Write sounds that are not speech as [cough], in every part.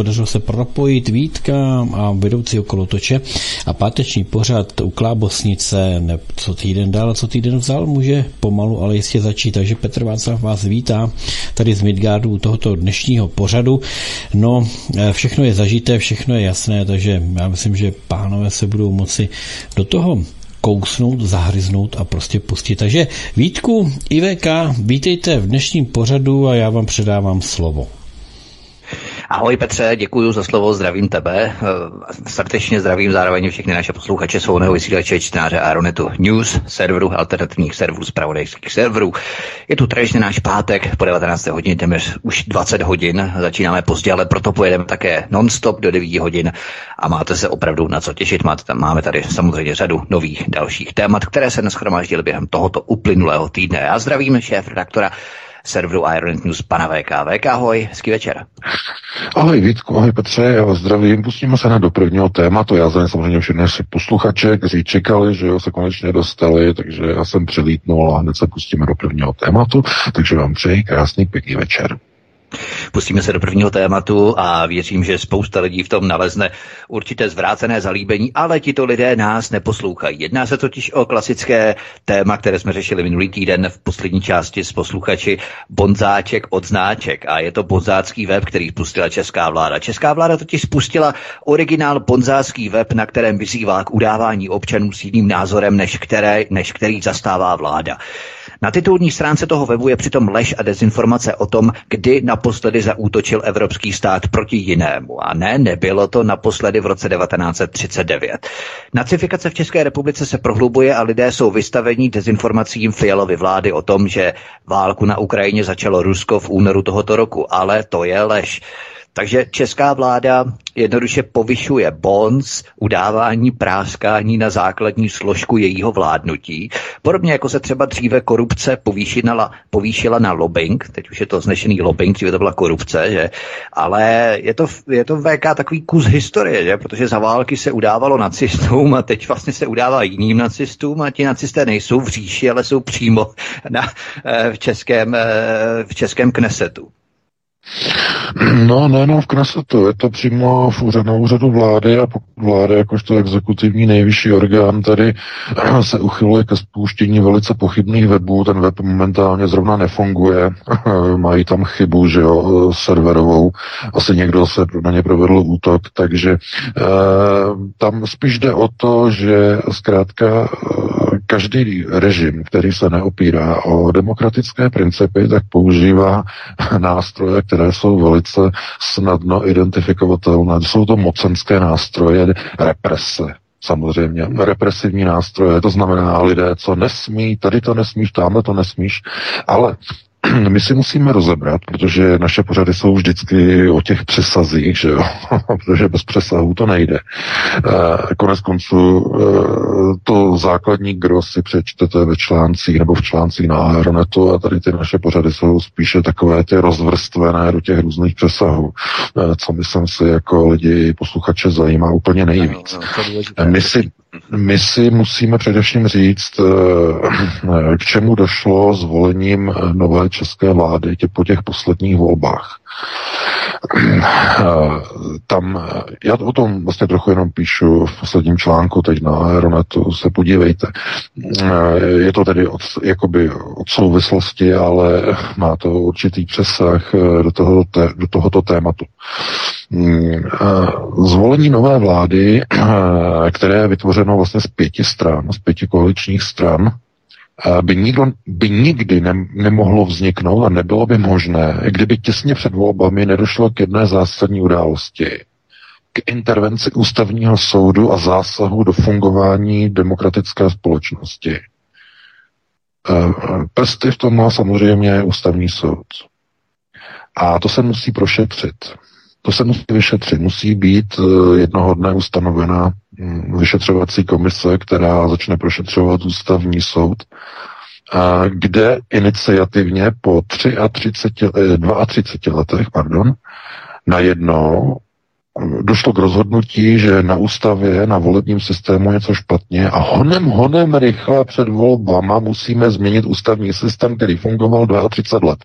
podařilo se propojit Vítka a vedoucí toče a páteční pořad u Klábosnice, ne, co týden dál, co týden vzal, může pomalu, ale jistě začít. Takže Petr Václav vás vítá tady z Midgardu tohoto dnešního pořadu. No, eh, všechno je zažité, všechno je jasné, takže já myslím, že pánové se budou moci do toho kousnout, zahryznout a prostě pustit. Takže Vítku, IVK, vítejte v dnešním pořadu a já vám předávám slovo. Ahoj Petře, děkuji za slovo, zdravím tebe. Eh, srdečně zdravím zároveň všechny naše posluchače svobodného vysílače čtenáře Aeronetu News, serveru, alternativních serverů, zpravodajských serverů. Je tu tradičně náš pátek po 19. hodině, téměř už 20 hodin. Začínáme pozdě, ale proto pojedeme také non-stop do 9 hodin a máte se opravdu na co těšit. Máte tam, máme tady samozřejmě řadu nových dalších témat, které se neschromáždily během tohoto uplynulého týdne. Já zdravím šéf redaktora serveru Iron News pana VK. VK, ahoj, hezký večer. Ahoj Vítku, ahoj Petře, já vás zdravím. Pustíme se na do prvního tématu. Já zdravím samozřejmě všechny naše posluchače, kteří čekali, že jo, se konečně dostali, takže já jsem přelítnul a hned se pustíme do prvního tématu. Takže vám přeji krásný, pěkný večer. Pustíme se do prvního tématu a věřím, že spousta lidí v tom nalezne určité zvrácené zalíbení, ale tito lidé nás neposlouchají. Jedná se totiž o klasické téma, které jsme řešili minulý týden v poslední části s posluchači Bonzáček od znáček. A je to bonzácký web, který spustila česká vláda. Česká vláda totiž spustila originál bonzácký web, na kterém vyzývá k udávání občanů s jiným názorem, než, které, než který zastává vláda. Na titulní stránce toho webu je přitom lež a dezinformace o tom, kdy naposledy zaútočil evropský stát proti jinému. A ne, nebylo to naposledy v roce 1939. Nacifikace v České republice se prohlubuje a lidé jsou vystavení dezinformacím Fialovy vlády o tom, že válku na Ukrajině začalo Rusko v únoru tohoto roku. Ale to je lež. Takže česká vláda jednoduše povyšuje bonds, udávání práskání na základní složku jejího vládnutí. Podobně jako se třeba dříve korupce povýšila, povýšila na lobbying, teď už je to znešený lobbying, dříve to byla korupce, že? ale je to, je to VK takový kus historie, že? protože za války se udávalo nacistům a teď vlastně se udává jiným nacistům a ti nacisté nejsou v říši, ale jsou přímo na, eh, v, českém, eh, v českém knesetu. No, nejenom v Knesetu, je to přímo v na úřadu vlády a pokud vláda jakožto exekutivní nejvyšší orgán tady [clears throat] se uchyluje ke spouštění velice pochybných webů, ten web momentálně zrovna nefunguje, [clears throat] mají tam chybu, že jo, serverovou, asi někdo se na ně provedl útok, takže eh, tam spíš jde o to, že zkrátka eh, každý režim, který se neopírá o demokratické principy, tak používá nástroje, které jsou velice snadno identifikovatelné. Jsou to mocenské nástroje, represe, samozřejmě represivní nástroje, to znamená lidé, co nesmí, tady to nesmíš, tamhle to nesmíš, ale [clears throat] my si musíme rozebrat, protože naše pořady jsou vždycky o těch přesazích, že jo? [laughs] protože bez přesahů to nejde. E, konec konců e, to základní gro si přečtete ve článcích nebo v článcích na Aeronetu a tady ty naše pořady jsou spíše takové ty rozvrstvené do těch různých přesahů, e, co myslím si jako lidi, posluchače zajímá úplně nejvíc. My si, my si musíme především říct, eh, k čemu došlo zvolením nové české vlády po těch posledních volbách. Eh, tam, já o tom vlastně trochu jenom píšu v posledním článku, teď na Aeronetu, se podívejte. Eh, je to tedy od, jakoby od souvislosti, ale má to určitý přesah do, toho, do tohoto tématu. Zvolení nové vlády, které je vytvořeno vlastně z pěti stran, z pěti koaličních stran, by, nikdo, by nikdy ne, nemohlo vzniknout a nebylo by možné, kdyby těsně před volbami nedošlo k jedné zásadní události, k intervenci ústavního soudu a zásahu do fungování demokratické společnosti. Prsty v tom má samozřejmě ústavní soud. A to se musí prošetřit. To se musí vyšetřit. Musí být eh, jednoho dne ustanovena vyšetřovací komise, která začne prošetřovat ústavní soud kde iniciativně po 33, 32 letech pardon, najednou došlo k rozhodnutí, že na ústavě, na volebním systému je něco špatně a honem, honem rychle před volbama musíme změnit ústavní systém, který fungoval 32 let.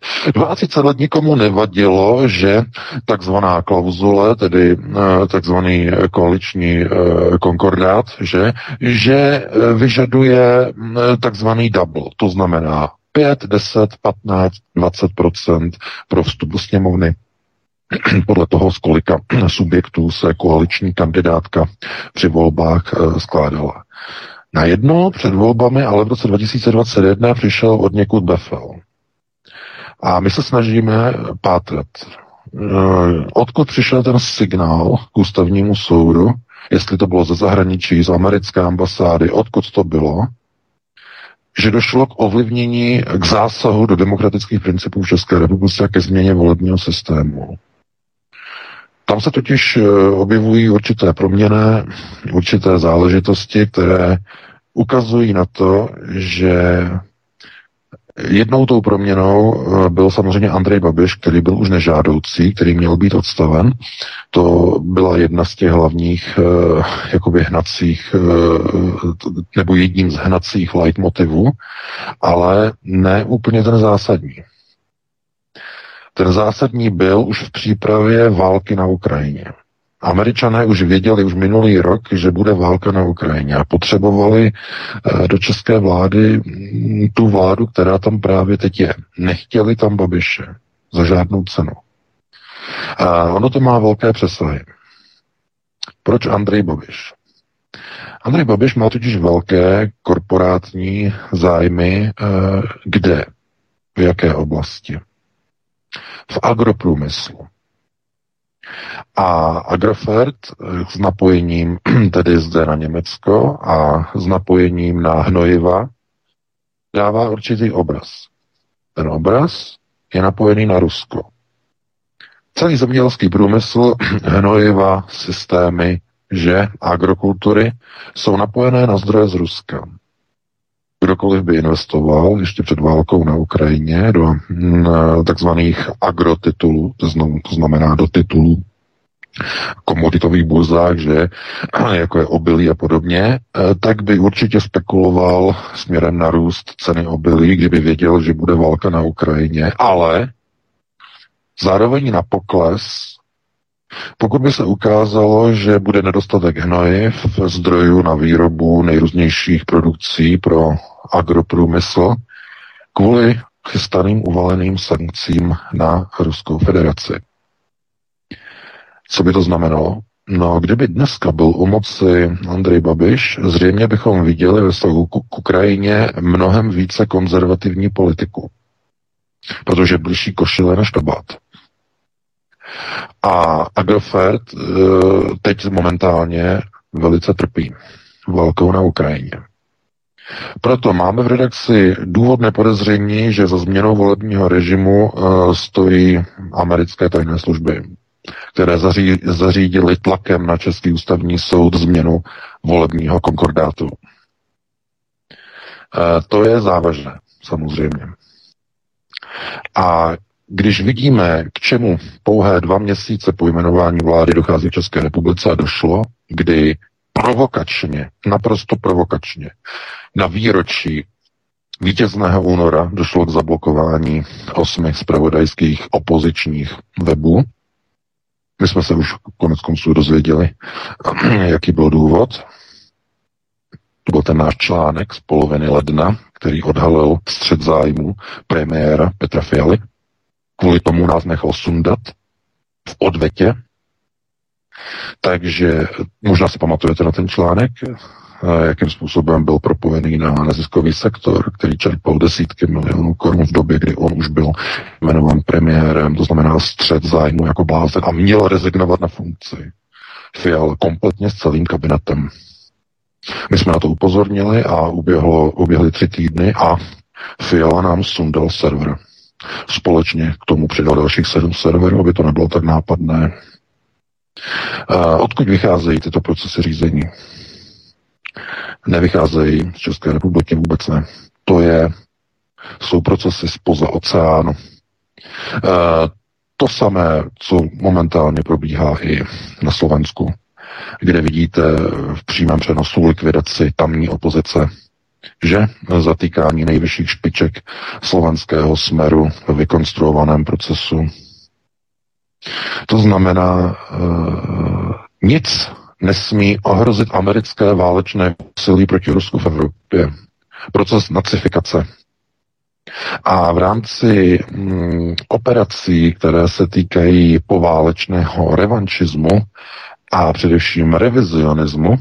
32 let nikomu nevadilo, že takzvaná klauzule, tedy eh, takzvaný koaliční eh, konkordát, že, že eh, vyžaduje takzvaný double, to znamená 5, 10, 15, 20% pro vstup do sněmovny [clears throat] podle toho, z kolika [clears throat] subjektů se koaliční kandidátka při volbách eh, skládala. Najednou před volbami, ale v roce 2021 přišel od někud Befel. A my se snažíme pátrat, eh, odkud přišel ten signál k ústavnímu soudu, jestli to bylo ze zahraničí, z americké ambasády, odkud to bylo, že došlo k ovlivnění, k zásahu do demokratických principů v České republice a ke změně volebního systému. Tam se totiž eh, objevují určité proměny, určité záležitosti, které ukazují na to, že jednou tou proměnou eh, byl samozřejmě Andrej Babiš, který byl už nežádoucí, který měl být odstaven. To byla jedna z těch hlavních eh, jakoby hnacích, nebo jedním z hnacích leitmotivů, ale ne úplně ten zásadní. Ten zásadní byl už v přípravě války na Ukrajině. Američané už věděli už minulý rok, že bude válka na Ukrajině a potřebovali eh, do české vlády mm, tu vládu, která tam právě teď je. Nechtěli tam Babiše za žádnou cenu. A ono to má velké přesahy. Proč Andrej Babiš? Andrej Babiš má totiž velké korporátní zájmy, eh, kde, v jaké oblasti v agroprůmyslu. A Agrofert s napojením [clears throat] tedy zde na Německo a s napojením na hnojiva dává určitý obraz. Ten obraz je napojený na Rusko. Celý zemědělský průmysl, [clears throat] hnojiva, systémy, že agrokultury jsou napojené na zdroje z Ruska kdokoliv by investoval ještě před válkou na Ukrajině do mm, takzvaných agrotitulů, to znamená do titulů komoditových burzách, že [clears throat] jako je obilí a podobně, eh, tak by určitě spekuloval směrem na růst ceny obilí, kdyby věděl, že bude válka na Ukrajině, ale zároveň na pokles pokud by se ukázalo, že bude nedostatek hnojiv, zdrojů na výrobu nejrůznějších produkcí pro agroprůmysl kvůli chystaným uvaleným sankcím na Ruskou federaci. Co by to znamenalo? No, kdyby dneska byl u moci Andrej Babiš, zřejmě bychom viděli ve vztahu k Ukrajině mnohem více konzervativní politiku. Protože blížší košile než kabát. A Agrofert eh, teď momentálně velice trpí válkou na Ukrajině. Proto máme v redakci důvodné podezření, že za změnou volebního režimu uh, stojí americké tajné služby, které zaří, zařídili tlakem na Český ústavní soud změnu volebního konkordátu. Uh, to je závažné, samozřejmě. A když vidíme, k čemu pouhé dva měsíce po jmenování vlády dochází v České republice a došlo, kdy provokačně, naprosto provokačně, na výročí vítězného února došlo k zablokování osmi zpravodajských opozičních webů. My jsme se už konec konců dozvěděli, [clears throat] jaký byl důvod. To byl ten náš článek z poloviny ledna, který odhalil střed zájmu premiéra Petra Fialy. Kvůli tomu nás nechal sundat v odvetě. Takže možná si pamatujete na ten článek, jakým způsobem byl propojený na neziskový sektor, který čerpal desítky milionů korun v době, kdy on už byl jmenován premiérem, to znamená střed zájmu jako blázen a měl rezignovat na funkci. Fial kompletně s celým kabinetem. My jsme na to upozornili a uběhlo, uběhly tři týdny a Fiala nám sundal server. Společně k tomu přidal dalších sedm serverů, aby to nebylo tak nápadné. Odkud vycházejí tyto procesy řízení? Nevycházejí z České republiky vůbec ne. To je jsou procesy spoza oceánu. To samé, co momentálně probíhá i na Slovensku, kde vidíte v přímém přenosu likvidaci tamní opozice, že zatýkání nejvyšších špiček slovenského smeru v vykonstruovaném procesu. To znamená, e, nic nesmí ohrozit americké válečné silí proti Rusku v Evropě. Proces nacifikace. A v rámci mm, operací, které se týkají poválečného revanšismu a především revizionismu,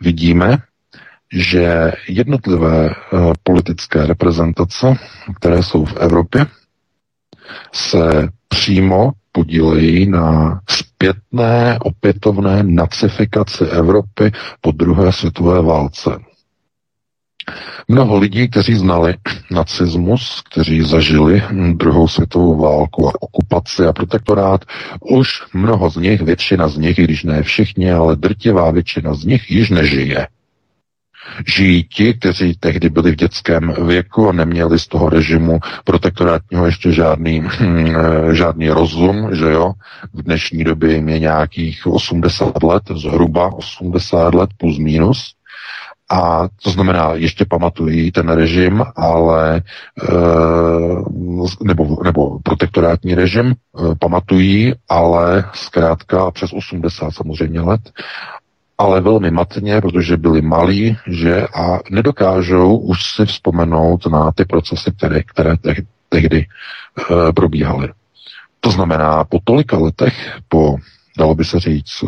vidíme, že jednotlivé uh, politické reprezentace, které jsou v Evropě, se přímo podílejí na zpětné opětovné nacifikaci Evropy po druhé světové válce. Mnoho lidí, kteří znali nacismus, kteří zažili druhou světovou válku a okupaci a protektorát, už mnoho z nich, většina z nich, i když ne všichni, ale drtivá většina z nich již nežije žijí ti, kteří tehdy byli v dětském věku a neměli z toho režimu protektorátního ještě žádný, hm, žádný rozum, že jo. V dnešní době jim je nějakých 80 let, zhruba 80 let plus minus. A to znamená, ještě pamatují ten režim, ale nebo, nebo protektorátní režim pamatují, ale zkrátka přes 80 samozřejmě let, ale velmi matně, protože byli malí, že a nedokážou už si vzpomenout na ty procesy, které, které tehdy e, probíhaly. To znamená, po tolika letech, po, dalo by se říct, e,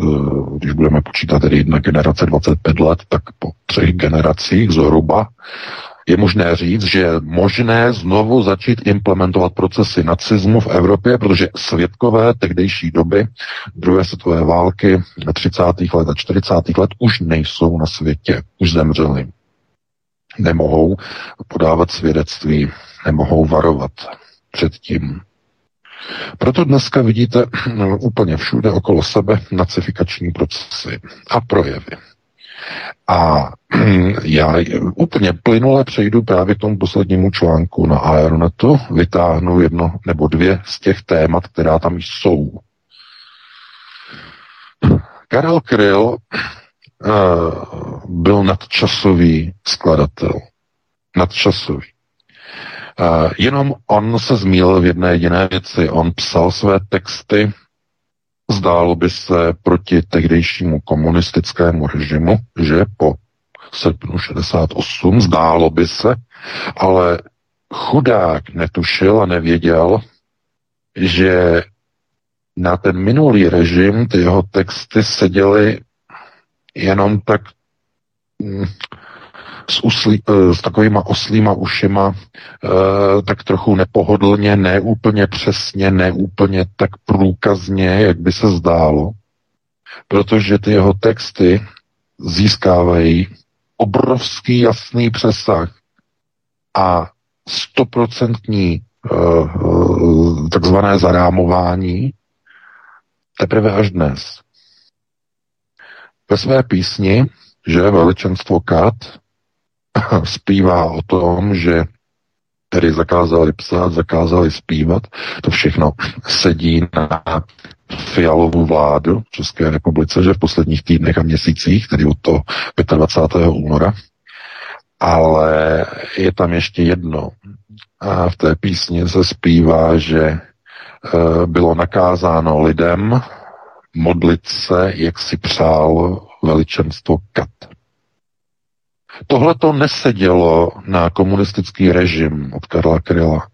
když budeme počítat tedy jedna generace 25 let, tak po třech generacích zhruba, je možné říct, že je možné znovu začít implementovat procesy nacismu v Evropě, protože svědkové tehdejší doby druhé světové války 30. let a 40. let už nejsou na světě, už zemřeli. Nemohou podávat svědectví, nemohou varovat před tím. Proto dneska vidíte úplně všude okolo sebe nacifikační procesy a projevy. A [clears throat] já úplně plynule přejdu právě k tomu poslednímu článku na Aeronetu, vytáhnu jedno nebo dvě z těch témat, která tam jsou. Karel Kryl uh, byl nadčasový skladatel. Nadčasový. Uh, jenom on se zmíl v jedné jediné věci. On psal své texty Zdálo by se proti tehdejšímu komunistickému režimu, že po srpnu 68 zdálo by se, ale chudák netušil a nevěděl, že na ten minulý režim ty jeho texty seděly jenom tak mm, s, uslí, eh, s takovýma oslýma ušima, eh, tak trochu nepohodlně, neúplně přesně, neúplně tak průkazně, jak by se zdálo, protože ty jeho texty získávají obrovský jasný přesah a stoprocentní uh, takzvané zarámování teprve až dnes. Ve své písni, že veličenstvo Kat, [coughs] zpívá o tom, že tedy zakázali psát, zakázali zpívat. To všechno sedí na fialovou vládu v České republice, že v posledních týdnech a měsících, tedy od toho 25. února. Ale je tam ještě jedno. A v té písni se zpívá, že e, bylo nakázáno lidem modlit se, jak si přál veličenstvo Kat. Tohle to nesedělo na komunistický režim od Karla Kryla.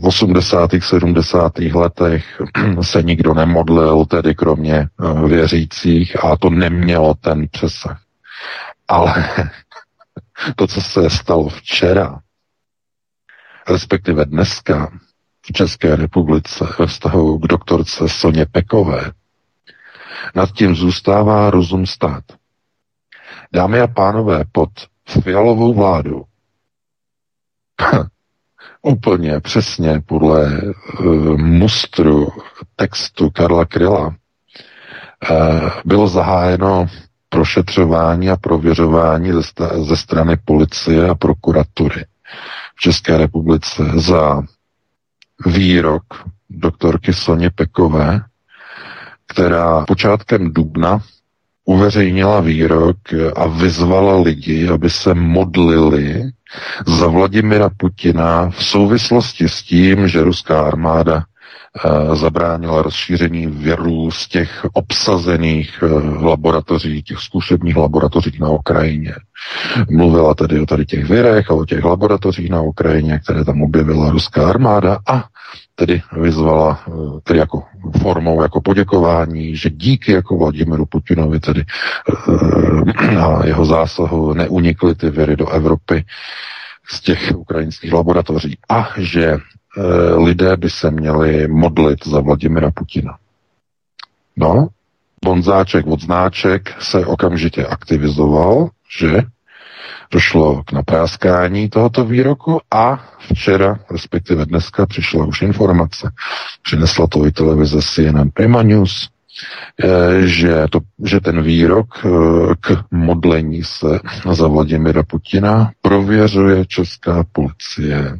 V 80. 70. letech [clears throat] se nikdo nemodlil, tedy kromě eh, věřících, a to nemělo ten přesah. Ale [laughs] to, co se stalo včera, respektive dneska v České republice ve vztahu k doktorce Soně Pekové, nad tím zůstává rozum stát. Dámy a pánové, pod fialovou vládu [laughs] úplně přesně podle uh, mustru textu Karla Kryla uh, bylo zahájeno prošetřování a prověřování ze, ze strany policie a prokuratury v České republice za výrok doktorky Soně Pekové, která počátkem dubna uveřejnila výrok a vyzvala lidi, aby se modlili za Vladimira Putina v souvislosti s tím, že ruská armáda eh, zabránila rozšíření věru z těch obsazených eh, laboratoří, těch zkušebních laboratoří na Ukrajině. Mluvila tedy o tady těch virech a o těch laboratořích na Ukrajině, které tam objevila ruská armáda a tedy vyzvala eh, tedy jako formou jako poděkování, že díky jako Vladimiru Putinovi tedy eh, a jeho zásahu neunikly ty viry do Evropy z těch ukrajinských laboratoří a že eh, lidé by se měli modlit za Vladimira Putina. No, Bonzáček od znáček se okamžitě aktivizoval, že došlo k napráskání tohoto výroku a včera, respektive dneska, přišla už informace. Přinesla to i televize CNN Prima News, eh, že, to, že ten výrok eh, k modlení se za Vladimira Putina prověřuje česká policie.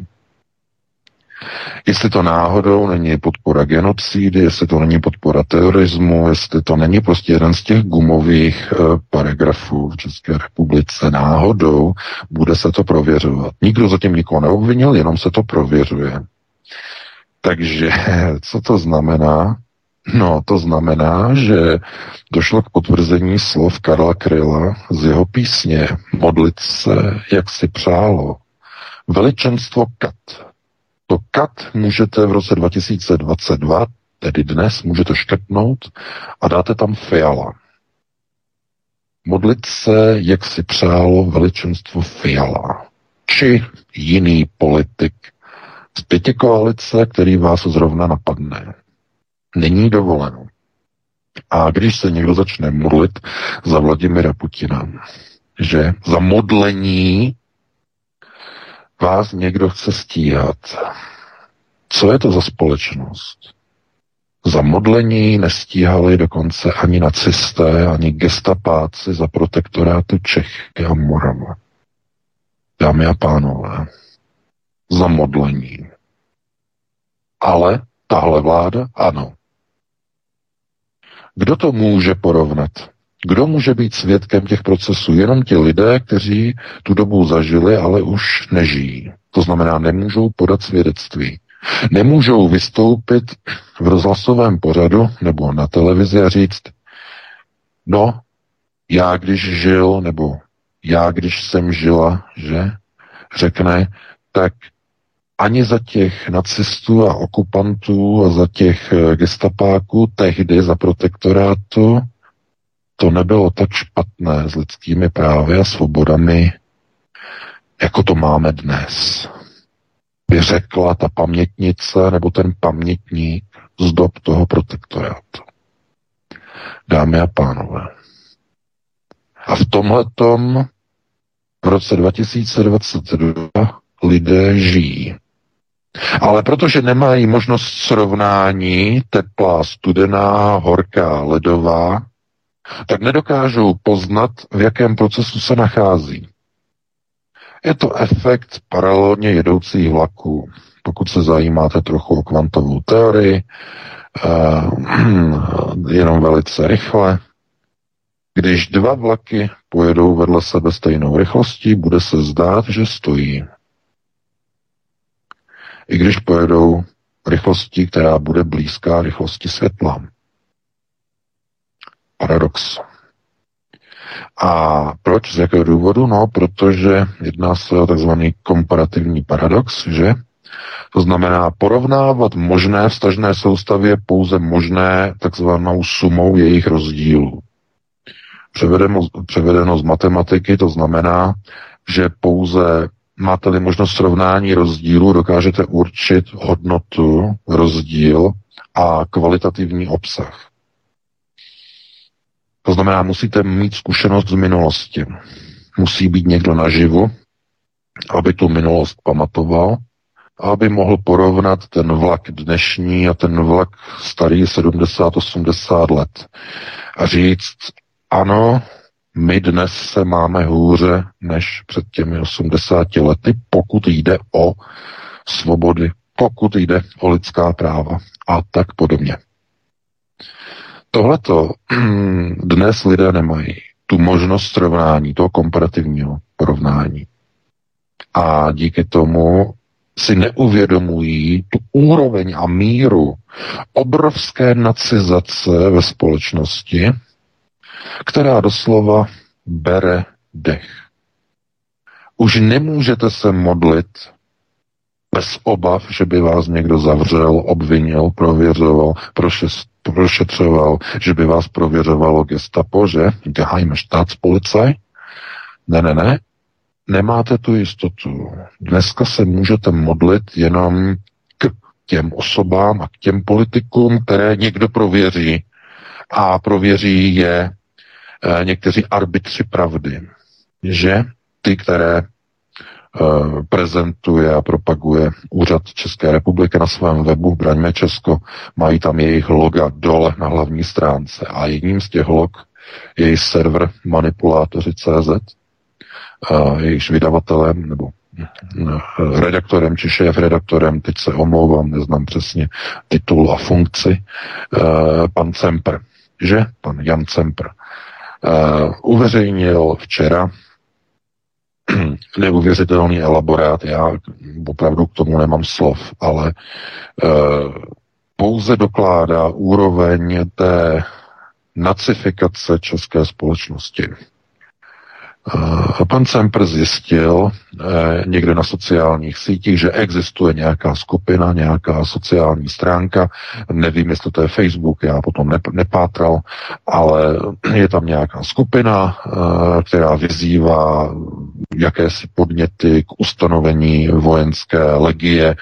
Jestli to náhodou není podpora genocidy, jestli to není podpora terorismu, jestli to není prostě jeden z těch gumových e, paragrafů v České republice náhodou, bude se to prověřovat. Nikdo zatím nikoho neobvinil, jenom se to prověřuje. Takže [laughs] co to znamená? No, to znamená, že došlo k potvrzení slov Karla Kryla z jeho písně Modlit se, jak si přálo. Veličenstvo kat to kat můžete v roce 2022, tedy dnes, můžete škrtnout a dáte tam fiala. Modlit se, jak si přálo veličenstvo fiala. Či jiný politik z pěti koalice, který vás zrovna napadne. Není dovoleno. A když se někdo začne modlit za Vladimira Putina, že za modlení vás někdo chce stíhat. Co je to za společnost? Za modlení nestíhali dokonce ani nacisté, ani gestapáci za protektorátu Čechy a Morava. Dámy a pánové, za modlení. Ale tahle vláda, ano. Kdo to může porovnat? Kdo může být svědkem těch procesů? Jenom ti lidé, kteří tu dobu zažili, ale už nežijí. To znamená, nemůžou podat svědectví. Nemůžou vystoupit v rozhlasovém pořadu nebo na televizi a říct, no, já když žil, nebo já když jsem žila, že, řekne, tak ani za těch nacistů a okupantů a za těch gestapáků tehdy za protektorátu to nebylo tak špatné s lidskými právy a svobodami, jako to máme dnes. By řekla ta pamětnice nebo ten pamětník z dob toho protektorátu. Dámy a pánové. A v tomhletom v roce 2022 lidé žijí. Ale protože nemají možnost srovnání teplá, studená, horká, ledová, tak nedokážou poznat, v jakém procesu se nachází. Je to efekt paralelně jedoucích vlaků. Pokud se zajímáte trochu o kvantovou teorii, uh, [clears throat] jenom velice rychle, když dva vlaky pojedou vedle sebe stejnou rychlostí, bude se zdát, že stojí. I když pojedou rychlostí, která bude blízká rychlosti světla. Paradox. A proč? Z jakého důvodu? No, protože jedná se o takzvaný komparativní paradox, že? To znamená porovnávat možné vztažné soustavě pouze možné takzvanou sumou jejich rozdílů. Převedeno, převedeno z matematiky to znamená, že pouze máte-li možnost srovnání rozdílu, dokážete určit hodnotu, rozdíl a kvalitativní obsah. To znamená, musíte mít zkušenost z minulosti. Musí být někdo naživu, aby tu minulost pamatoval, aby mohl porovnat ten vlak dnešní a ten vlak starý 70-80 let a říct, ano, my dnes se máme hůře než před těmi 80 lety, pokud jde o svobody, pokud jde o lidská práva a tak podobně. Tohleto [clears throat] dnes lidé nemají. Tu možnost srovnání, toho komparativního porovnání. A díky tomu si neuvědomují tu úroveň a míru obrovské nacizace ve společnosti, která doslova bere dech. Už nemůžete se modlit bez obav, že by vás někdo zavřel, obvinil, prověřoval, prošetřoval, že by vás prověřovalo gestapo, že? Geheime Staatspolizei. Ne, ne, ne. Nemáte tu jistotu. Dneska se můžete modlit jenom k těm osobám a k těm politikům, které někdo prověří. A prověří je e, někteří arbitři pravdy. Že ty, které prezentuje a propaguje úřad České republiky na svém webu Braňme Česko, mají tam jejich loga dole na hlavní stránce a jedním z těch log je i server manipulátoři.cz, eh, jejichž vydavatelem nebo eh, redaktorem či šéf-redaktorem, teď se omlouvám, neznám přesně titul a funkci, pan Cemper, že? Pan Jan Cemper. Uveřejnil včera [clears throat] neuvěřitelný elaborát. Já opravdu k tomu nemám slov, ale e, pouze dokládá úroveň té nacifikace české společnosti. Pan Semper zjistil eh, někde na sociálních sítích, že existuje nějaká skupina, nějaká sociální stránka, nevím, jestli to je Facebook, já potom nepátral, ale je tam nějaká skupina, eh, která vyzývá jakési podněty k ustanovení vojenské legie Eh,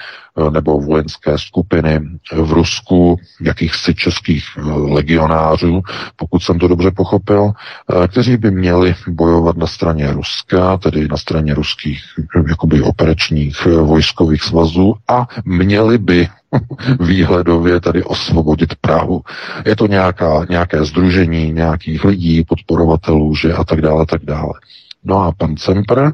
nebo vojenské skupiny v Rusku, jakýchsi českých eh, legionářů, pokud jsem to dobře pochopil, eh, kteří by měli bojovat na straně Ruska, tedy na straně ruských jakoby operačních vojskových svazů a měli by [laughs] výhledově tady osvobodit Prahu. Je to nějaká, nějaké združení nějakých lidí, podporovatelů, že a tak dále, tak dále. No a pan Cempr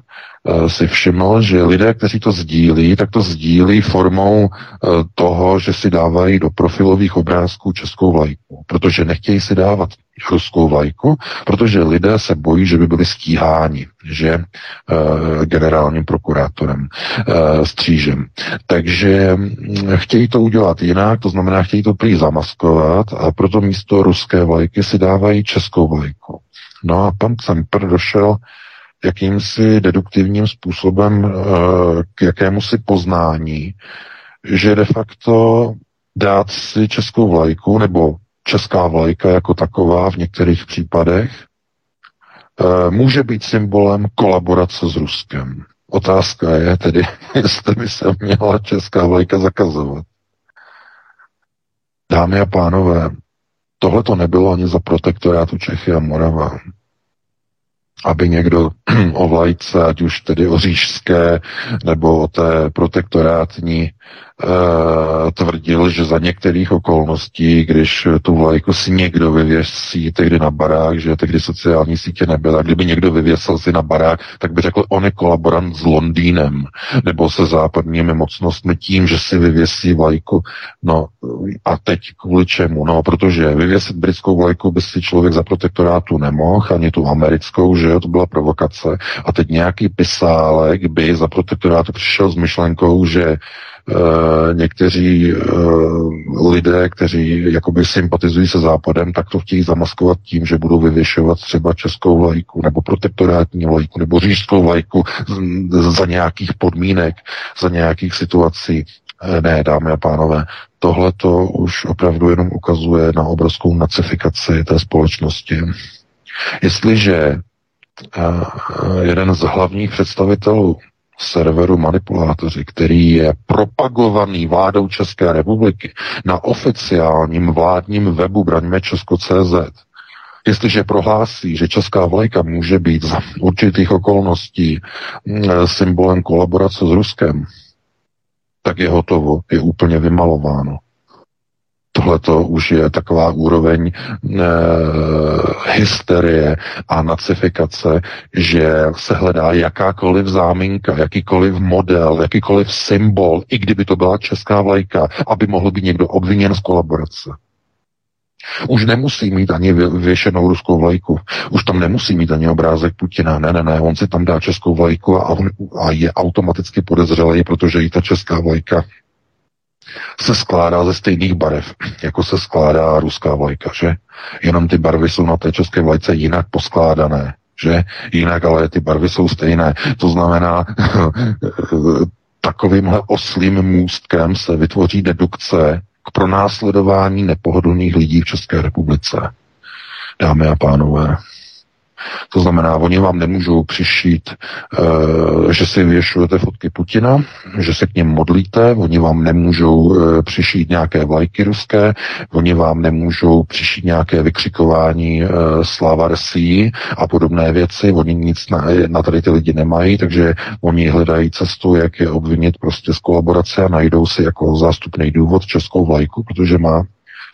Eh, si všiml, že lidé, kteří to sdílí, tak to sdílí formou eh, toho, že si dávají do profilových obrázků českou vlajku, protože nechtějí si dávat ruskou vlajku, protože lidé se bojí, že by byli stíháni, že e, generálním prokurátorem, e, střížem. Takže hm, chtějí to udělat jinak, to znamená, chtějí to prý zamaskovat a proto místo ruské vlajky si dávají českou vlajku. No a pan Cemper došel jakýmsi deduktivním způsobem eh, k jakému si poznání, že de facto dát si českou vlajku nebo česká vlajka jako taková v některých případech eh, může být symbolem kolaborace s Ruskem. Otázka je tedy, [laughs] jestli by se měla česká vlajka zakazovat. Dámy a pánové, tohle to nebylo ani za protektorátu Čechy a Morava aby někdo [clears throat] o vlajce, ať už tedy o říšské nebo o té protektorátní, e, tvrdil, že za některých okolností, když tu vlajku si někdo vyvěsí tehdy na barák, že tehdy sociální sítě nebyla, kdyby někdo vyvěsil si na barák, tak by řekl, on je kolaborant s Londýnem nebo se západními mocnostmi tím, že si vyvěsí vlajku. No a teď kvůli čemu? No, protože vyvěsit britskou vlajku by si člověk za protektorátu nemohl, ani tu americkou, že jo, to byla provokace. A teď nějaký pisálek by za protektorátu přišel s myšlenkou, že Uh, někteří uh, lidé, kteří jakoby sympatizují se Západem, tak to chtějí zamaskovat tím, že budou vyvěšovat třeba českou vlajku, nebo protektorátní vlajku, nebo řížskou vlajku za nějakých podmínek, za nějakých situací. Eh, ne, dámy a pánové, tohle to už opravdu jenom ukazuje na obrovskou nacifikaci té společnosti. Jestliže jeden z hlavních představitelů serveru Manipulátoři, který je propagovaný vládou České republiky na oficiálním vládním webu Braňme Česko.cz, jestliže prohlásí, že česká vlajka může být za určitých okolností symbolem kolaborace s Ruskem, tak je hotovo, je úplně vymalováno. Tohle to už je taková úroveň e, hysterie a nacifikace, že se hledá jakákoliv záminka, jakýkoliv model, jakýkoliv symbol, i kdyby to byla česká vlajka, aby mohl být někdo obviněn z kolaborace. Už nemusí mít ani věšenou ruskou vlajku. Už tam nemusí mít ani obrázek Putina. Ne, ne, ne, on si tam dá českou vlajku a, on, a je automaticky podezřelý, protože i ta česká vlajka se skládá ze stejných barev, jako se skládá ruská vlajka, že? Jenom ty barvy jsou na té české vlajce jinak poskládané, že? Jinak ale ty barvy jsou stejné. To znamená, [laughs] takovýmhle oslým můstkem se vytvoří dedukce k pronásledování nepohodlných lidí v České republice. Dámy a pánové, to znamená, oni vám nemůžou přišít, uh, že si věšujete fotky Putina, že se k něm modlíte, oni vám nemůžou uh, přišít nějaké vlajky ruské, oni vám nemůžou přišít nějaké vykřikování uh, sláva Resí a podobné věci, oni nic na, na tady ty lidi nemají, takže oni hledají cestu, jak je obvinit prostě z kolaborace a najdou si jako zástupný důvod českou vlajku, protože má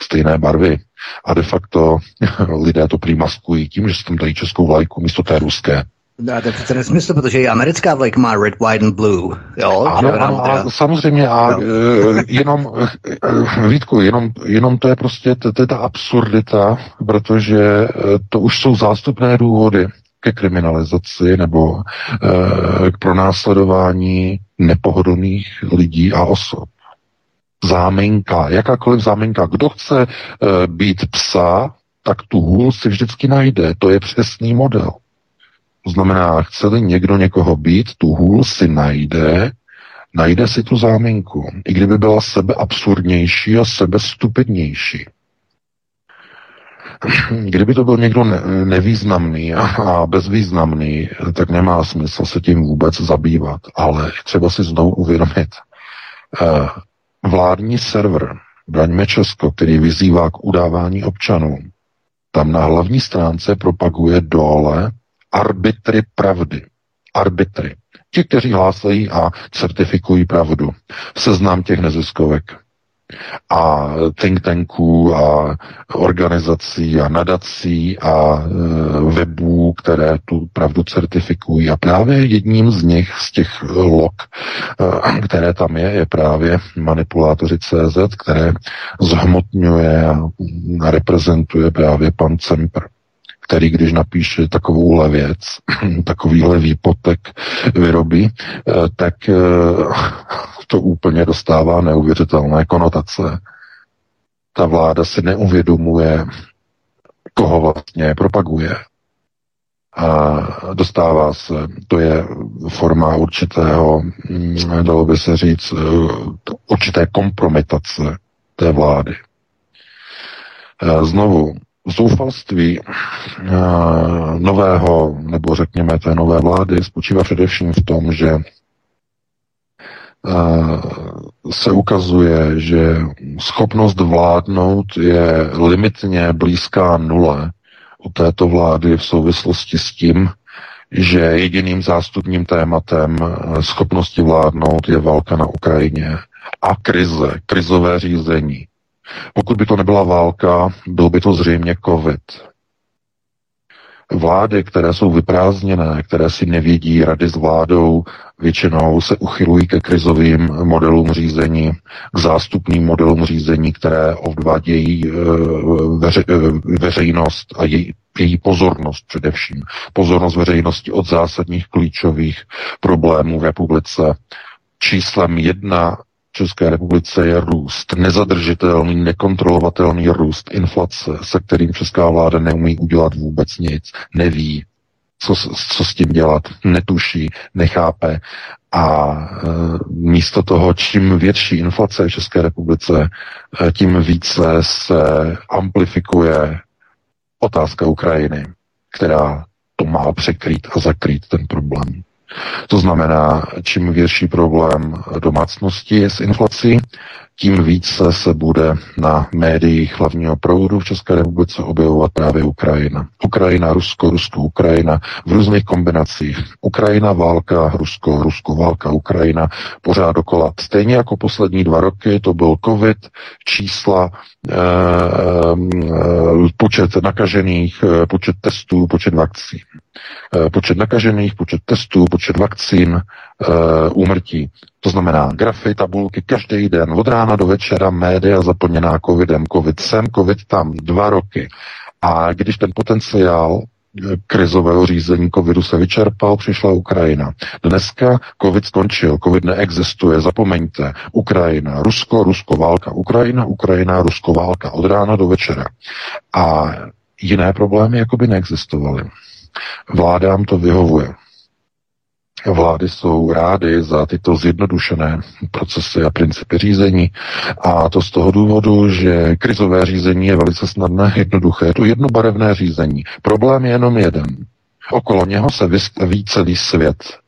stejné barvy. A de facto [laughs] lidé to prý maskují tím, že se tam dají českou vlajku místo té ruské. No, to je přece nesmysl, protože i americká vlajka má red, white and blue. Jo? Ano, ano, a samozřejmě a no. jenom, e, Vítku, jenom, jenom to je prostě, to, to je ta absurdita, protože e, to už jsou zástupné důvody ke kriminalizaci nebo e, k pronásledování nepohodlných lidí a osob záminka, jakákoliv záminka. Kdo chce e, být psa, tak tu hůl si vždycky najde. To je přesný model. To znamená, chce-li někdo někoho být, tu hůl si najde, najde si tu záminku. I kdyby byla sebe absurdnější a sebe stupidnější. Kdyby to byl někdo ne- nevýznamný a, bezvýznamný, tak nemá smysl se tím vůbec zabývat. Ale třeba si znovu uvědomit, eh, vládní server Braňme Česko, který vyzývá k udávání občanů, tam na hlavní stránce propaguje dole arbitry pravdy. Arbitry. Ti, kteří hlásají a certifikují pravdu. Seznám těch neziskovek a think tanků a organizací a nadací a e, webů, které tu pravdu certifikují. A právě jedním z nich, z těch log, e, které tam je, je právě manipulátoři CZ, které zhmotňuje a reprezentuje právě pan Cempr který když napíše takovouhle věc, [clears throat] takovýhle výpotek vyrobí, eh, tak eh, [laughs] to úplně dostává neuvěřitelné konotace. Ta vláda si neuvědomuje, koho vlastně propaguje. A dostává se, to je forma určitého, hm, dalo by se říct, eh, určité kompromitace té vlády. Znovu, zoufalství nového, nebo řekněme té nové vlády, spočívá především v tom, že se ukazuje, že schopnost vládnout je limitně blízká nule u této vlády v souvislosti s tím, že jediným zástupním tématem schopnosti vládnout je válka na Ukrajině a krize, krizové řízení. Pokud by to nebyla válka, byl by to zřejmě COVID. Vlády, které jsou vyprázdněné, které si nevědí rady s vládou, většinou se uchylují ke krizovým modelům řízení, k zástupným modelům řízení, které odvádějí eh, veře, eh, veřejnost a její, její pozornost především. Pozornost veřejnosti od zásadních klíčových problémů v republice. Číslem jedna České republice je růst, nezadržitelný, nekontrolovatelný růst inflace, se kterým česká vláda neumí udělat vůbec nic, neví, co, co s tím dělat, netuší, nechápe. A e, místo toho, čím větší inflace v České republice, e, tím více se amplifikuje otázka Ukrajiny, která to má překrýt a zakrýt ten problém. To znamená, čím větší problém domácnosti je s inflací, tím více se bude na médiích hlavního proudu v České republice objevovat právě Ukrajina. Ukrajina, Rusko, Rusko, Ukrajina v různých kombinacích. Ukrajina, válka, Rusko, Rusko, válka, Ukrajina, pořád dokola. Stejně jako poslední dva roky, to byl COVID, čísla, eh, eh, počet nakažených, eh, počet testů, počet vakcí. Eh, počet nakažených, počet testů, počet vakcín, eh, úmrtí. To znamená grafy, tabulky, každý den, od rána do večera, média zaplněná covidem, covid sem, covid tam, dva roky. A když ten potenciál eh, krizového řízení covidu se vyčerpal, přišla Ukrajina. Dneska covid skončil, covid neexistuje, zapomeňte. Ukrajina, Rusko, Rusko, válka, Ukrajina, Ukrajina, Rusko, válka, od rána do večera. A jiné problémy jako by neexistovaly. Vládám to vyhovuje. Vlády jsou rády za tyto zjednodušené procesy a principy řízení a to z toho důvodu, že krizové řízení je velice snadné, jednoduché. Je to jednobarevné řízení. Problém je jenom jeden. Okolo něho se vystaví celý svět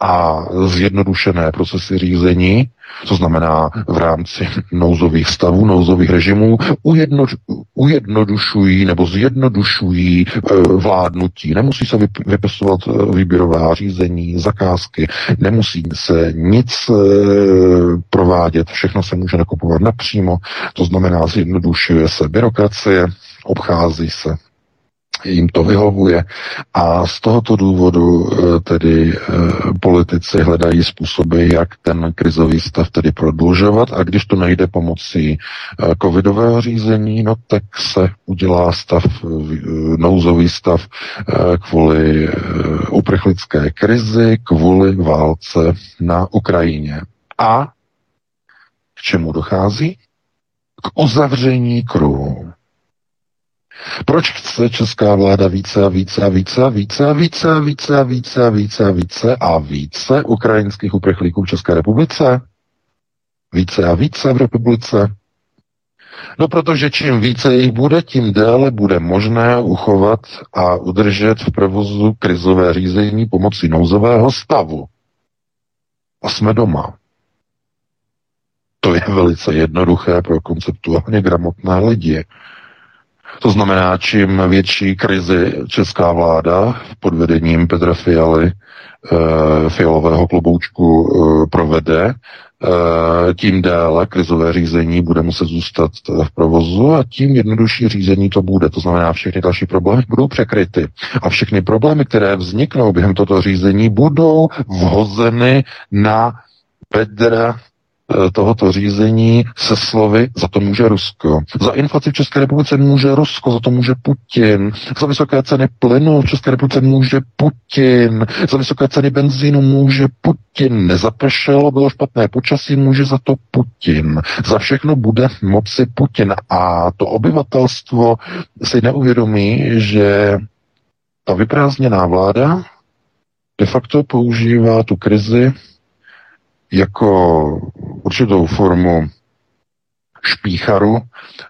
a zjednodušené procesy řízení, to znamená v rámci nouzových stavů, nouzových režimů, ujedno, ujednodušují nebo zjednodušují e, vládnutí. Nemusí se vypisovat e, výběrová řízení, zakázky, nemusí se nic e, provádět, všechno se může nakupovat napřímo, to znamená zjednodušuje se byrokracie, obchází se jim to vyhovuje a z tohoto důvodu eh, tedy eh, politici hledají způsoby, jak ten krizový stav tedy prodlužovat a když to nejde pomocí eh, covidového řízení, no tak se udělá stav, nouzový stav kvůli uprchlické krizi, kvůli válce na Ukrajině. A k čemu dochází? K uzavření kruhu. Proč chce česká vláda více a více a více a více a více a více a více a více a více a více ukrajinských uprchlíků v České republice? Více a více v republice? No protože čím více jich bude, tím déle bude možné uchovat a udržet v provozu krizové řízení pomocí nouzového stavu. A jsme doma. To je velice jednoduché pro konceptuálně gramotné lidi. To znamená, čím větší krizi česká vláda pod vedením Petra Fialy, e, fialového kloboučku e, provede, e, tím déle krizové řízení bude muset zůstat v provozu a tím jednodušší řízení to bude. To znamená, všechny další problémy budou překryty. A všechny problémy, které vzniknou během toto řízení, budou vhozeny na bedra tohoto řízení se slovy za to může Rusko. Za inflaci v České republice může Rusko, za to může Putin. Za vysoké ceny plynu v České republice může Putin. Za vysoké ceny benzínu může Putin. Nezapršelo, bylo špatné počasí, může za to Putin. Za všechno bude moci Putin. A to obyvatelstvo si neuvědomí, že ta vyprázdněná vláda de facto používá tu krizi jako určitou formu špícharu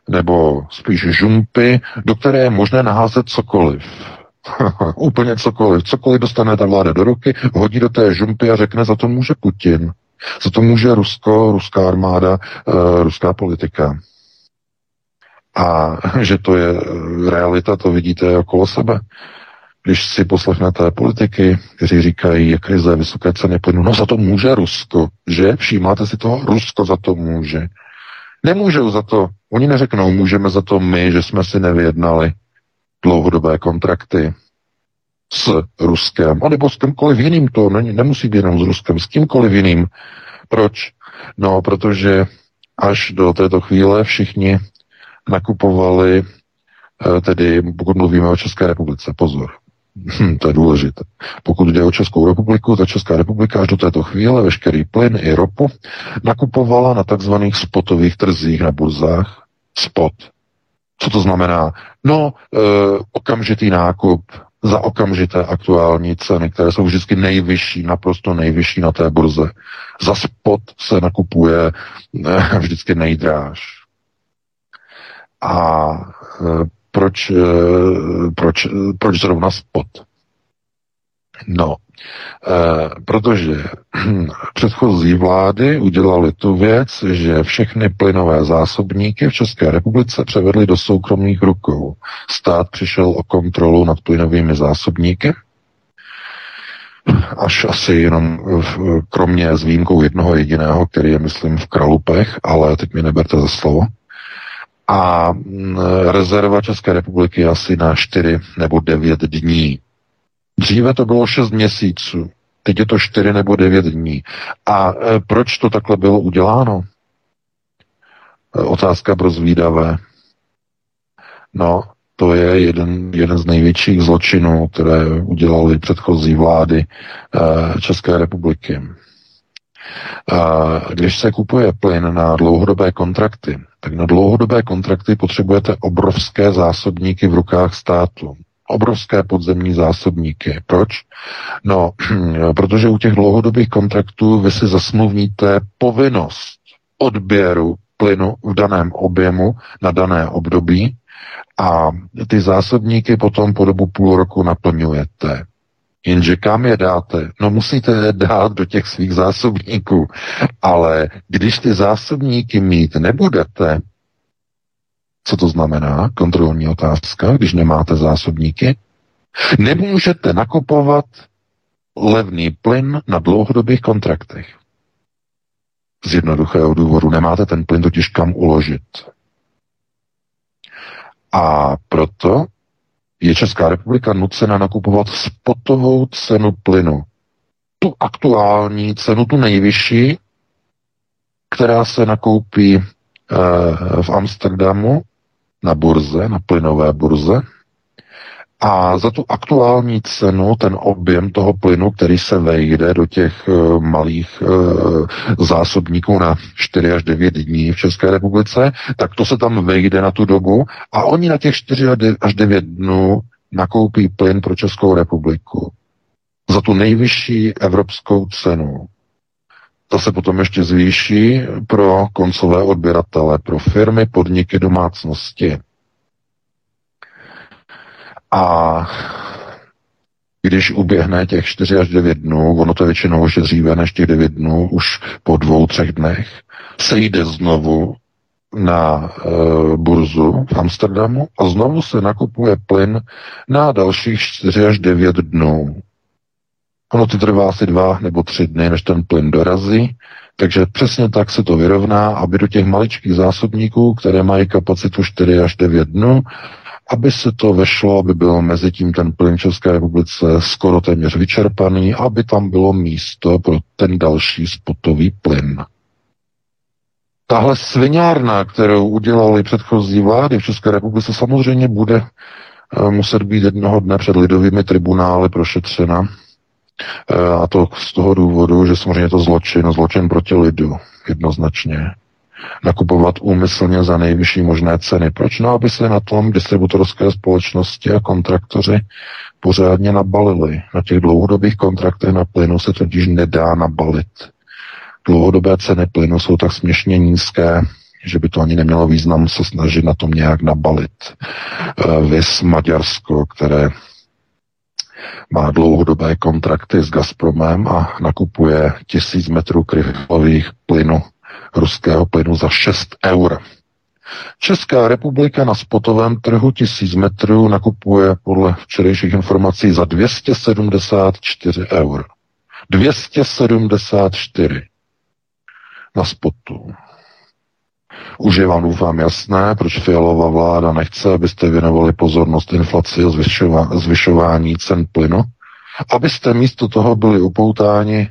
nebo spíš žumpy, do které je možné naházet cokoliv. [laughs] Úplně cokoliv. Cokoliv dostane ta vláda do ruky, hodí do té žumpy a řekne, za to může Putin. Za to může Rusko, ruská armáda, uh, ruská politika. A [laughs] že to je realita, to vidíte okolo sebe. Když si poslechnete politiky, kteří říkají, jak krize, vysoké ceny plynu, no za to může Rusko, že? Všímáte si toho? Rusko za to může. Nemůžou za to. Oni neřeknou, můžeme za to my, že jsme si nevyjednali dlouhodobé kontrakty s Ruskem, anebo s kýmkoliv jiným to, není, nemusí být jenom s Ruskem, s kýmkoliv jiným. Proč? No, protože až do této chvíle všichni nakupovali, eh, tedy pokud mluvíme o České republice, pozor, Hm, to je důležité. Pokud jde o Českou republiku, ta Česká republika až do této chvíle veškerý plyn i ropu nakupovala na takzvaných spotových trzích na burzách. Spot. Co to znamená? No, e, okamžitý nákup za okamžité aktuální ceny, které jsou vždycky nejvyšší, naprosto nejvyšší na té burze. Za spot se nakupuje e, vždycky nejdráž. A e, proč, eh, proč, proč zrovna spot? No, e, protože [clears throat] předchozí vlády udělali tu věc, že všechny plynové zásobníky v České republice převedly do soukromých rukou. Stát přišel o kontrolu nad plynovými zásobníky, až asi jenom v, kromě s výjimkou jednoho jediného, který je, myslím, v Kralupech, ale teď mi neberte za slovo. A rezerva České republiky asi na 4 nebo 9 dní. Dříve to bylo 6 měsíců, teď je to 4 nebo 9 dní. A e, proč to takhle bylo uděláno? E, otázka pro zvídavé. No, to je jeden, jeden z největších zločinů, které udělali předchozí vlády e, České republiky. Když se kupuje plyn na dlouhodobé kontrakty, tak na dlouhodobé kontrakty potřebujete obrovské zásobníky v rukách státu obrovské podzemní zásobníky. Proč? No, [clears throat] protože u těch dlouhodobých kontraktů vy si zasmluvníte povinnost odběru plynu v daném objemu na dané období a ty zásobníky potom po dobu půl roku naplňujete. Jenže kam je dáte? No musíte je dát do těch svých zásobníků. Ale když ty zásobníky mít nebudete, co to znamená? Kontrolní otázka, když nemáte zásobníky. Nemůžete nakupovat levný plyn na dlouhodobých kontraktech. Z jednoduchého důvodu nemáte ten plyn totiž kam uložit. A proto je Česká republika nucena nakupovat spotovou cenu plynu. Tu aktuální cenu, tu nejvyšší, která se nakoupí e, v Amsterdamu na burze, na plynové burze. A za tu aktuální cenu, ten objem toho plynu, který se vejde do těch uh, malých uh, zásobníků na 4 až 9 dní v České republice, tak to se tam vejde na tu dobu a oni na těch 4 až 9 dnů nakoupí plyn pro Českou republiku za tu nejvyšší evropskou cenu. To se potom ještě zvýší pro koncové odběratele, pro firmy, podniky, domácnosti. A když uběhne těch 4 až 9 dnů, ono to je většinou ještě dříve než těch 9 dnů, už po dvou, třech dnech, se jde znovu na e, burzu v Amsterdamu a znovu se nakupuje plyn na dalších 4 až 9 dnů. Ono to trvá asi dva nebo tři dny, než ten plyn dorazí, takže přesně tak se to vyrovná, aby do těch maličkých zásobníků, které mají kapacitu 4 až 9 dnů, aby se to vešlo, aby byl mezi tím ten plyn České republice skoro téměř vyčerpaný, aby tam bylo místo pro ten další spotový plyn. Tahle sviňárna, kterou udělali předchozí vlády v České republice, samozřejmě bude eh, muset být jednoho dne před lidovými tribunály prošetřena Eh, a to z toho důvodu, že samozřejmě je to zločin, zločin proti lidu, jednoznačně. Nakupovat úmyslně za nejvyšší možné ceny. Proč? No, aby se na tom distributorské společnosti a kontraktoři pořádně nabalili. Na těch dlouhodobých kontraktech na plynu se totiž nedá nabalit. Dlouhodobé ceny plynu jsou tak směšně nízké, že by to ani nemělo význam se snažit na tom nějak nabalit. Eh, Vys Maďarsko, které má dlouhodobé kontrakty s Gazpromem a nakupuje tisíc metrů krychlových plynu, ruského plynu za 6 eur. Česká republika na spotovém trhu tisíc metrů nakupuje podle včerejších informací za 274 eur. 274 na spotu. Už je vám doufám jasné, proč Fialová vláda nechce, abyste věnovali pozornost inflaci a zvyšování cen plynu, abyste místo toho byli upoutáni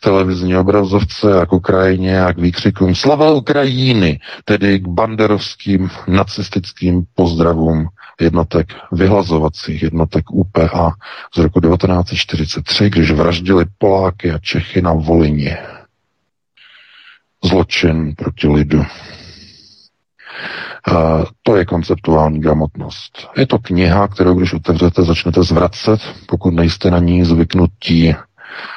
k televizní obrazovce a k Ukrajině a k výkřikům Slava Ukrajiny, tedy k banderovským nacistickým pozdravům jednotek vyhlazovacích jednotek UPA z roku 1943, když vraždili Poláky a Čechy na Volině zločin proti lidu. A to je konceptuální gramotnost. Je to kniha, kterou když otevřete, začnete zvracet, pokud nejste na ní zvyknutí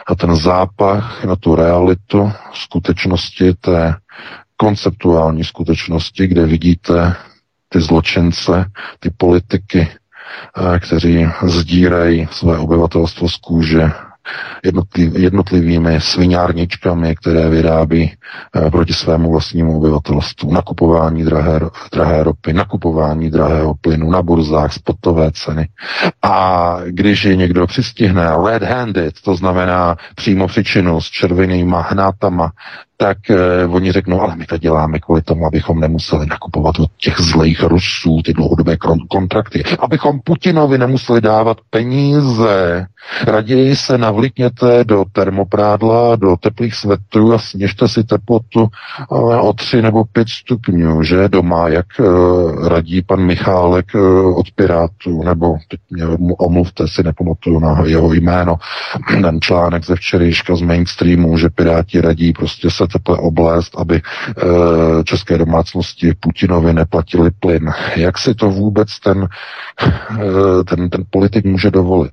a ten zápach na tu realitu skutečnosti, té konceptuální skutečnosti, kde vidíte ty zločince, ty politiky, kteří zdírají své obyvatelstvo z kůže jednotlivými sviňárničkami, které vyrábí eh, proti svému vlastnímu obyvatelstvu. Nakupování drahé, drahé ropy, nakupování drahého plynu na burzách, spotové ceny. A když je někdo přistihne red-handed, to znamená přímo přičinu s červenýma hnátama, tak eh, oni řeknou, ale my to děláme kvůli tomu, abychom nemuseli nakupovat od těch zlejch Rusů ty dlouhodobé kontrakty, abychom Putinovi nemuseli dávat peníze. Raději se navlikněte do termoprádla, do teplých svetrů a sněžte si teplotu eh, o 3 nebo 5 stupňů, že? Doma, jak eh, radí pan Michálek eh, od Pirátů, nebo teď mě omluvte si, nepamatuju na jeho jméno, [clears throat] ten článek ze včerejška z mainstreamu, že Piráti radí prostě se teple oblast, aby české domácnosti Putinovi neplatili plyn. Jak si to vůbec ten, ten, ten politik může dovolit?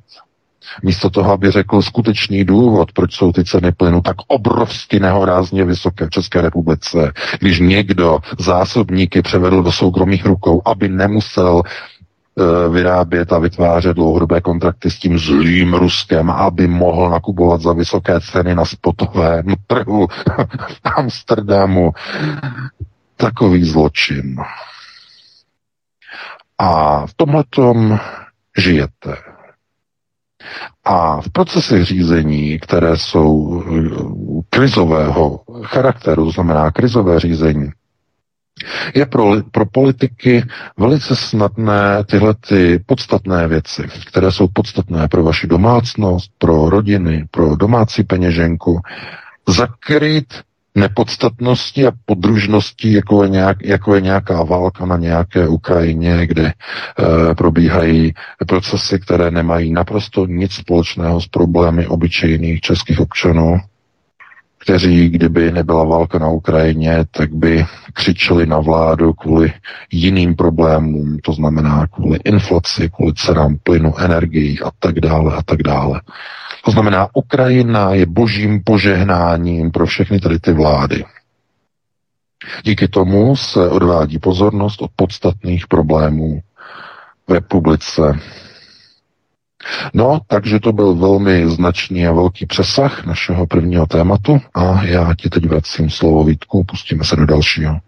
Místo toho, aby řekl skutečný důvod, proč jsou ty ceny plynu tak obrovsky nehorázně vysoké v České republice, když někdo zásobníky převedl do soukromých rukou, aby nemusel vyrábět a vytvářet dlouhodobé kontrakty s tím zlým Ruskem, aby mohl nakupovat za vysoké ceny na spotovém [laughs] trhu v Amsterdamu. Takový zločin. A v tomhletom žijete. A v procesech řízení, které jsou eh, krizového charakteru, znamená krizové řízení, je pro, pro politiky velice snadné tyhle ty podstatné věci, které jsou podstatné pro vaši domácnost, pro rodiny, pro domácí peněženku, zakryt nepodstatnosti a podružnosti, jako je, nějak, jako je nějaká válka na nějaké Ukrajině, kde e, probíhají procesy, které nemají naprosto nic společného s problémy obyčejných českých občanů, kteří, kdyby nebyla válka na Ukrajině, tak by křičeli na vládu kvůli jiným problémům, to znamená kvůli inflaci, kvůli cenám plynu, energií a tak dále a tak dále. To znamená, Ukrajina je božím požehnáním pro všechny tady ty vlády. Díky tomu se odvádí pozornost od podstatných problémů v republice. No, takže to byl velmi značný a velký přesah našeho prvního tématu a já ti teď vracím slovo Vítku, pustíme se do dalšího.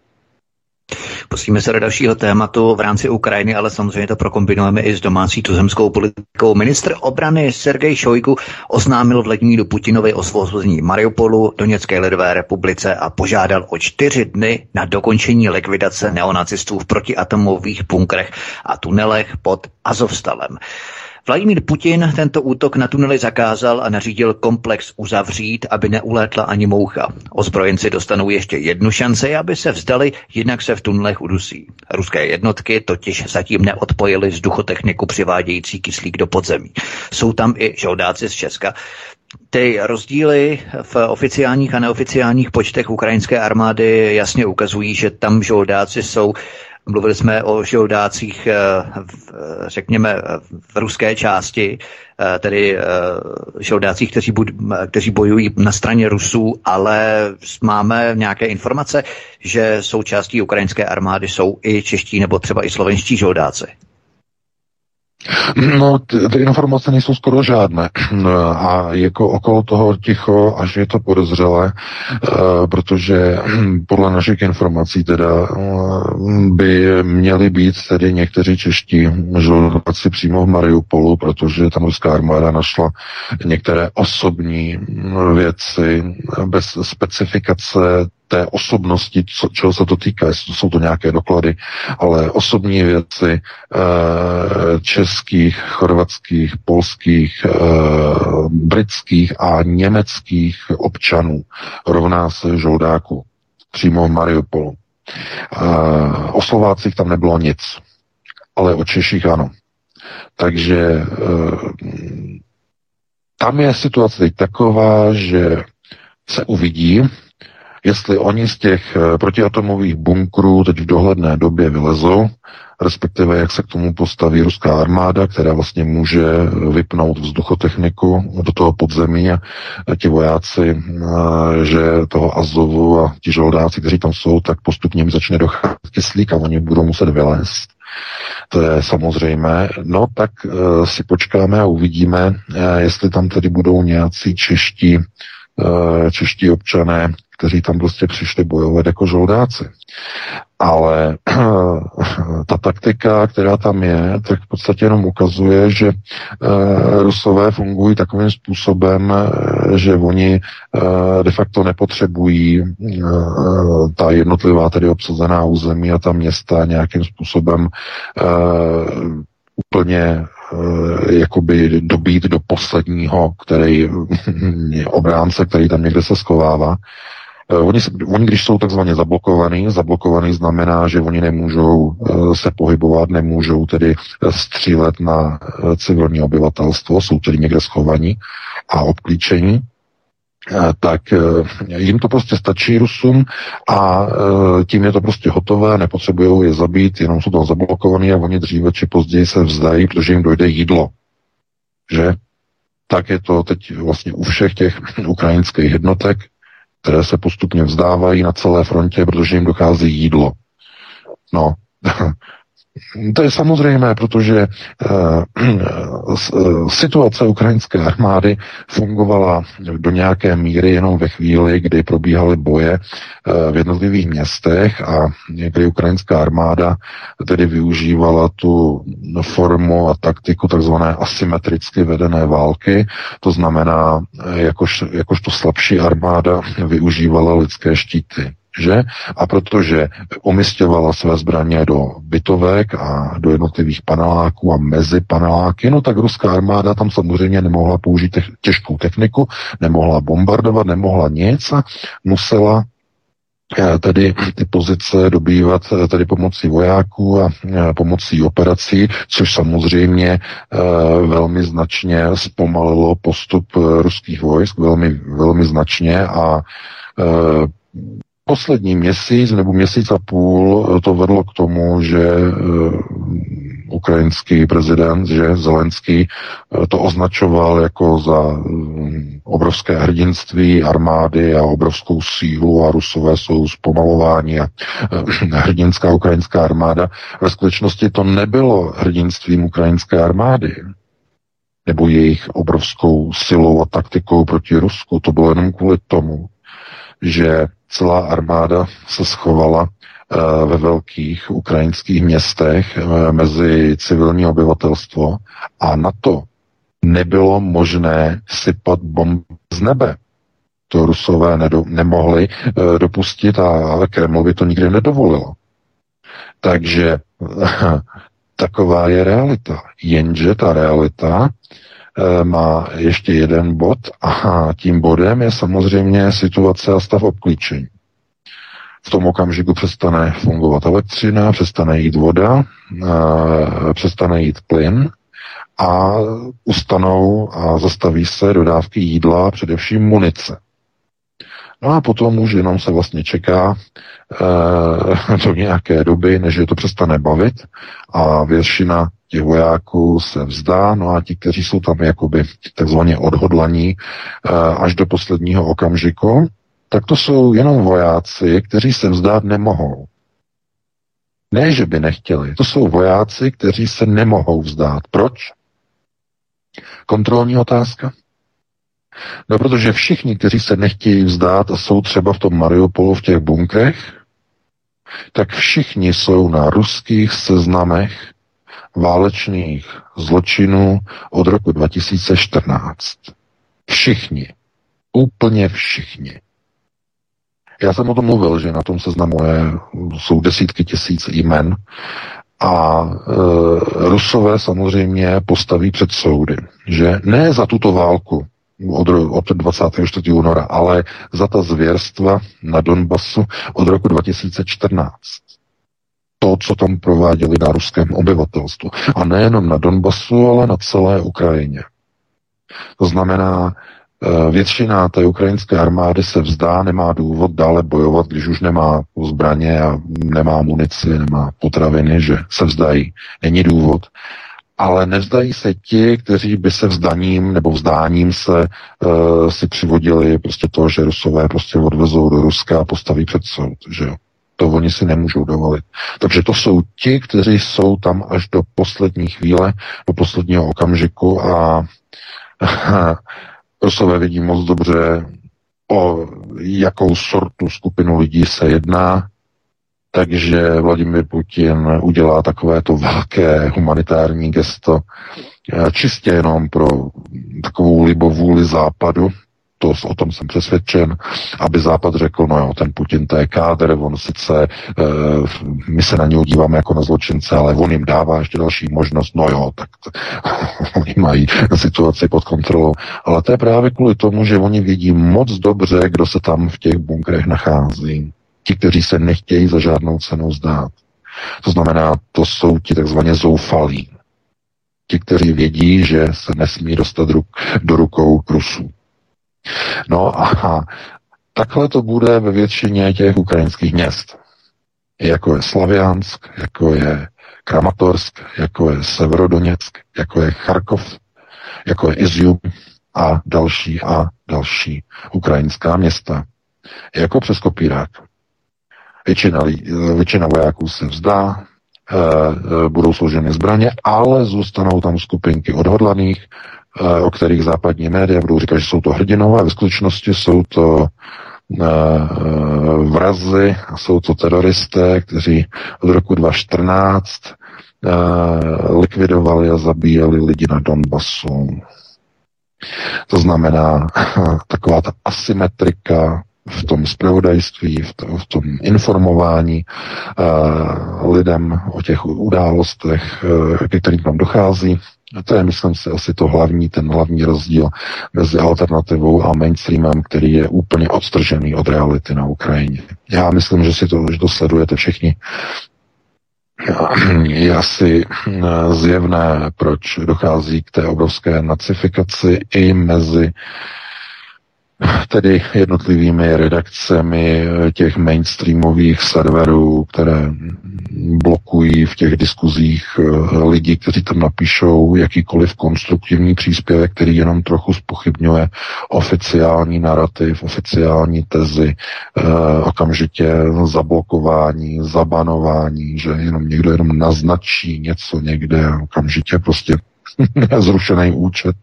Pustíme se do dalšího tématu v rámci Ukrajiny, ale samozřejmě to prokombinujeme i s domácí tuzemskou politikou. Ministr obrany Sergej Šojku oznámil Vladimíru Putinovi osvobození Mariupolu, Doněcké lidové republice a požádal o čtyři dny na dokončení likvidace neonacistů v protiatomových bunkrech a tunelech pod Azovstalem. Vladimír Putin tento útok na tunely zakázal a nařídil komplex uzavřít, aby neulétla ani moucha. Ozbrojenci dostanou ještě jednu šanci, aby se vzdali, jinak se v tunelech udusí. Ruské jednotky totiž zatím neodpojily vzduchotechniku přivádějící kyslík do podzemí. Jsou tam i žoldáci z Česka, ty rozdíly v oficiálních a neoficiálních počtech ukrajinské armády jasně ukazují, že tam žoldáci jsou Mluvili jsme o žoldácích, eh, řekněme, v ruské části, eh, tedy eh, žoldácích, kteří, kteří bojují na straně Rusů, ale máme nějaké informace, že součástí ukrajinské armády jsou i čeští nebo třeba i slovenští žoldáci. No, ty, ty informace nejsou skoro žádné. [clears throat] A jako okolo toho ticho, až je to podezřelé, uh, protože hm, podle našich informací teda uh, by měli být tedy někteří čeští žoldáci přímo v Mariupolu, protože tam ruská armáda našla některé osobní hm, věci bez specifikace té osobnosti, co, čeho se to týká, jestli jsou to nějaké doklady, ale osobní věci e, českých, chorvatských, polských, e, britských a německých občanů rovná se žoldáku přímo v Mariupolu. E, o Slovácích tam nebylo nic, ale o Češích ano. Takže e, tam je situace teď taková, že se uvidí, jestli oni z těch eh, protiatomových bunkrů teď v dohledné době vylezou, respektive jak se k tomu postaví ruská armáda, která vlastně může vypnout vzduchotechniku do toho podzemí a ti vojáci, eh, že toho Azovu a ti žoldáci, kteří tam jsou, tak postupně mi začne docházet kyslík a oni budou muset vylézt To je samozřejmé. No tak uh, si počkáme a uvidíme, uh, jestli tam tedy budou nějací čeští, uh, čeští občané, kteří tam prostě přišli bojovat jako žoldáci. Ale [clears throat] ta taktika, která tam je, tak v podstatě jenom ukazuje, že uh, Rusové fungují takovým způsobem, uh, že oni uh, de facto nepotřebují ta jednotlivá tedy obsazená území a ta města nějakým způsobem úplně jakoby dobít do posledního, který [laughs] obránce, který tam někde se schovává. Eh, oni, oni, když jsou takzvaně zablokovaný, zablokovaný znamená, že oni nemůžou eh, se pohybovat, nemůžou tedy eh, střílet na civilní obyvatelstvo, jsou tedy někde schovaní a obklíčení, tak jim to prostě stačí Rusům a tím je to prostě hotové, nepotřebují je zabít, jenom jsou tam zablokovaní a oni dříve či později se vzdají, protože jim dojde jídlo. Že? Tak je to teď vlastně u všech těch [laughs] ukrajinských jednotek, které se postupně vzdávají na celé frontě, protože jim dochází jídlo. No, [laughs] To je samozřejmé, protože uh, situace ukrajinské armády fungovala do nějaké míry jenom ve chvíli, kdy probíhaly boje uh, v jednotlivých městech a kdy ukrajinská armáda tedy využívala tu formu a taktiku takzvané asymetricky vedené války, to znamená, jakož, jakožto slabší armáda využívala lidské štíty že? A protože umistěvala své zbraně do bytovek a do jednotlivých paneláků a mezi paneláky, no tak ruská armáda tam samozřejmě nemohla použít těžkou techniku, nemohla bombardovat, nemohla nic a musela eh, tedy ty pozice dobývat eh, tedy pomocí vojáků a eh, pomocí operací, což samozřejmě velmi značně zpomalilo postup ruských vojsk, velmi, velmi značně a poslední měsíc nebo měsíc a půl eh, to vedlo k tomu, že uh, ukrajinský prezident, že Zelenský uh, to označoval jako za um, obrovské hrdinství armády a obrovskou sílu a rusové jsou zpomalováni a [clears throat] hrdinská ukrajinská armáda. Ve skutečnosti to nebylo hrdinstvím ukrajinské armády nebo jejich obrovskou silou a taktikou proti Rusku. To bylo jenom kvůli tomu, že celá armáda se schovala eh, ve velkých ukrajinských městech eh, mezi civilní obyvatelstvo a na to nebylo možné sypat bomb z nebe. To rusové nedo, nemohli uh, dopustit a Kremlovi to nikdy nedovolilo. Takže [laughs] taková je realita. Jenže ta realita Eh, má ještě jeden bod a tím bodem je samozřejmě situace a stav obklíčení. V tom okamžiku přestane fungovat elektřina, přestane jít voda, eh, přestane jít plyn a ustanou a zastaví se dodávky jídla, především munice. No a potom už jenom se vlastně čeká e, do nějaké doby, než je to přestane bavit a většina těch vojáků se vzdá, no a ti, kteří jsou tam jakoby takzvaně odhodlaní eh, až do posledního okamžiku, tak to jsou jenom vojáci, kteří se vzdát nemohou. Ne, že by nechtěli. To jsou vojáci, kteří se nemohou vzdát. Proč? Kontrolní otázka. No, protože všichni, kteří se nechtějí vzdát a jsou třeba v tom Mariupolu v těch bunkrech, tak všichni jsou na ruských seznamech válečných zločinů od roku 2014. Všichni. Úplně všichni. Já jsem o tom mluvil, že na tom seznamu je, jsou desítky tisíc jmen a e, Rusové samozřejmě postaví před soudy, že ne za tuto válku od, od 24. února, ale za ta zvěrstva na Donbasu od roku 2014 to, co tam prováděli na ruském obyvatelstvu. A nejenom na Donbasu, ale na celé Ukrajině. To znamená, eh, většina té ukrajinské armády se vzdá, nemá důvod dále bojovat, když už nemá zbraně a nemá munici, nemá potraviny, že se vzdají. Není důvod. Ale nevzdají se ti, kteří by se vzdaním nebo vzdáním se uh, si přivodili prostě to, že Rusové prostě odvezou do Ruska a postaví před soud, že jo. To oni si nemůžou dovolit. Takže to jsou ti, kteří jsou tam až do poslední chvíle, do posledního okamžiku a [laughs] Rusové vidí moc dobře, o jakou sortu skupinu lidí se jedná, takže Vladimir Putin udělá takovéto velké humanitární gesto eh, čistě jenom pro takovou libovůli západu, to, o tom jsem přesvědčen, aby Západ řekl, no jo, ten Putin to je kádr, on sice, e, my se na něj díváme jako na zločince, ale on jim dává ještě další možnost, no jo, tak to, [laughs] oni mají situaci pod kontrolou. Ale to je právě kvůli tomu, že oni vidí moc dobře, kdo se tam v těch bunkrech nachází. Ti, kteří se nechtějí za žádnou cenu zdát. To znamená, to jsou ti takzvaně zoufalí. Ti, kteří vědí, že se nesmí dostat do rukou Rusů. No a takhle to bude ve většině těch ukrajinských měst. Jako je Slaviansk, jako je Kramatorsk, jako je Severodoněck, jako je Charkov, jako je Izium a další a další ukrajinská města. Jako přes kopírák. Většina, většina vojáků se vzdá, e, e, budou složeny zbraně, ale zůstanou tam skupinky odhodlaných, Eh, o kterých západní média budou říkat, že jsou to hrdinové, ve skutečnosti jsou to eh, vrazy, jsou to teroristé, kteří od roku 2014 eh, likvidovali a zabíjeli lidi na Donbasu. To znamená [laughs] taková ta asymetrika v tom zpravodajství, v, to, v tom informování uh, lidem o těch událostech, uh, kterým tam dochází. A to je, myslím si, asi to hlavní, ten hlavní rozdíl mezi alternativou a mainstreamem, který je úplně odstržený od reality na Ukrajině. Já myslím, že si to, že to sledujete všichni. [clears throat] Je asi eh, zjevné, proč dochází k té obrovské nacifikaci i mezi tedy jednotlivými redakcemi těch mainstreamových serverů, které blokují v těch diskuzích eh, lidi, kteří tam napíšou jakýkoliv konstruktivní příspěvek, který jenom trochu spochybňuje oficiální narrativ, oficiální tezi, eh, okamžitě zablokování, zabanování, že jenom někdo jenom naznačí něco někde, okamžitě prostě [laughs] zrušený účet.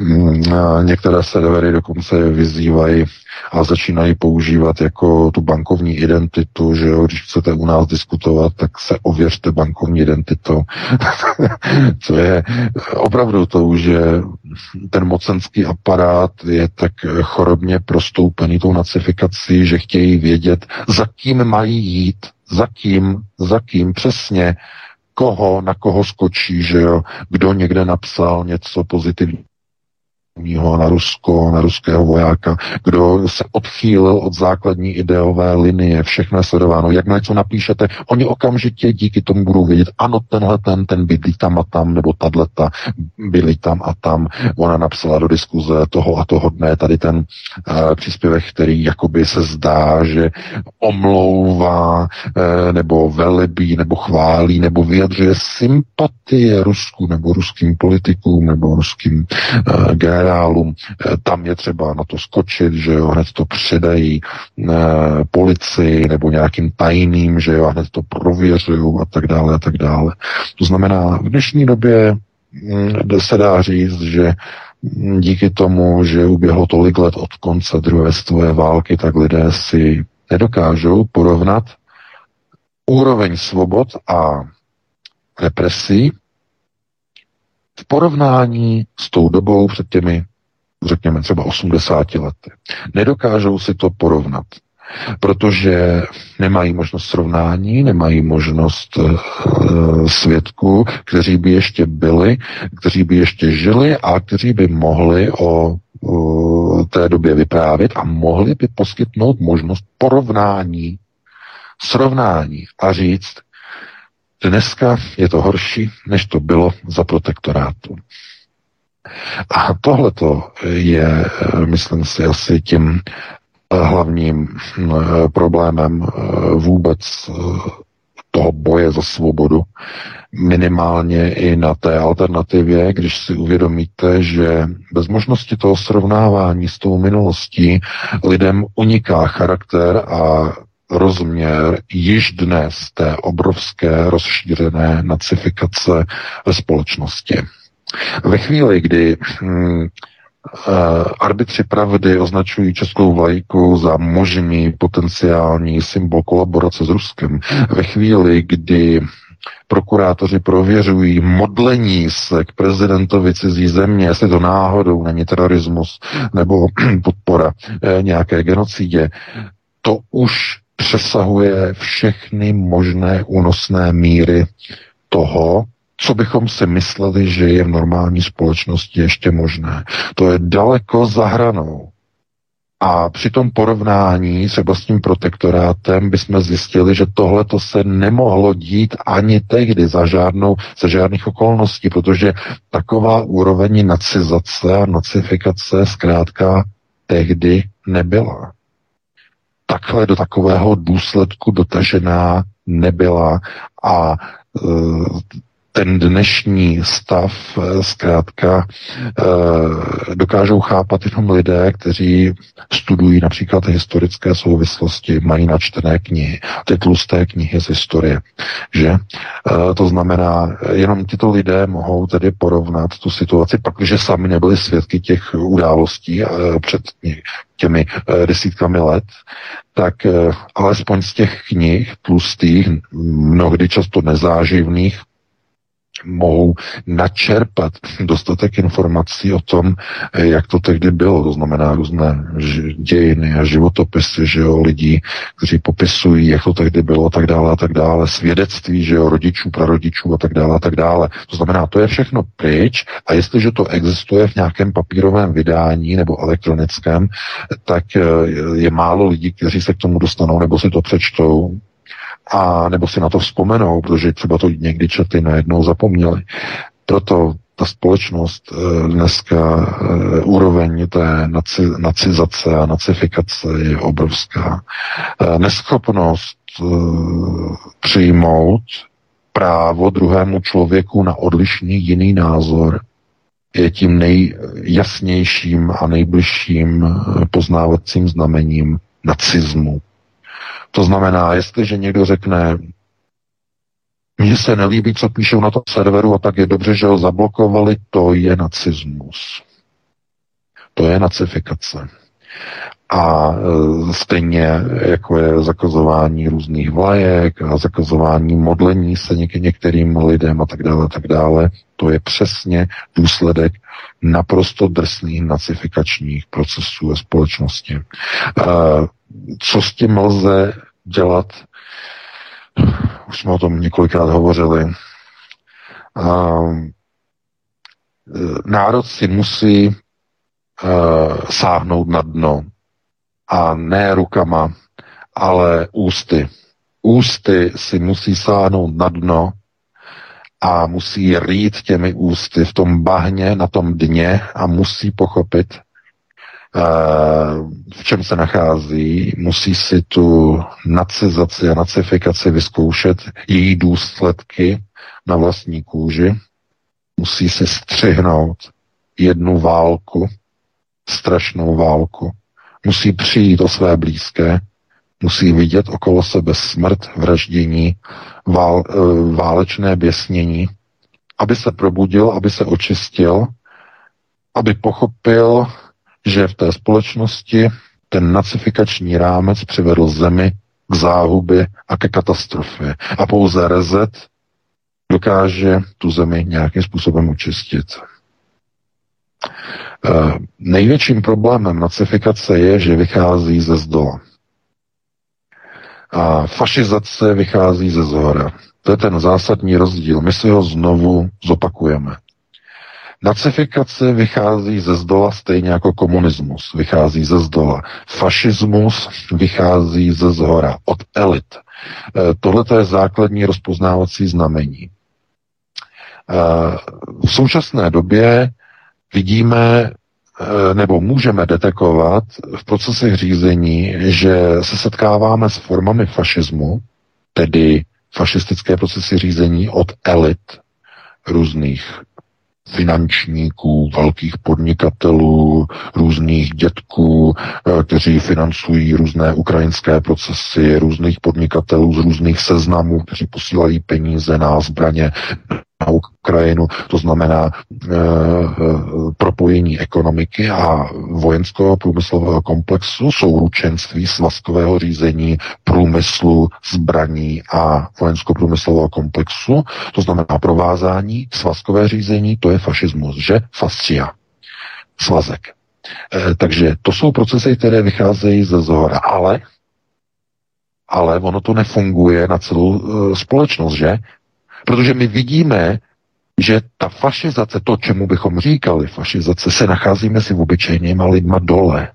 Mm, některé servery dokonce vyzývají a začínají používat jako tu bankovní identitu, že jo, když chcete u nás diskutovat, tak se ověřte bankovní identitou. [laughs] Co je opravdu to, že ten mocenský aparát je tak chorobně prostoupený tou nacifikací, že chtějí vědět, za kým mají jít, za kým, za kým přesně koho, na koho skočí, že jo, kdo někde napsal něco pozitivního na Rusko, na ruského vojáka, kdo se odchýlil od základní ideové linie, všechno je sledováno. Jak něco napíšete, oni okamžitě díky tomu budou vědět, ano, tenhle ten, ten bydlí tam a tam, nebo tato byli tam a tam. Ona napsala do diskuze toho a toho dne tady ten uh, příspěvek, který jakoby se zdá, že omlouvá uh, nebo velebí, nebo chválí, nebo vyjadřuje sympatie Rusku, nebo ruským politikům, nebo ruským uh. Eh, tam je třeba na to skočit, že jo, hned to předají eh, policii nebo nějakým tajným, že jo, hned to prověřují a tak dále a tak dále. To znamená, v dnešní době hm, se dá říct, že díky tomu, že uběhlo tolik let od konce druhé světové války, tak lidé si nedokážou porovnat úroveň svobod a represí v porovnání s tou dobou před těmi, řekněme, třeba 80 lety. Nedokážou si to porovnat, protože nemají možnost srovnání, nemají možnost uh, svědků, kteří by ještě byli, kteří by ještě žili a kteří by mohli o uh, té době vyprávět a mohli by poskytnout možnost porovnání, srovnání a říct, Dneska je to horší, než to bylo za protektorátu. A tohleto je, myslím si, asi tím hlavním eh, problémem eh, vůbec eh, toho boje za svobodu, minimálně i na té alternativě, když si uvědomíte, že bez možnosti toho srovnávání s tou minulostí lidem uniká charakter a rozměr již dnes té obrovské rozšířené nacifikace společnosti. Ve chvíli, kdy hm, arbitři pravdy označují českou vlajku za možný potenciální symbol kolaborace s Ruskem, ve chvíli, kdy prokurátoři prověřují modlení se k prezidentovi cizí země, jestli to náhodou není terorismus nebo [clears throat] podpora eh, nějaké genocidě, to už přesahuje všechny možné únosné míry toho, co bychom si mysleli, že je v normální společnosti ještě možné. To je daleko za hranou. A při tom porovnání s tím protektorátem bychom zjistili, že tohle to se nemohlo dít ani tehdy za, žádnou, za žádných okolností, protože taková úroveň nacizace a nacifikace zkrátka tehdy nebyla. Takhle do takového důsledku dotažená nebyla a e, ten dnešní stav eh, zkrátka eh, dokážou chápat jenom lidé, kteří studují například historické souvislosti, mají načtené knihy, ty tlusté knihy z historie. Že? Eh, to znamená, jenom tyto lidé mohou tedy porovnat tu situaci, pakliže sami nebyli svědky těch událostí před těmi desítkami let, tak alespoň z těch knih tlustých, mnohdy často nezáživných, mohou načerpat dostatek informací o tom, jak to tehdy bylo. To znamená různé dějiny a životopisy že jo, lidí, kteří popisují, jak to tehdy bylo a tak dále a tak dále, svědectví že jo, rodičů, prarodičů a tak dále a tak dále. To znamená, to je všechno pryč a jestliže to existuje v nějakém papírovém vydání nebo elektronickém, tak eh, je málo lidí, kteří se k tomu dostanou nebo si to přečtou a nebo si na to vzpomenou, protože třeba to někdy čety najednou zapomněli. Proto ta společnost eh, dneska eh, úroveň té naci, nacizace a nacifikace je obrovská. Eh, neschopnost přijmout právo druhému člověku na odlišný jiný názor je tím nejjasnějším a nejbližším poznávacím znamením nacismu. To znamená, jestliže někdo řekne, mně se nelíbí, co píšou na tom serveru a tak je dobře, že ho zablokovali, to je nacismus. To je nacifikace. A e, stejně jako je zakazování různých vlajek a zakazování modlení se něk- některým lidem a tak dále, tak dále, to je přesně důsledek naprosto drsných nacifikačních procesů ve společnosti. E, co s tím lze dělat? Už jsme o tom několikrát hovořili. E, národ si musí sáhnout na dno a ne rukama, ale ústy. Ústy si musí sáhnout na dno a musí rýt těmi ústy v tom bahně, na tom dně a musí pochopit, v čem se nachází, musí si tu nacizaci a nacifikaci vyzkoušet, její důsledky na vlastní kůži, musí si střihnout jednu válku, strašnou válku, musí přijít o své blízké, musí vidět okolo sebe smrt, vraždění, vál, e, válečné běsnění, aby se probudil, aby se očistil, aby pochopil, že v té společnosti ten nacifikační rámec přivedl zemi k záhubě a ke katastrofě. A pouze rezet dokáže tu zemi nějakým způsobem očistit. Eh, největším problémem nacifikace je, že vychází ze zdola. A fašizace vychází ze zhora. To je ten zásadní rozdíl. My si ho znovu zopakujeme. Nacifikace vychází ze zdola stejně jako komunismus vychází ze zdola. Fašismus vychází ze zhora, od elit. E, Tohle je základní rozpoznávací znamení. E, v současné době vidíme eh, nebo můžeme detekovat v procesech řízení, že se setkáváme s formami fašismu, tedy fašistické procesy řízení od elit různých finančníků, velkých podnikatelů, různých dětků, eh, kteří financují různé ukrajinské procesy, různých podnikatelů z různých seznamů, kteří posílají peníze na zbraně na Ukrajinu, to znamená e, propojení ekonomiky a vojenského průmyslového komplexu, souručenství svazkového řízení, průmyslu, zbraní a vojensko-průmyslového komplexu, to znamená provázání, svazkové řízení, to je fašismus, že? Fascia, svazek. E, takže to jsou procesy, které vycházejí ze zhora, ale ale ono to nefunguje na celou e, společnost, že? Protože my vidíme, že ta fašizace, to, čemu bychom říkali fašizace, se nachází mezi obyčejnýma lidma dole,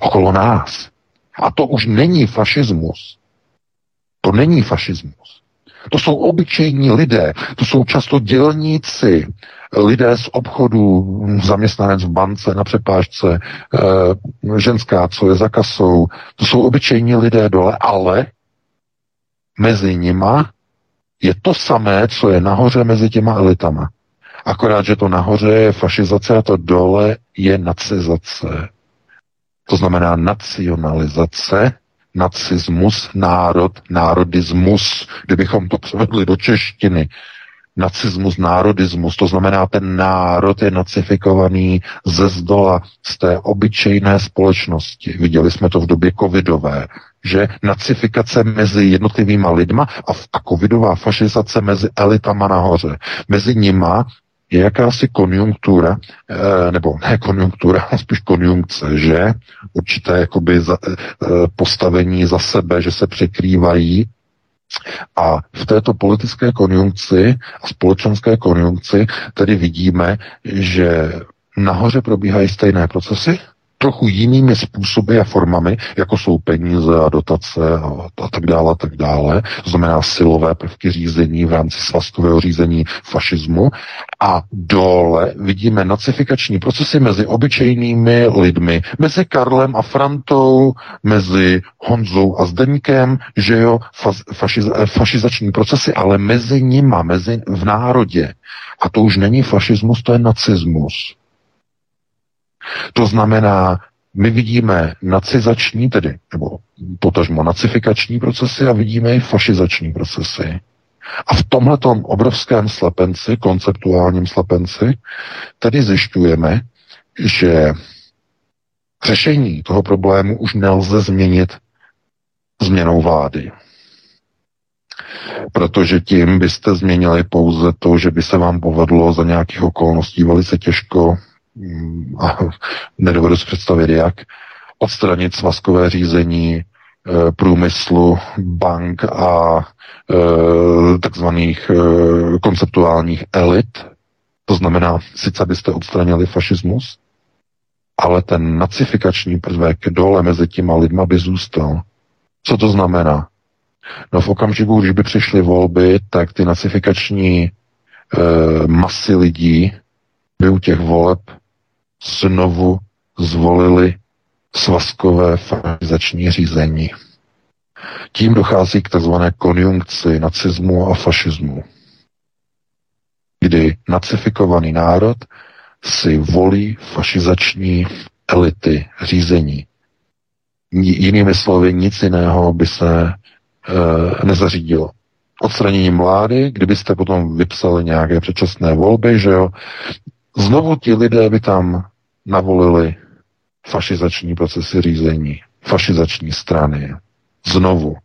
okolo nás. A to už není fašismus. To není fašismus. To jsou obyčejní lidé, to jsou často dělníci, lidé z obchodu, zaměstnanec v bance, na přepážce, e, ženská, co je za kasou. To jsou obyčejní lidé dole, ale mezi nima je to samé, co je nahoře mezi těma elitama. Akorát, že to nahoře je fašizace a to dole je nacizace. To znamená nacionalizace, nacismus, národ, národismus, kdybychom to převedli do češtiny. Nacismus, národismus, to znamená, ten národ je nacifikovaný ze zdola, z té obyčejné společnosti. Viděli jsme to v době covidové, že nacifikace mezi jednotlivými lidma a, a covidová fašizace mezi elitama nahoře. Mezi nima je jakási konjunktura, eh, nebo ne konjunktura, ale [laughs] spíš konjunkce, že určité jakoby za, eh, postavení za sebe, že se překrývají a v této politické konjunkci a společenské konjunkci tedy vidíme, že nahoře probíhají stejné procesy, trochu jinými způsoby a formami, jako jsou peníze a dotace a, a tak dále, a tak dále. To znamená silové prvky řízení v rámci svazkového řízení fašismu. A dole vidíme nacifikační procesy mezi obyčejnými lidmi, mezi Karlem a Frantou, mezi Honzou a Zdeňkem, že jo, fašiz, fašizační procesy, ale mezi nima, mezi v národě. A to už není fašismus, to je nacismus. To znamená, my vidíme nacizační, tedy, nebo potažmo nacifikační procesy a vidíme i fašizační procesy. A v tomhletom obrovském slepenci, konceptuálním slepenci, tedy zjišťujeme, že řešení toho problému už nelze změnit změnou vlády. Protože tím byste změnili pouze to, že by se vám povedlo za nějakých okolností velice těžko a nedovedu si představit jak, odstranit svazkové řízení e, průmyslu, bank a e, takzvaných e, konceptuálních elit. To znamená, sice byste odstranili fašismus, ale ten nacifikační prvek dole mezi těma lidma by zůstal. Co to znamená? No v okamžiku, když by přišly volby, tak ty nacifikační e, masy lidí by u těch voleb znovu zvolili svazkové fašizační řízení. Tím dochází k tzv. konjunkci nacismu a fašismu, kdy nacifikovaný národ si volí fašizační elity řízení. Jinými slovy, nic jiného by se e, nezařídilo. Odstraněním vlády, kdybyste potom vypsali nějaké předčasné volby, že jo, Znovu ti lidé by tam navolili fašizační procesy řízení, fašizační strany. Znovu.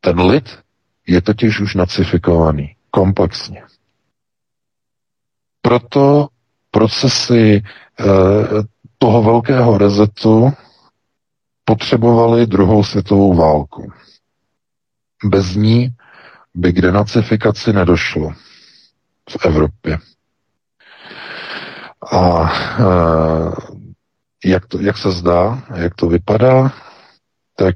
Ten lid je totiž už nacifikovaný komplexně. Proto procesy e, toho velkého rezetu potřebovali druhou světovou válku. Bez ní by k denacifikaci nedošlo v Evropě. A e, jak, to, jak se zdá, jak to vypadá, tak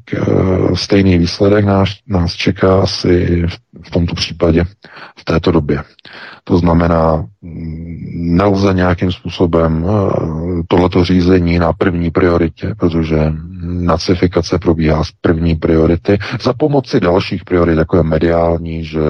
stejný výsledek nás, nás čeká asi v tomto případě v této době. To znamená, nelze nějakým způsobem tohleto řízení na první prioritě, protože nacifikace probíhá z první priority za pomoci dalších priorit, jako je mediální, že,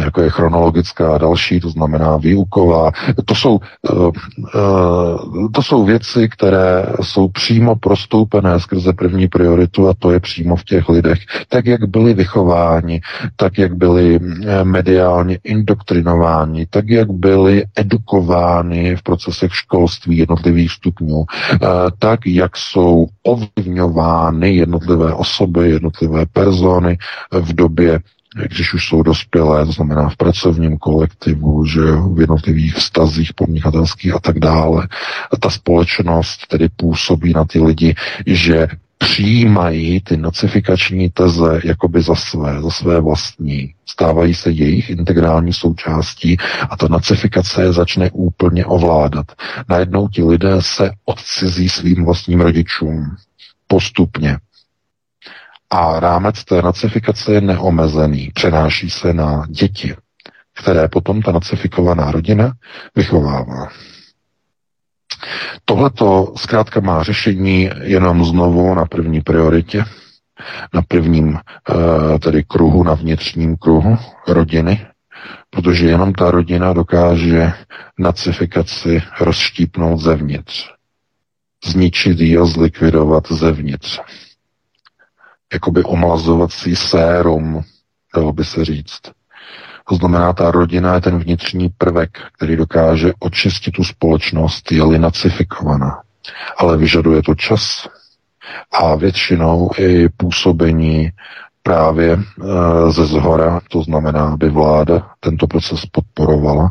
jako je chronologická a další, to znamená výuková. To jsou, eh, eh, to jsou věci, které jsou přímo prostoupené skrze první prioritu a to je přímo v těch lidech. Tak, jak byli vychováni, tak, jak byli eh, mediálně indoktrinováni, tak, jak byli edukováni v procesech školství jednotlivých stupňů, tak, jak jsou ovlivňovány jednotlivé osoby, jednotlivé persony v době, když už jsou dospělé, to znamená v pracovním kolektivu, že v jednotlivých vztazích podnikatelských a tak dále. A ta společnost tedy působí na ty lidi, že přijímají ty nacifikační teze jakoby za své, za své vlastní. Stávají se jejich integrální součástí a ta nacifikace je začne úplně ovládat. Najednou ti lidé se odcizí svým vlastním rodičům postupně. A rámec té nacifikace je neomezený, přenáší se na děti, které potom ta nacifikovaná rodina vychovává. Tohleto zkrátka má řešení jenom znovu na první prioritě, na prvním eh, tedy kruhu, na vnitřním kruhu rodiny, protože jenom ta rodina dokáže nacifikaci rozštípnout zevnitř, zničit ji a zlikvidovat zevnitř. Jakoby omlazovací sérum, dalo by se říct. To znamená, ta rodina je ten vnitřní prvek, který dokáže očistit tu společnost, je-li nacifikovaná. Ale vyžaduje to čas a většinou i působení právě e, ze zhora, to znamená, aby vláda tento proces podporovala,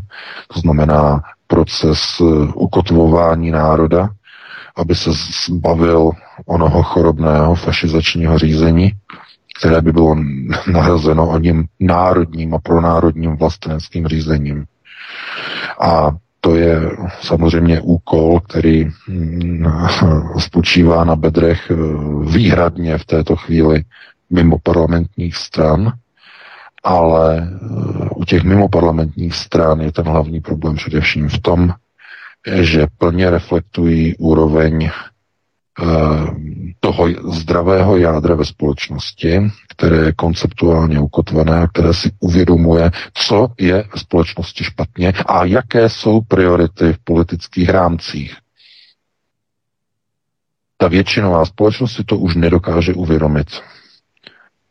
to znamená proces e, ukotvování národa, aby se zbavil onoho chorobného fašizačního řízení, které by bylo [laughs] nahrazeno o něm národním a pronárodním vlasteneckým řízením. A to je samozřejmě úkol, který mm, [laughs] spočívá na bedrech eh, výhradně v této chvíli mimo parlamentních stran, ale eh, u těch mimo parlamentních stran je ten hlavní problém především v tom, že plně reflektují úroveň toho zdravého jádra ve společnosti, které je konceptuálně ukotvené a které si uvědomuje, co je ve společnosti špatně a jaké jsou priority v politických rámcích. Ta většinová společnost si to už nedokáže uvědomit.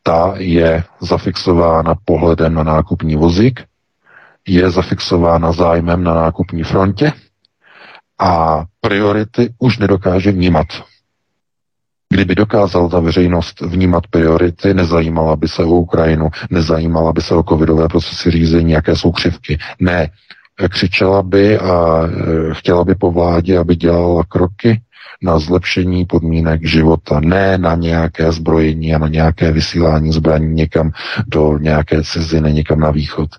Ta je zafixována pohledem na nákupní vozík, je zafixována zájmem na nákupní frontě a priority už nedokáže vnímat. Kdyby dokázal ta veřejnost vnímat priority, nezajímala by se o Ukrajinu, nezajímala by se o covidové procesy řízení, jaké jsou křivky. Ne, křičela by a e, chtěla by po vládě, aby dělala kroky na zlepšení podmínek života, ne na nějaké zbrojení a na nějaké vysílání zbraní někam do nějaké ciziny, někam na východ.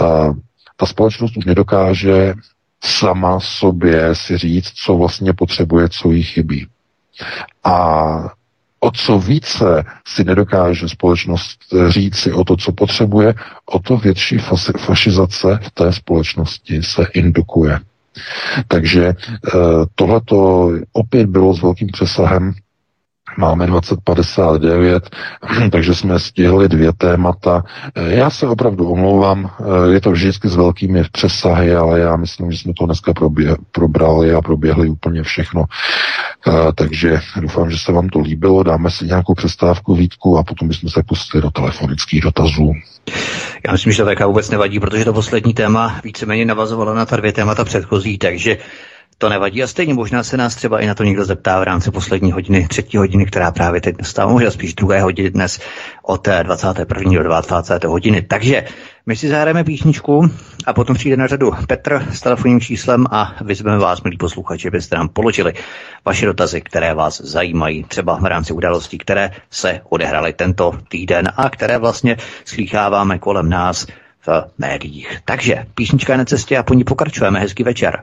A ta společnost už nedokáže sama sobě si říct, co vlastně potřebuje, co jí chybí. A o co více si nedokáže společnost říct si o to, co potřebuje, o to větší fašizace v té společnosti se indukuje. Takže eh, tohleto opět bylo s velkým přesahem Máme 2059, [clears throat] takže jsme stihli dvě témata. Já se opravdu omlouvám, je to vždycky s velkými přesahy, ale já myslím, že jsme to dneska probrali a proběhli úplně všechno. Takže doufám, že se vám to líbilo. Dáme si nějakou přestávku, Vítku, a potom bychom se pustili do telefonických dotazů. Já myslím, že to taká vůbec nevadí, protože to poslední téma víceméně navazovalo na ta dvě témata předchozí, takže to nevadí a stejně možná se nás třeba i na to někdo zeptá v rámci poslední hodiny, třetí hodiny, která právě teď nastává, možná spíš druhé hodiny dnes od 21. do 20. hodiny. Takže my si zahrajeme písničku a potom přijde na řadu Petr s telefonním číslem a vyzveme vás, milí posluchači, abyste nám položili vaše dotazy, které vás zajímají, třeba v rámci událostí, které se odehraly tento týden a které vlastně slýcháváme kolem nás v médiích. Takže písnička je na cestě a po ní pokračujeme. Hezký večer.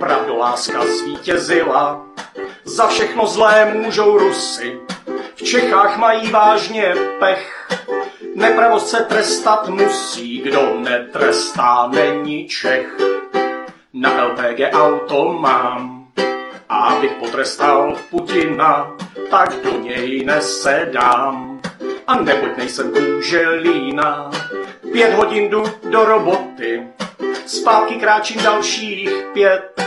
pravdoláska zvítězila. Za všechno zlé můžou Rusy, v Čechách mají vážně pech. Nepravost se trestat musí, kdo netrestá, není Čech. Na LPG auto mám, a abych potrestal Putina, tak do něj nesedám. A neboť nejsem kůželína, pět hodin jdu do roboty, zpátky kráčím dalších pět.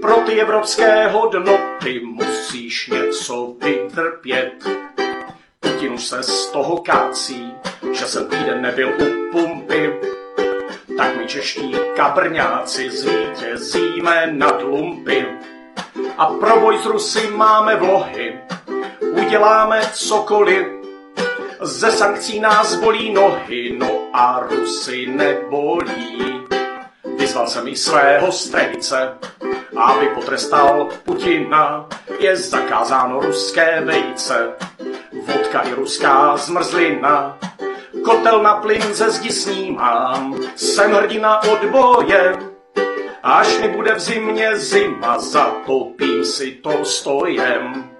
Pro ty evropské hodnoty musíš něco vytrpět. Putin už se z toho kácí, že jsem týden nebyl u pumpy. Tak my čeští kabrňáci zvítězíme nad lumpy. A pro boj s Rusy máme vlohy, uděláme cokoliv. Ze sankcí nás bolí nohy, no a Rusy nebolí. Vyzval jsem i svého strejce, aby potrestal Putina. Je zakázáno ruské vejce, vodka i ruská zmrzlina. Kotel na plyn ze zdi snímám, jsem hrdina odboje. Až mi bude v zimě zima, zatopím si to stojem,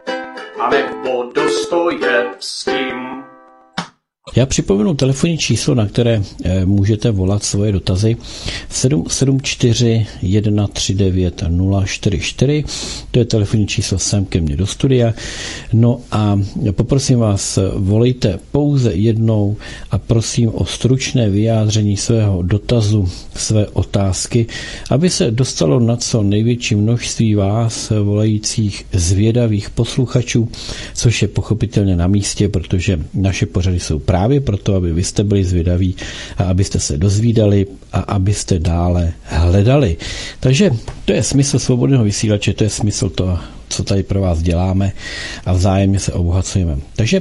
a nebo dostojevským. Já připomenu telefonní číslo, na které eh, můžete volat svoje dotazy 774 139 044. To je telefonní číslo sem ke mně do studia. No a poprosím vás, volejte pouze jednou a prosím o stručné vyjádření svého dotazu, své otázky, aby se dostalo na co největší množství vás volajících zvědavých posluchačů, což je pochopitelně na místě, protože naše pořady jsou právě proto, aby vy jste byli zvědaví a abyste se dozvídali a abyste dále hledali. Takže to je smysl svobodného vysílače, to je smysl toho, co tady pro vás děláme a vzájemně se obohacujeme. Takže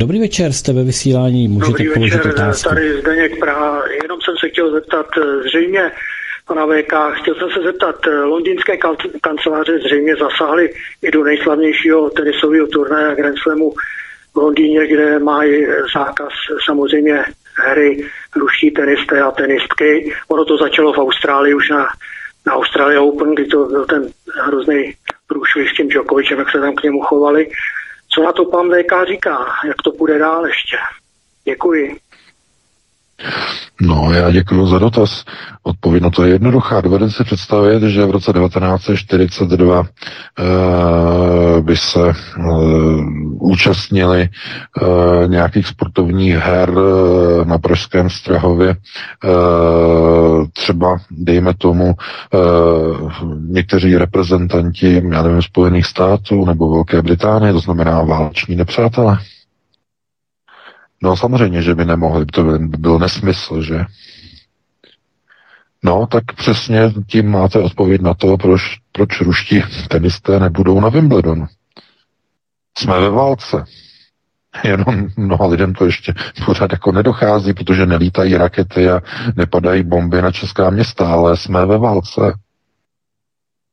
Dobrý večer, jste ve vysílání, můžete Dobrý položit večer, otázku. tady Zdeněk Praha, jenom jsem se chtěl zeptat, zřejmě pana VK, chtěl jsem se zeptat, londýnské kanceláře zřejmě zasáhly i do nejslavnějšího tenisového turnaje Grand Slamu v Londýně, kde mají zákaz samozřejmě hry ruští tenisté a tenistky. Ono to začalo v Austrálii už na, na Australia Open, kdy to byl ten hrozný průšvih s tím Djokovicem, jak se tam k němu chovali. Co na to pan VK říká? Jak to půjde dál ještě? Děkuji. No, já děkuji za dotaz. Odpověď na to je jednoduchá. Dovedete si představit, že v roce 1942 uh, eh, by se uh, účastnili uh, nějakých sportovních her uh, na Pražském Strahově. Uh, třeba, dejme tomu, uh, někteří reprezentanti, já nevím, Spojených států nebo Velké Británie, to znamená váleční nepřátelé. No samozřejmě, že by nemohli, to by byl nesmysl, že? No, tak přesně tím máte odpověď na to, proč, proč ruští tenisté nebudou na Wimbledonu. Jsme ve válce. Jenom mnoha lidem to ještě pořád jako nedochází, protože nelítají rakety a nepadají bomby na česká města, ale jsme ve válce.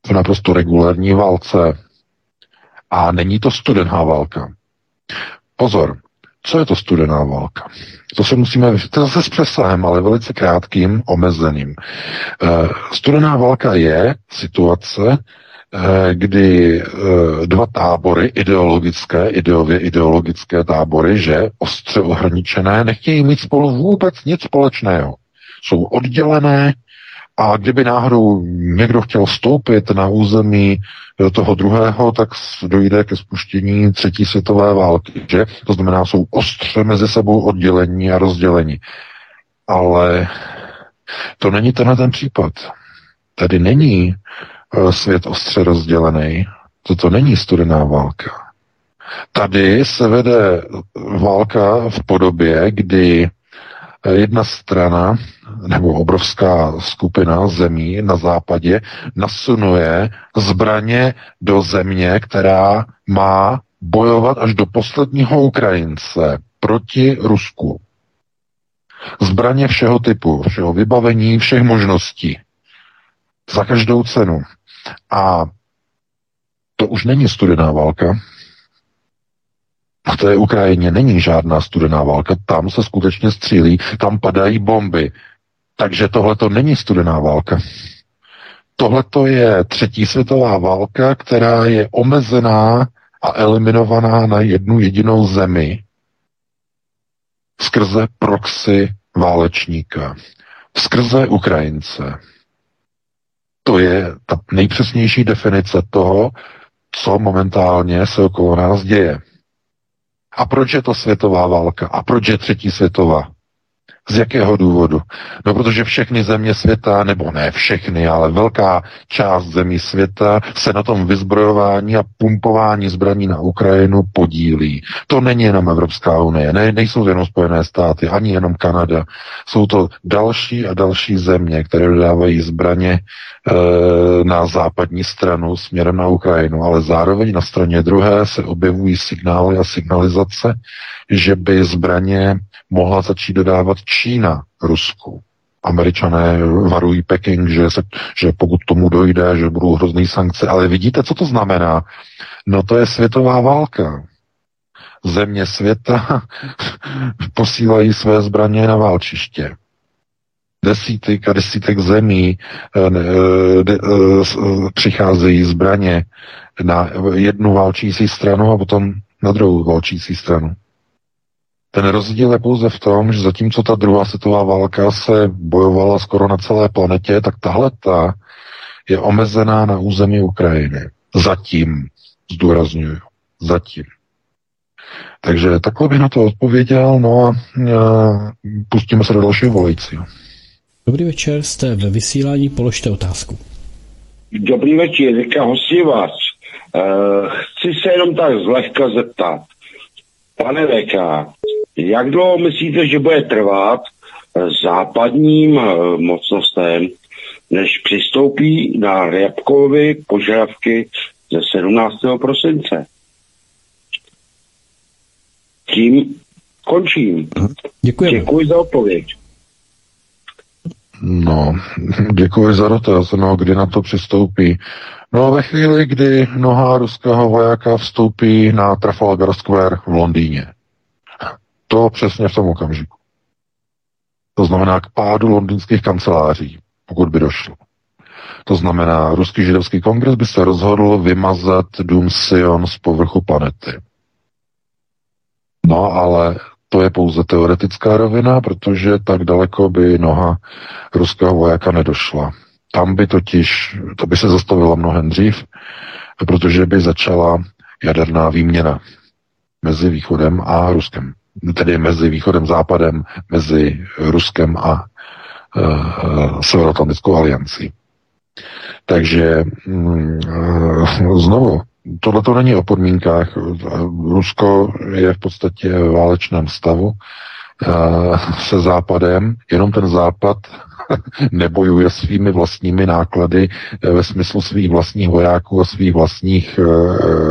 V naprosto regulární válce. A není to studená válka. Pozor, co je to studená válka? To se musíme, to zase s přesahem, ale velice krátkým, omezeným. Eh, studená válka je situace, eh, kdy eh, dva tábory, ideologické, ideově ideologické tábory, že ostře ohraničené, nechtějí mít spolu vůbec nic společného. Jsou oddělené, a kdyby náhodou někdo chtěl vstoupit na území toho druhého, tak dojde ke spuštění třetí světové války. Že? To znamená, jsou ostře mezi sebou oddělení a rozdělení. Ale to není tenhle ten případ. Tady není e, svět ostře rozdělený. Toto není studená válka. Tady se vede válka v podobě, kdy jedna strana nebo obrovská skupina zemí na západě nasunuje zbraně do země, která má bojovat až do posledního Ukrajince proti Rusku. Zbraně všeho typu, všeho vybavení, všech možností. Za každou cenu. A to už není studená válka. V té Ukrajině není žádná studená válka, tam se skutečně střílí, tam padají bomby. Takže tohle to není studená válka. Tohle to je třetí světová válka, která je omezená a eliminovaná na jednu jedinou zemi skrze proxy válečníka, skrze Ukrajince. To je ta nejpřesnější definice toho, co momentálně se okolo nás děje. A proč je to světová válka? A proč je třetí světová? Z jakého důvodu? No, protože všechny země světa, nebo ne všechny, ale velká část zemí světa se na tom vyzbrojování a pumpování zbraní na Ukrajinu podílí. To není jenom Evropská unie, ne, nejsou to jenom Spojené státy, ani jenom Kanada. Jsou to další a další země, které dodávají zbraně e, na západní stranu směrem na Ukrajinu, ale zároveň na straně druhé se objevují signály a signalizace, že by zbraně mohla začít dodávat Čína Rusku. Američané varují Peking, že, se, že pokud tomu dojde, že budou hrozný sankce. Ale vidíte, co to znamená? No to je světová válka. Země světa [laughs] posílají své zbraně na válčiště. Desítek a desítek zemí eh, eh, de, eh, přicházejí zbraně na jednu válčící stranu a potom na druhou válčící stranu. Ten rozdíl je pouze v tom, že zatímco ta druhá světová válka se bojovala skoro na celé planetě, tak tahle ta je omezená na území Ukrajiny. Zatím, zdůraznuju, zatím. Takže takhle bych na to odpověděl, no a, a pustíme se do dalšího volajícího. Dobrý večer, jste ve vysílání, položte otázku. Dobrý večer, říká hostí vás. Uh, chci se jenom tak zlehka zeptat. Pane VK, jak dlouho myslíte, že bude trvat západním eh, mocnostem, než přistoupí na Ryabkovy požadavky ze 17. prosince? Tím končím. Děkuji. Děkuji za odpověď. No, [laughs] děkuji za dotaz. No, kdy na to přistoupí? No, ve chvíli, kdy noha ruského vojáka vstoupí na Trafalgar Square v Londýně. To přesně v tom okamžiku. To znamená k pádu londýnských kanceláří, pokud by došlo. To znamená, ruský židovský kongres by se rozhodl vymazat dům Sion z povrchu planety. No, ale to je pouze teoretická rovina, protože tak daleko by noha ruského vojáka nedošla. Tam by totiž, to by se zastavilo mnohem dřív, protože by začala jaderná výměna mezi východem a Ruskem. Tedy mezi východem a západem, mezi Ruskem a uh, Severoatlantickou aliancí. Takže uh, znovu, tohle to není o podmínkách. Rusko je v podstatě v válečném stavu uh, se západem, jenom ten západ [laughs] nebojuje svými vlastními náklady ve smyslu svých vlastních vojáků a svých vlastních,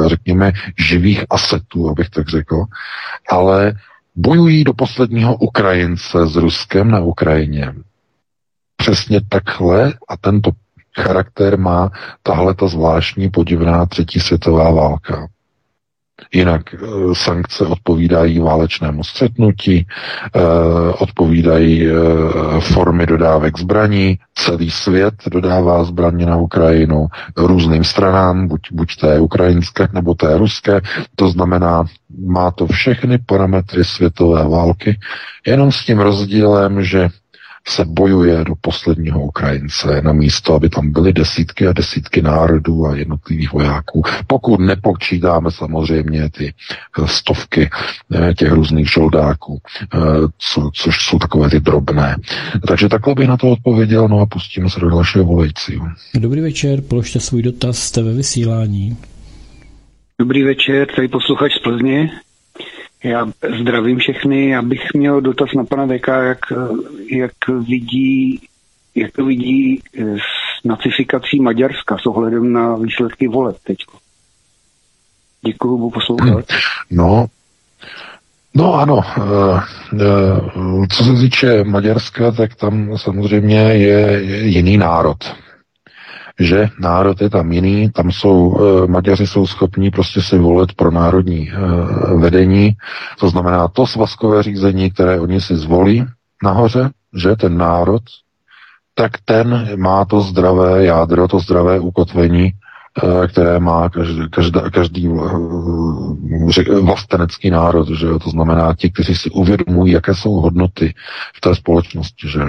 řekněme, živých asetů, abych tak řekl, ale bojují do posledního Ukrajince s Ruskem na Ukrajině. Přesně takhle a tento charakter má tahle ta zvláštní podivná třetí světová válka. Jinak eh, sankce odpovídají válečnému střetnutí, eh, odpovídají eh, formy dodávek zbraní, celý svět dodává zbraně na Ukrajinu různým stranám, buď, buď té ukrajinské nebo té ruské, to znamená, má to všechny parametry světové války, jenom s tím rozdílem, že se bojuje do posledního Ukrajince na místo, aby tam byly desítky a desítky národů a jednotlivých vojáků. Pokud nepočítáme samozřejmě ty eh, stovky eh, těch různých žoldáků, eh, co, což jsou takové ty drobné. Takže takhle bych na to odpověděl, no a pustíme se do dalšího volajícího. Dobrý večer, položte svůj dotaz, jste ve vysílání. Dobrý večer, tady posluchač z Plzně. Já zdravím všechny. Já bych měl dotaz na pana VK, jak, jak vidí jak to vidí s nacifikací Maďarska s ohledem na výsledky voleb teď. Děkuji, budu poslouchat. No, No ano, eh, eh, co se týče Maďarska, tak tam samozřejmě je jiný národ. Že národ je tam jiný, tam jsou, eh, Maďaři jsou schopní prostě si volit pro národní vedení, to znamená to svazkové řízení, které oni si zvolí nahoře, že ten národ, tak ten má to zdravé jádro, to zdravé ukotvení Eh, které má každý, každá, každý vlastenecký národ, že to znamená ti, kteří si uvědomují, jaké jsou hodnoty v té společnosti, že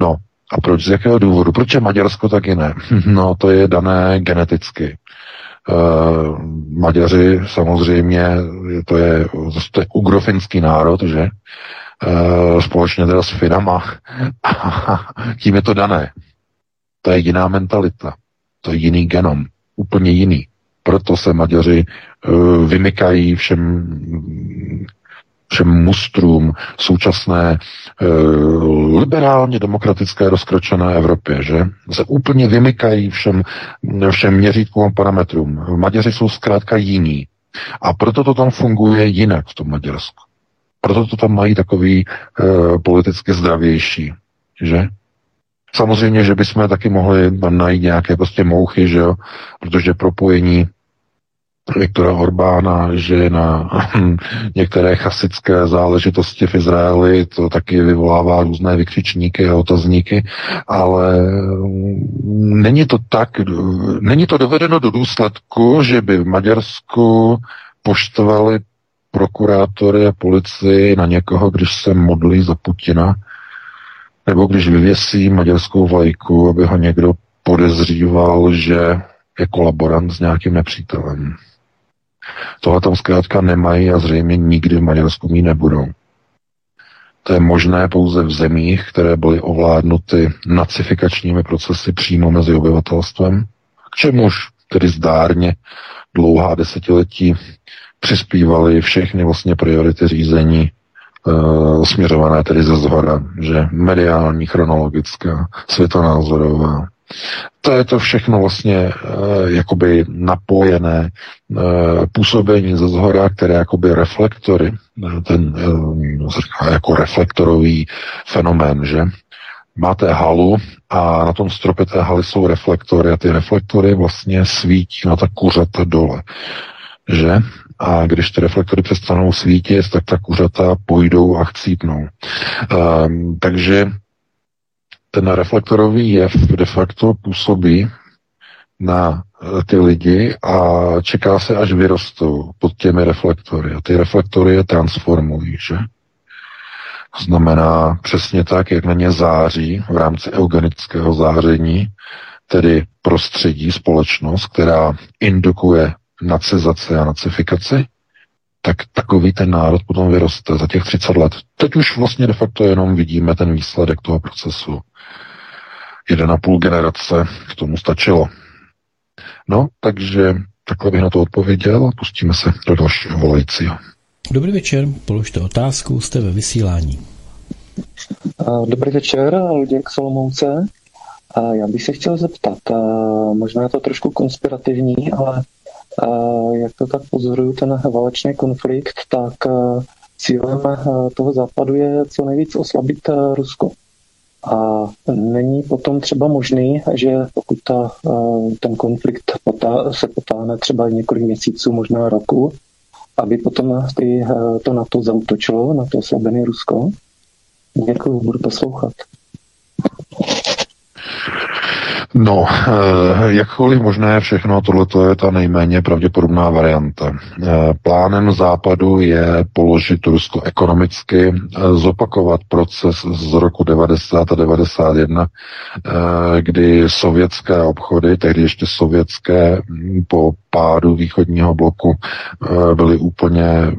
No, a proč, z jakého důvodu? Proč je Maďarsko taky ne? [laughs] No, to je dané geneticky. Uh, Maďaři samozřejmě, to je, to je ugrofinský národ, že? Uh, společně teda s Finama. [laughs] tím je to dané. To je jiná mentalita. To je jiný genom, úplně jiný. Proto se Maďaři uh, vymykají všem všem mustrům současné liberálně demokratické rozkročené Evropě, že? Se úplně vymykají všem, všem měřítkům a parametrům. Maďaři jsou zkrátka jiní. A proto to tam funguje jinak v tom Maďarsku. Proto to tam mají takový uh, politicky zdravější, že? Samozřejmě, že bychom taky mohli tam najít nějaké prostě mouchy, že jo, protože propojení Viktora Orbána, že na [clears throat] některé chasické záležitosti v Izraeli to taky vyvolává různé vykřičníky a otazníky, ale není to tak, není to dovedeno do důsledku, že by v Maďarsku poštovali prokurátory a policii na někoho, když se modlí za Putina, nebo když vyvěsí maďarskou vlajku, aby ho někdo podezříval, že je kolaborant s nějakým nepřítelem. Tohle tam zkrátka nemají a zřejmě nikdy v Maďarsku mít nebudou. To je možné pouze v zemích, které byly ovládnuty nacifikačními procesy přímo mezi obyvatelstvem, k čemuž tedy zdárně dlouhá desetiletí přispívaly všechny vlastně priority řízení uh, směřované tedy ze zhora, že mediální, chronologická, světonázorová. To je to všechno vlastně uh, jakoby napojené uh, působení ze zhora, které jakoby reflektory, ten uh, jako reflektorový fenomén, že? Máte halu a na tom stropě té haly jsou reflektory a ty reflektory vlastně svítí na ta kuřata dole. Že? a když ty reflektory přestanou svítit, tak ta kuřata půjdou a chcípnou. Um, takže ten reflektorový jev de facto působí na eh, ty lidi a čeká se, až vyrostou pod těmi reflektory. A ty reflektory je transformují, že? Znamená přesně tak, jak na ně září v rámci eugenického záření, tedy prostředí, společnost, která indukuje nacizaci a nacifikaci, tak takový ten národ potom vyroste za těch 30 let. Teď už vlastně de facto jenom vidíme ten výsledek toho procesu. Jeden a půl generace k tomu stačilo. No, takže takhle bych na to odpověděl a pustíme se do dalšího volajícího. Dobrý večer, položte otázku, jste ve vysílání. Dobrý večer, Luděk Solomouce. Já bych se chtěl zeptat, možná je to trošku konspirativní, ale jak to tak pozoruju, ten válečný konflikt, tak cílem toho západu je co nejvíc oslabit Rusko. A není potom třeba možný, že pokud ta, ten konflikt potá, se potáhne třeba několik měsíců, možná roku, aby potom ty, to na to zautočilo, na to oslabené Rusko? Děkuji, budu poslouchat. No, eh, jakkoliv možné všechno, tohle je ta nejméně pravděpodobná varianta. Eh, plánem západu je položit Rusko ekonomicky, eh, zopakovat proces z roku 90 a 91, kdy sovětské obchody, tehdy ještě sovětské, po pádu východního bloku byly úplně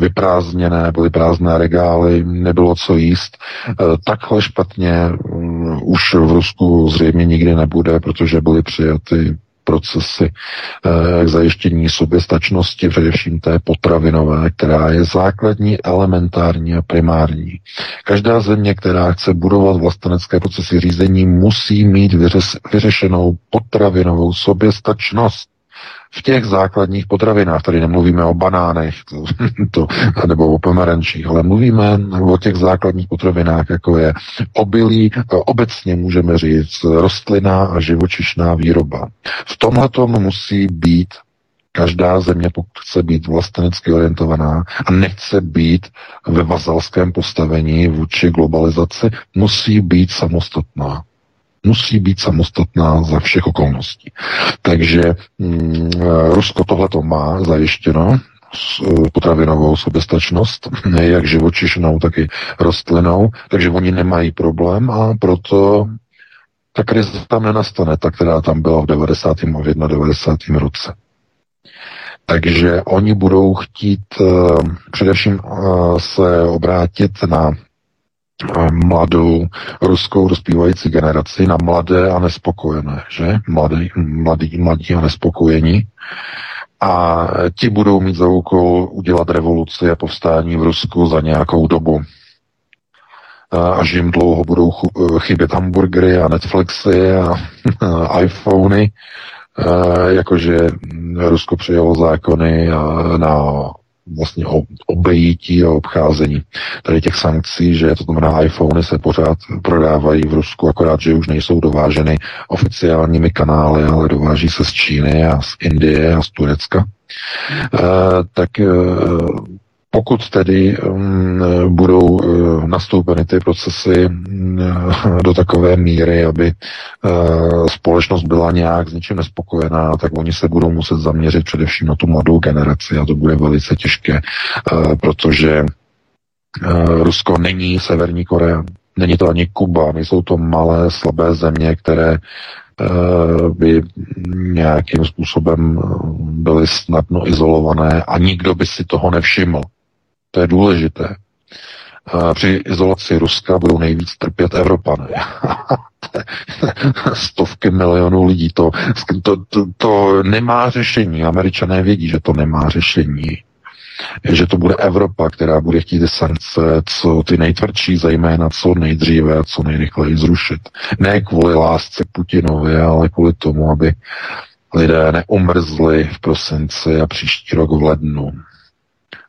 vyprázdněné, byly prázdné regály, nebylo co jíst. E, takhle špatně mm, už v Rusku zřejmě nikdy nebude, protože byly přijaty procesy k zajištění soběstačnosti, především té potravinové, která je základní, elementární a primární. Každá země, která chce budovat vlastenecké procesy řízení, musí mít vyřešenou potravinovou soběstačnost v těch základních potravinách. Tady nemluvíme o banánech to, [laughs] to, nebo o pomerančích, ale mluvíme o těch základních potravinách, jako je obilí, obecně můžeme říct rostlinná a živočišná výroba. V tomhle musí být každá země, pokud chce být vlastenecky orientovaná a nechce být ve vazalském postavení vůči globalizaci, musí být samostatná musí být samostatná za všech okolností. Takže mm, Rusko tohle to má zajištěno, e, potravinovou soběstačnost, [laughs] jak živočišnou, tak i rostlinou, takže oni nemají problém a proto ta krize tam nenastane, ta, která tam byla v 90. a 91. roce. Takže oni budou chtít uh, především uh, se obrátit na mladou ruskou dospívající generaci, na mladé a nespokojené, že? Mladí, mladí, mladí a nespokojení. A ti budou mít za úkol udělat revoluci a povstání v Rusku za nějakou dobu. Až jim dlouho budou chybět hamburgery a Netflixy a, a [laughs] iPhony, jakože Rusko přijalo zákony na vlastně obejítí a obcházení tady těch sankcí, že to znamená iPhony se pořád prodávají v Rusku, akorát, že už nejsou dováženy oficiálními kanály, ale dováží se z Číny a z Indie a z Turecka. Uh, tak uh, pokud tedy um, budou uh, nastoupeny ty procesy uh, do takové míry, aby uh, společnost byla nějak s něčím nespokojená, tak oni se budou muset zaměřit především na tu mladou generaci a to bude velice těžké, uh, protože Rusko není Severní Korea, není to ani Kuba, nejsou to malé, slabé země, které by nějakým způsobem byly snadno izolované a nikdo by si toho nevšiml. To je důležité. Při izolaci Ruska budou nejvíc trpět Evropané. [laughs] Stovky milionů lidí. To, to, to, to nemá řešení. Američané vědí, že to nemá řešení. Že to bude Evropa, která bude chtít ty sankce, co ty nejtvrdší, zejména co nejdříve a co nejrychleji zrušit. Ne kvůli lásce Putinovi, ale kvůli tomu, aby lidé neumrzli v prosinci a příští rok v lednu.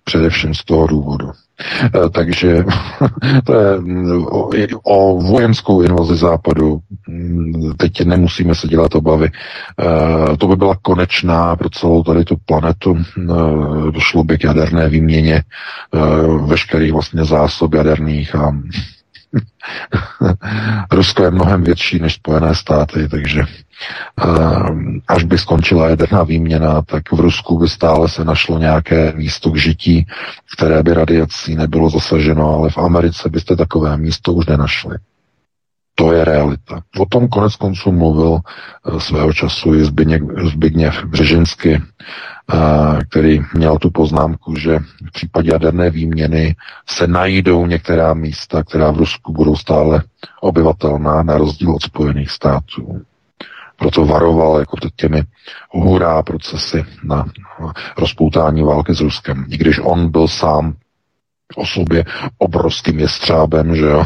Především z toho důvodu. E, takže [laughs] to je o, vojenskou invazi západu. Mm, teď nemusíme se dělat obavy. E, to by byla konečná pro celou tady tu planetu. E, došlo by k jaderné výměně veškerých vlastně zásob jaderných a [laughs] Rusko je mnohem větší než Spojené státy, takže Ehm, až by skončila jaderná výměna, tak v Rusku by stále se našlo nějaké místo k žití, které by radiací nebylo zasaženo, ale v Americe byste takové místo už nenašli. To je realita. O tom konec konců mluvil eh, svého času i Zbigněk, Zbigněv Břežinsky, eh, který měl tu poznámku, že v případě jaderné výměny se najdou některá místa, která v Rusku budou stále obyvatelná, na rozdíl od Spojených států proto varoval jako těmi hurá procesy na rozpoutání války s Ruskem. I když on byl sám o sobě obrovským jestřábem, že jo,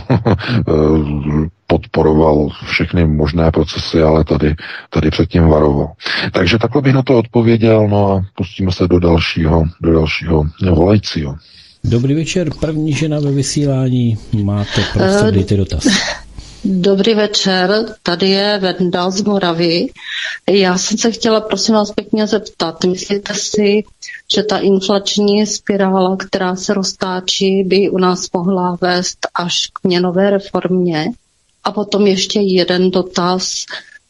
[laughs] podporoval všechny možné procesy, ale tady, tady předtím varoval. Takže takhle bych na to odpověděl, no a pustíme se do dalšího, do dalšího volajícího. Dobrý večer, první žena ve vysílání, máte prostor, uh, dejte dotaz. [laughs] Dobrý večer, tady je Venda z Moravy. Já jsem se chtěla prosím vás pěkně zeptat, myslíte si, že ta inflační spirála, která se roztáčí, by u nás mohla vést až k měnové reformě? A potom ještě jeden dotaz,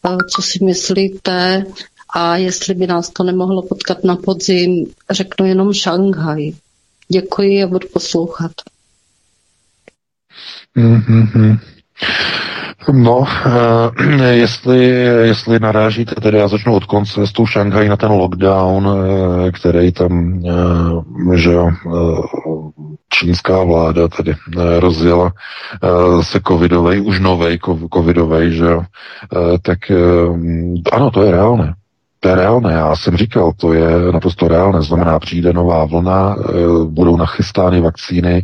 eh, co si myslíte a jestli by nás to nemohlo potkat na podzim, řeknu jenom Šanghaj. Děkuji a budu poslouchat. Mm-hmm. No, uh, [clears throat] jestli, jestli narážíte, tedy já začnu od konce s tou Šanghaj na ten lockdown, uh, který tam, uh, že čínská vláda tedy uh, rozjela se covidovej, už novej covidovej, že tak ano, to je reálné. To je reálné, já jsem říkal, to je naprosto reálné, znamená přijde nová vlna, e, budou nachystány vakcíny, e,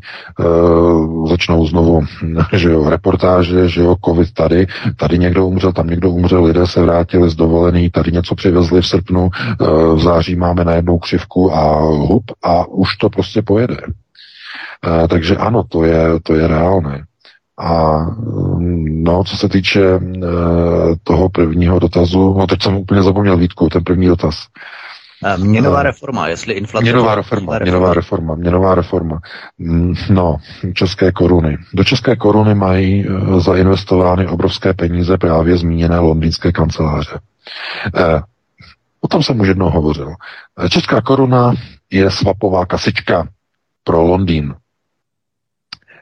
začnou znovu, [laughs] že jo, reportáže, že jo, covid tady, tady někdo umřel, tam někdo umřel, lidé se vrátili z dovolený, tady něco přivezli v srpnu, e, v září máme najednou křivku a hup a už to prostě pojede. Takže ano, to je, to je reálné. A no, co se týče e, toho prvního dotazu, no teď jsem úplně zapomněl Vítku, ten první dotaz. Měnová reforma, jestli inflace... Měnová reforma, měnová reforma, měnová reforma. Mm, no, české koruny. Do české koruny mají e, zainvestovány obrovské peníze právě zmíněné londýnské kanceláře. O tom jsem už jednou hovořil. Česká koruna je svapová kasička pro Londýn.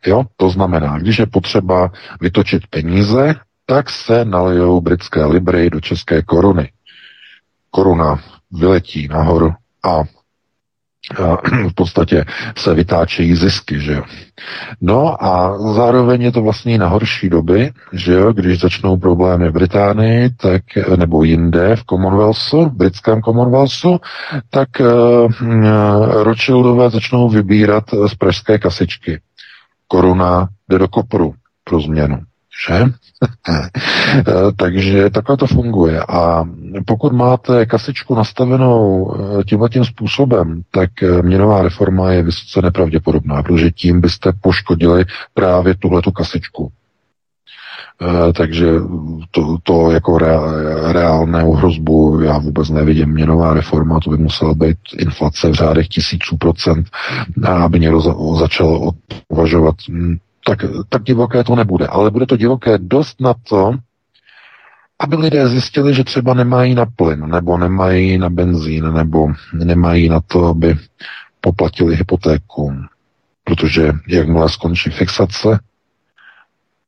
Jo, to znamená, když je potřeba vytočit peníze, tak se nalijou britské libry do české koruny. Koruna vyletí nahoru a v podstatě se vytáčejí zisky, že jo. No a zároveň je to vlastně na horší doby, že jo, když začnou problémy v Británii, tak, nebo jinde v Commonwealthu, v britském Commonwealthu, tak uh, Rothschildové začnou vybírat z pražské kasičky koruna jde do kopru pro změnu. Že? [laughs] Takže takhle to funguje. A pokud máte kasičku nastavenou eh, tímhle tím způsobem, tak eh, měnová reforma je vysoce nepravděpodobná, protože tím byste poškodili právě tuhletu kasičku. Eh, takže to, to jako reálnou hrozbu já vůbec nevidím. Měnová reforma, to by musela být inflace v řádech tisíců procent, aby někdo za, začal uvažovat. Hm, tak, tak divoké to nebude, ale bude to divoké dost na to, aby lidé zjistili, že třeba nemají na plyn, nebo nemají na benzín, nebo nemají na to, aby poplatili hypotéku. Protože jakmile skončí fixace,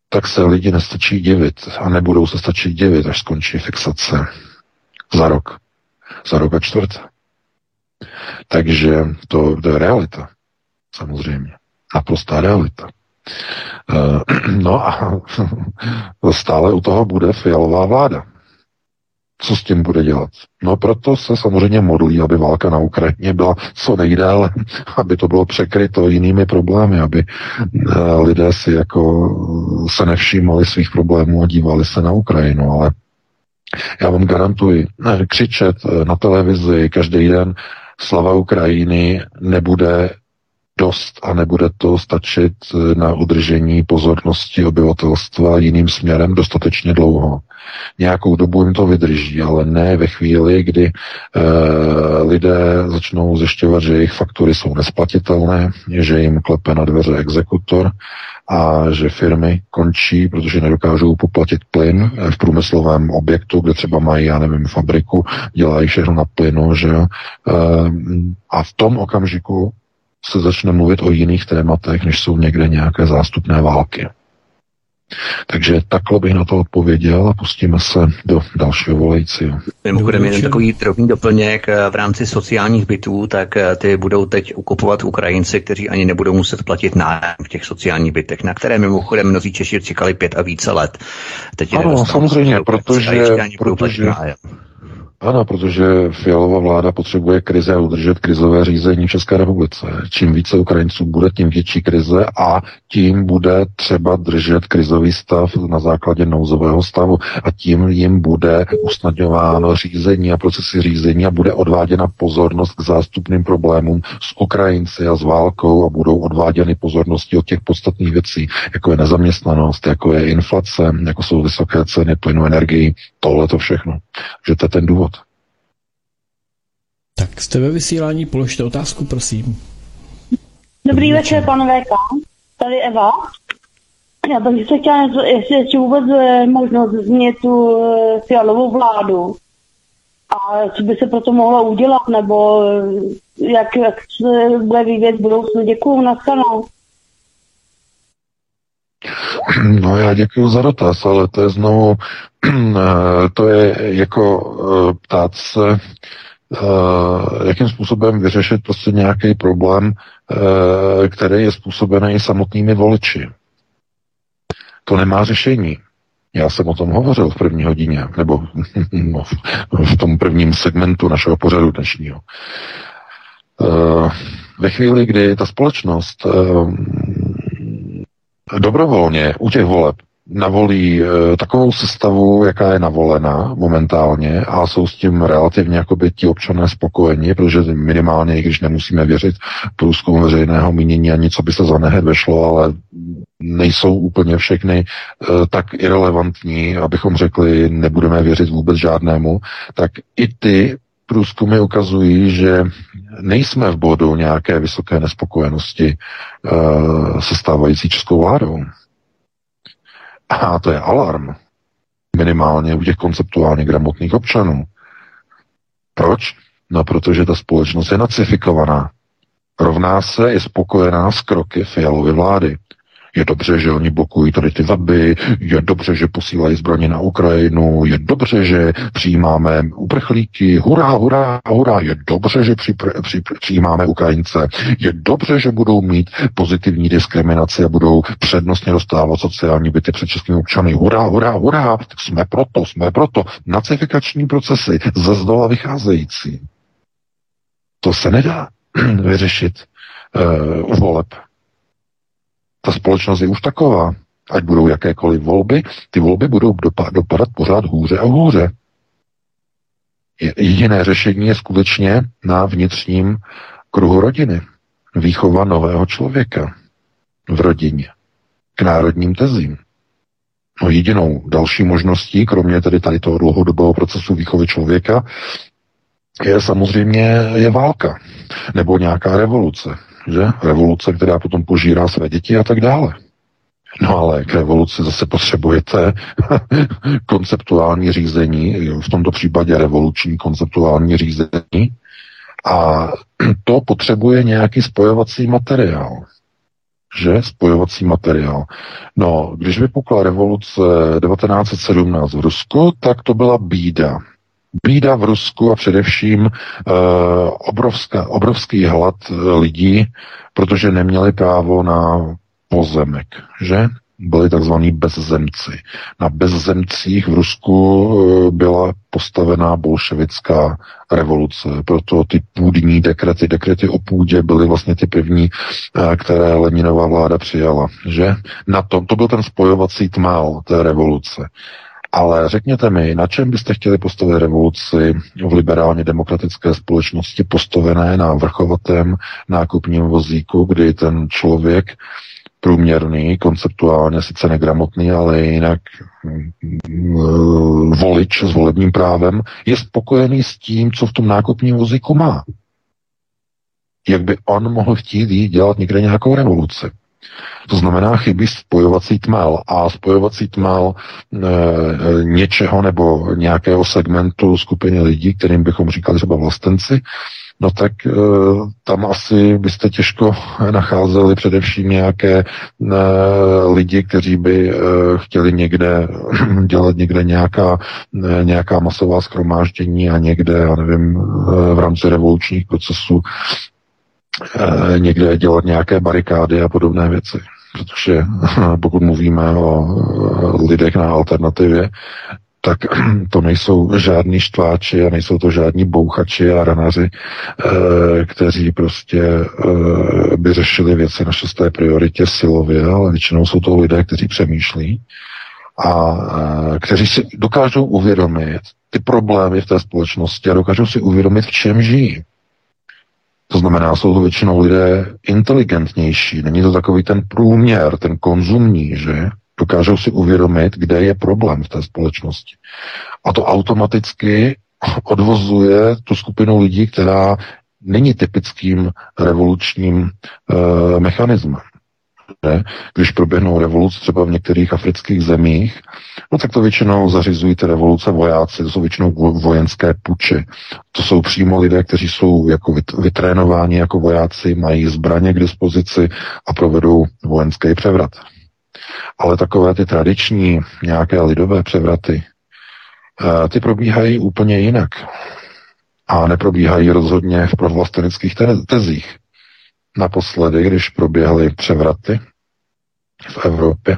tak se lidi nestačí divit a nebudou se stačit divit, až skončí fixace za rok, za rok a čtvrt. Takže to, to je realita, samozřejmě. Naprostá realita. Uh, [clears throat] no a [laughs] stále u toho bude fialová vláda co s tím bude dělat. No proto se samozřejmě modlí, aby válka na Ukrajině byla co nejdéle, [laughs] aby to bylo překryto jinými problémy, aby eh, lidé si jako se nevšímali svých problémů a dívali se na Ukrajinu, ale já vám garantuji, křičet eh, na televizi každý den slava Ukrajiny nebude dost a nebude to stačit eh, na udržení pozornosti obyvatelstva jiným směrem dostatečně dlouho. Nějakou dobu jim to vydrží, ale ne ve chvíli, kdy e, lidé začnou zjišťovat, že jejich faktury jsou nesplatitelné, že jim klepe na dveře exekutor a že firmy končí, protože nedokážou poplatit plyn eh, v průmyslovém objektu, kde třeba mají, já nevím, fabriku, dělají všechno na plynu, že jo. E, a v tom okamžiku se začne mluvit o jiných tématech, než jsou někde nějaké zástupné války. Takže takhle bych na to odpověděl a pustíme se do dalšího volajícího. Mimochodem, jeden takový drobný doplněk eh, v rámci sociálních bytů, tak eh, ty budou teď ukupovat Ukrajinci, kteří ani nebudou muset platit nájem v těch sociálních bytech, na které mimochodem mnozí Češi čekali pět a více let. Teď ano, samozřejmě, protože, protože, ano, protože Fialová vláda potřebuje krize a udržet krizové řízení v České republice. Čím více Ukrajinců bude, tím větší krize a tím bude třeba držet krizový stav na základě nouzového stavu a tím jim bude usnadňováno řízení a procesy řízení a bude odváděna pozornost k zástupným problémům s Ukrajinci a s válkou a budou odváděny pozornosti od těch podstatných věcí, jako je nezaměstnanost, jako je inflace, jako jsou vysoké ceny plynu, energii, tohle to všechno. Že to je ten důvod. Tak jste ve vysílání, položte otázku, prosím. Dobrý večer, pan VK. Tady Eva. Já bych se chtěla něco, jestli ještě vůbec je možnost změnit tu eh, fialovou vládu. A co by se proto mohlo udělat, nebo eh, jak, jak se bude vyvíjet v budoucnu. Děkuju, nashledanou. [clears throat] No já děkuji za dotaz, ale to je znovu, [clears throat] eh, to je jako ptát se, Uh, jakým způsobem vyřešit prostě nějaký problém, uh, který je způsobený samotnými voliči. To nemá řešení. Já jsem o tom hovořil v první hodině, nebo [laughs] no, v tom prvním segmentu našeho pořadu dnešního. Eh, ve chvíli, kdy ta společnost dobrovolně u těch voleb navolí e, takovou sestavu, jaká je navolena momentálně a jsou s tím relativně jakoby ti občané spokojeni, protože minimálně, i když nemusíme věřit průzkumu veřejného mínění a něco by se za nehet vešlo, ale nejsou úplně všechny e, tak irrelevantní, abychom řekli, nebudeme věřit vůbec žádnému, tak i ty průzkumy ukazují, že nejsme v bodu nějaké vysoké nespokojenosti e, se stávající českou vládou. A to je alarm. Minimálně u těch konceptuálně gramotných občanů. Proč? No, protože ta společnost je nacifikovaná. Rovná se je spokojená s kroky Fialovy vlády. Je dobře, že oni blokují tady ty vaby, je dobře, že posílají zbraně na Ukrajinu, je dobře, že přijímáme uprchlíky, hurá, hurá, hurá, je dobře, že při, při, přijímáme Ukrajince, je dobře, že budou mít pozitivní diskriminaci a budou přednostně dostávat sociální byty před českými občany. Hurá, hurá, hurá, jsme proto, jsme proto. Nacifikační procesy ze zdola vycházející. To se nedá [clears throat] vyřešit uh, voleb. Ta společnost je už taková. Ať budou jakékoliv volby, ty volby budou dopadat pořád hůře a hůře. Jediné řešení je skutečně na vnitřním kruhu rodiny. Výchova nového člověka v rodině k národním tezím. No jedinou další možností, kromě tedy tady toho dlouhodobého procesu výchovy člověka, je samozřejmě je válka nebo nějaká revoluce že? Revoluce, která potom požírá své děti a tak dále. No ale k revoluci zase potřebujete [laughs] konceptuální řízení, v tomto případě revoluční konceptuální řízení, a [clears throat] to potřebuje nějaký spojovací materiál. Že? Spojovací materiál. No, když vypukla revoluce 1917 v Rusku, tak to byla bída bída v Rusku a především uh, obrovská, obrovský hlad eh, lidí, protože neměli právo na pozemek, že? Byli takzvaní bezzemci. Na bezzemcích v Rusku uh, byla postavená bolševická revoluce, proto ty půdní dekrety, dekrety o půdě byly vlastně ty první, které Leninová vláda přijala, že? Na tom, to byl ten spojovací tmál té revoluce. Ale řekněte mi, na čem byste chtěli postavit revoluci v liberálně demokratické společnosti postavené na vrchovatém nákupním vozíku, kdy ten člověk průměrný, konceptuálně sice negramotný, ale jinak mm, volič s volebním právem, je spokojený s tím, co v tom nákupním vozíku má. Jak by on mohl chtít jít dělat někde nějakou revoluci? To znamená chybí spojovací tmel a spojovací tmel e, něčeho nebo nějakého segmentu skupiny lidí, kterým bychom říkali třeba vlastenci, no tak e, tam asi byste těžko nacházeli především nějaké e, lidi, kteří by e, chtěli někde [clears throat] dělat někde nějaká, e, nějaká masová schromáždění a někde, já nevím, e, v rámci revolučních procesů někde dělat nějaké barikády a podobné věci protože pokud mluvíme o lidech na alternativě, tak [clears throat] to nejsou žádní štváči a nejsou to žádní bouchači a ranaři, eh, kteří prostě eh, by řešili věci na šesté prioritě silově, ale většinou jsou to lidé, kteří přemýšlí a eh, kteří si dokážou uvědomit ty problémy v té společnosti a dokážou si uvědomit, v čem žijí. To znamená, jsou to většinou lidé inteligentnější. Není to takový ten průměr, ten konzumní, že? Dokážou si uvědomit, kde je problém v té společnosti. A to automaticky odvozuje tu skupinu lidí, která není typickým revolučním e, mechanismem. Když proběhnou revoluce třeba v některých afrických zemích, no tak to většinou zařizují ty revoluce vojáci, to jsou většinou vojenské puče. To jsou přímo lidé, kteří jsou jako vytrénováni jako vojáci, mají zbraně k dispozici a provedou vojenský převrat. Ale takové ty tradiční nějaké lidové převraty, eh, ty probíhají úplně jinak. A neprobíhají rozhodně v provlastenických tezích. Naposledy, když proběhly převraty v Evropě,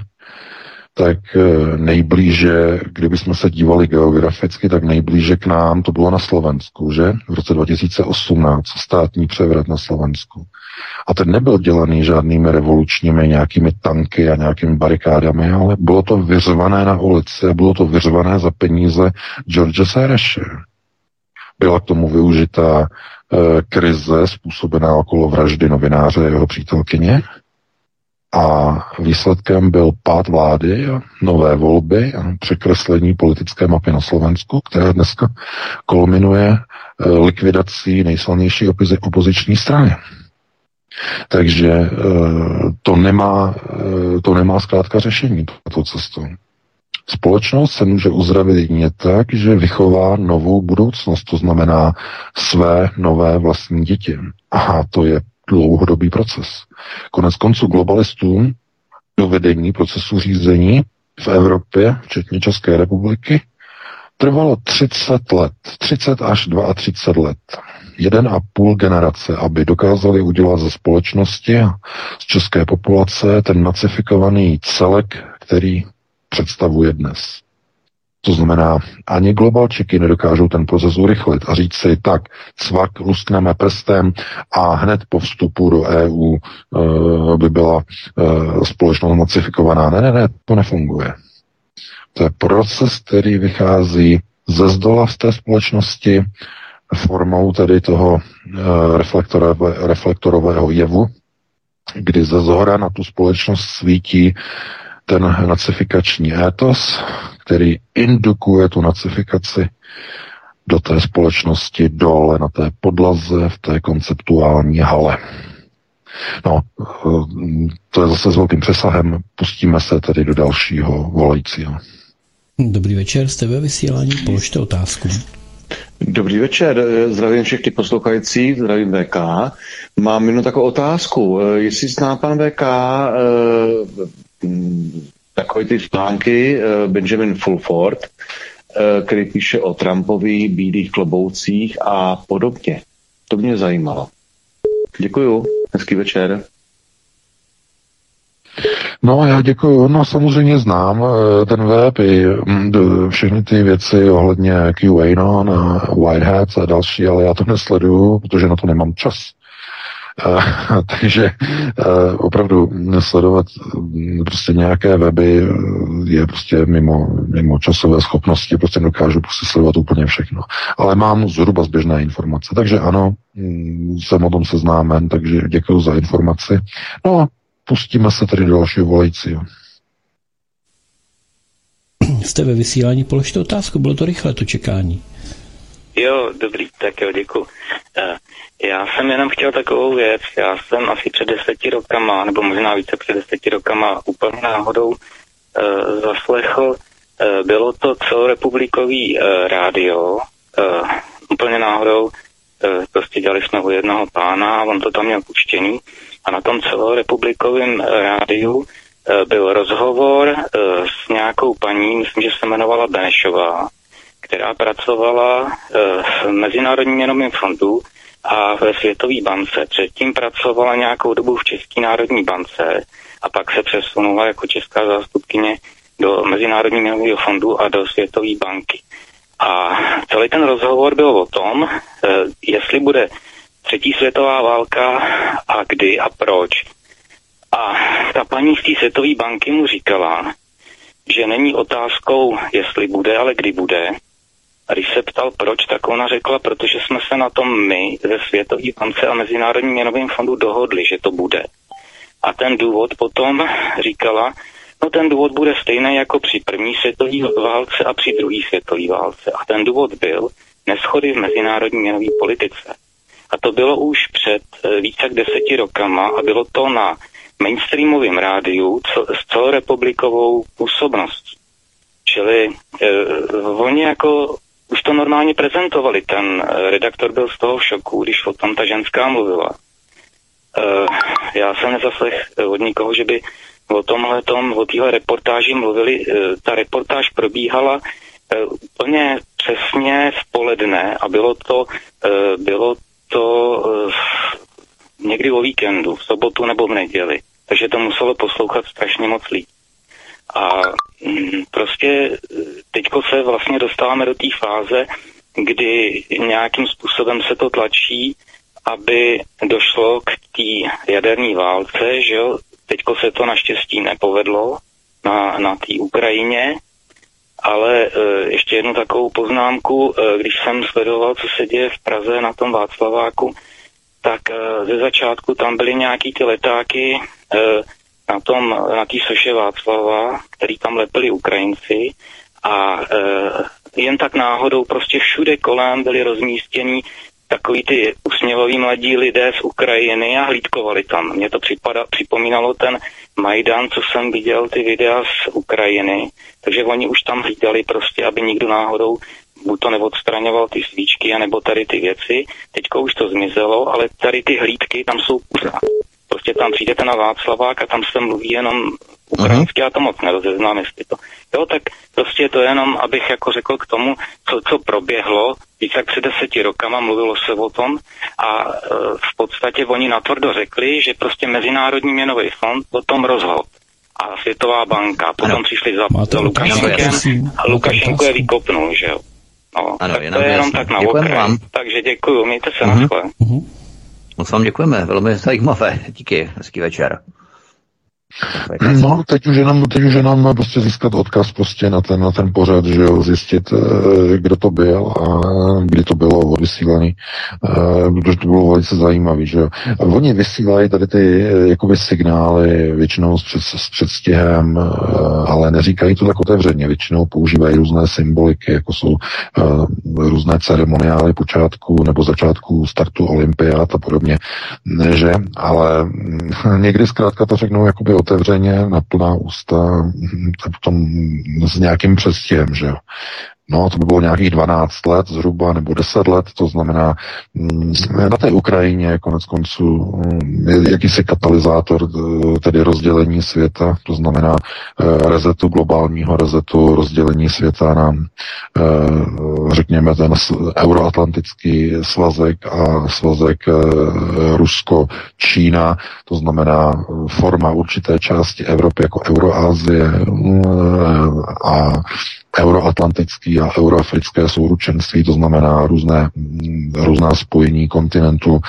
tak eh, nejblíže, kdybychom se dívali geograficky, tak nejblíže k nám to bylo na Slovensku, že? V roce 2018 státní převrat na Slovensku. A ten nebyl dělaný žádnými revolučními nějakými tanky a nějakými barikádami, ale bylo to vyřvané na ulici, bylo to vyřvané za peníze George Sereše. Byla k tomu využita e, krize způsobená okolo vraždy novináře a jeho přítelkyně. A výsledkem byl pád vlády a nové volby a překreslení politické mapy na Slovensku, která dneska kulminuje e, likvidací nejsilnější opoziční strany. Takže eh, to nemá, eh, to nemá zkrátka řešení, tato cestou. Společnost se může uzdravit jedině tak, že vychová novou budoucnost, to znamená své nové vlastní děti. A to je dlouhodobý proces. Konec konců globalistům dovedení procesu řízení v Evropě, včetně České republiky, trvalo 30 let, 30 až 32 let jeden a půl generace, aby dokázali udělat ze společnosti a z české populace ten nacifikovaný celek, který představuje dnes. To znamená, ani globalčiky nedokážou ten proces urychlit a říct si, tak, cvak, luskneme prstem a hned po vstupu do EU e, eh, by byla e, společnost nacifikovaná. Ne, ne, ne, to nefunguje. To je proces, který vychází ze zdola z té společnosti, formou tedy toho eh, reflektorové, reflektorového jevu, kdy ze zhora na tu společnost svítí ten nacifikační étos, který indukuje tu nacifikaci do té společnosti dole na té podlaze, v té konceptuální hale. No, eh, to je zase s velkým přesahem. Pustíme se tedy do dalšího volajícího. Dobrý večer, jste ve vysílání, položte otázku. Dobrý večer, zdravím všechny poslouchající, zdravím VK. Mám jenom takovou otázku. Jestli zná pan VK eh, takové ty články eh, Benjamin Fulford, eh, který píše o Trumpovi, bílých kloboucích a podobně. To mě zajímalo. Děkuju, hezký večer. No já děkuji. No samozřejmě znám eh, ten web i mm, všechny ty věci ohledně QAnon a Whiteheads a další, ale já to nesleduju, protože na to nemám čas. [laughs] Takže opravdu sledovat mm, prostě nějaké weby je prostě mimo, mimo časové schopnosti, prostě dokážu prostě sledovat úplně všechno. Ale mám zhruba zběžné informace, takže ano, mm, jsem o tom seznámen, takže děkuji za informaci. No Pustíme se tedy do dalšího volajícího. Jste ve vysílání, položte otázku, bylo to rychle to čekání. Jo, dobrý, tak jo, děkuji. Eh, já jsem jenom chtěl takovou věc. Já jsem asi před deseti rokama, nebo možná více před deseti rokama úplně náhodou uh, zaslechl, uh, bylo to celorepublikový uh, rádio, uh, úplně náhodou, uh, prostě dělali jsme u jednoho pána a on to tam měl puštěný. A na tom celorepublikovém rádiu eh, byl rozhovor eh, s nějakou paní, myslím, že se jmenovala Benešová, která pracovala v Mezinárodním měnovém fondu a ve Světové bance. Předtím pracovala nějakou dobu v České národní bance a pak se přesunula jako česká zástupkyně do Mezinárodního měnového fondu a do Světové banky. A celý ten rozhovor byl o tom, jestli bude třetí světová válka a kdy a proč. A ta paní z té světové banky mu říkala, že není otázkou, jestli bude, ale kdy bude. A když se ptal proč, tak ona řekla, protože jsme se na tom my ze Světové bance a Mezinárodním měnovým fondu dohodli, že to bude. A ten důvod potom říkala, no ten důvod bude stejný jako při první světové válce a při druhé světové válce. A ten důvod byl neschody v mezinárodní měnové politice. A to bylo už před eh, více jak deseti rokama a bylo to na mainstreamovém rádiu s celorepublikovou působností. Čili uh, oni jako už to normálně prezentovali. Ten eh, redaktor byl z toho v šoku, když o tom ta ženská mluvila. Uh, já jsem nezaslech od nikoho, že by o tomhle tom, o téhle reportáži mluvili. Ta reportáž probíhala úplně přesně v poledne a bylo to, bylo to někdy o víkendu, v sobotu nebo v neděli. Takže to muselo poslouchat strašně moc lidí. A mm, prostě eh, teďko se vlastně dostáváme do té fáze, kdy nějakým způsobem se to tlačí, aby došlo k té jaderní válce, že jo. Teďko se to naštěstí nepovedlo na, na té Ukrajině, ale e, ještě jednu takovou poznámku, e, když jsem sledoval, co se děje v Praze na tom Václaváku, tak e, ze začátku tam byly nějaký ty letáky e, na tom, na té soše Václava, který tam lepili Ukrajinci a e, jen tak náhodou prostě všude kolem byli rozmístěni takový ty usměvaví mladí lidé z Ukrajiny a hlídkovali tam. Mně to připada, připomínalo ten Majdan, co jsem viděl, ty videa z Ukrajiny, takže oni už tam hlídali prostě, aby nikdo náhodou buď to neodstraňoval ty svíčky, anebo tady ty věci. Teďko už to zmizelo, ale tady ty hlídky tam jsou pořád. Prostě tam přijdete na Václavák a tam se mluví jenom ukrajinsky, já to moc nerozeznám, jestli to. Jo, tak prostě to jenom, abych jako řekl k tomu, co, co proběhlo, víc jak před deseti rokama mluvilo se o tom a e, v podstatě oni natvrdo řekli, že prostě Mezinárodní měnový fond o tom rozhodl a Světová banka. Potom ano. přišli za, za Lukašenkem a Lukašenko je vykopnul, že jo. No, ano, tak to je jenom tak na okraj. Vám. Takže děkuju, mějte se uh-huh. na. Moc vám děkujeme, velmi zajímavé. Díky, hezký večer. No, teď už jenom, teď už jenom prostě získat odkaz prostě na ten, na ten pořad, že jo, zjistit, eh, kdo to byl a kdy to bylo odvysílaný, eh, protože to bylo velice zajímavé, že jo. Oni vysílají tady ty eh, jakoby signály většinou s, před, s předstihem, ale neříkají to tak otevřeně, většinou používají různé symboliky, jako jsou různé ceremoniály počátku nebo začátku startu olympiát a podobně, že, ale hm, někdy zkrátka to řeknou jakoby otevřeně na plná ústa potom s nějakým přestihem, že jo. No, to by bylo nějakých 12 let zhruba, nebo 10 let, to znamená, mm, na té Ukrajině konec konců mm, jakýsi katalyzátor eh, tedy rozdělení světa, to znamená eh, rezetu, globálního rezetu, rozdělení světa na, eh, řekněme, ten euroatlantický svazek a svazek Rusko-Čína, to znamená forma určité části Evropy jako Euroázie a euroatlantický a euroafrické souručenství, to znamená různé, různá spojení kontinentu.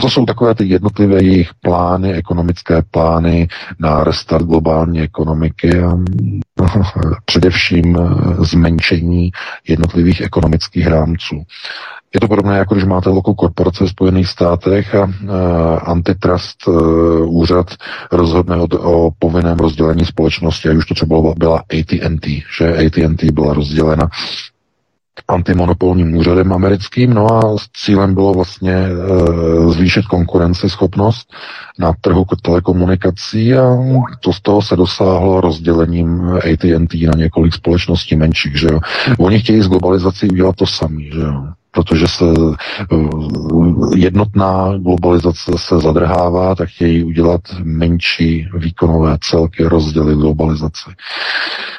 To jsou takové ty jednotlivé jejich plány, ekonomické plány na restart globální ekonomiky a [laughs] především zmenšení jednotlivých ekonomických rámců. Je to podobné, jako když máte lokou korporace v Spojených státech a uh, antitrust uh, úřad rozhodne o, o povinném rozdělení společnosti, a už to třeba byla AT&T, že AT&T byla rozdělena antimonopolním úřadem americkým, no a cílem bylo vlastně e, zvýšit konkurenceschopnost na trhu telekomunikací a to z toho se dosáhlo rozdělením AT&T na několik společností menších, že jo. Oni chtějí z globalizací udělat to samý, že jo protože se eh, jednotná globalizace se zadrhává, tak chtějí udělat menší výkonové celky, rozdělit globalizaci.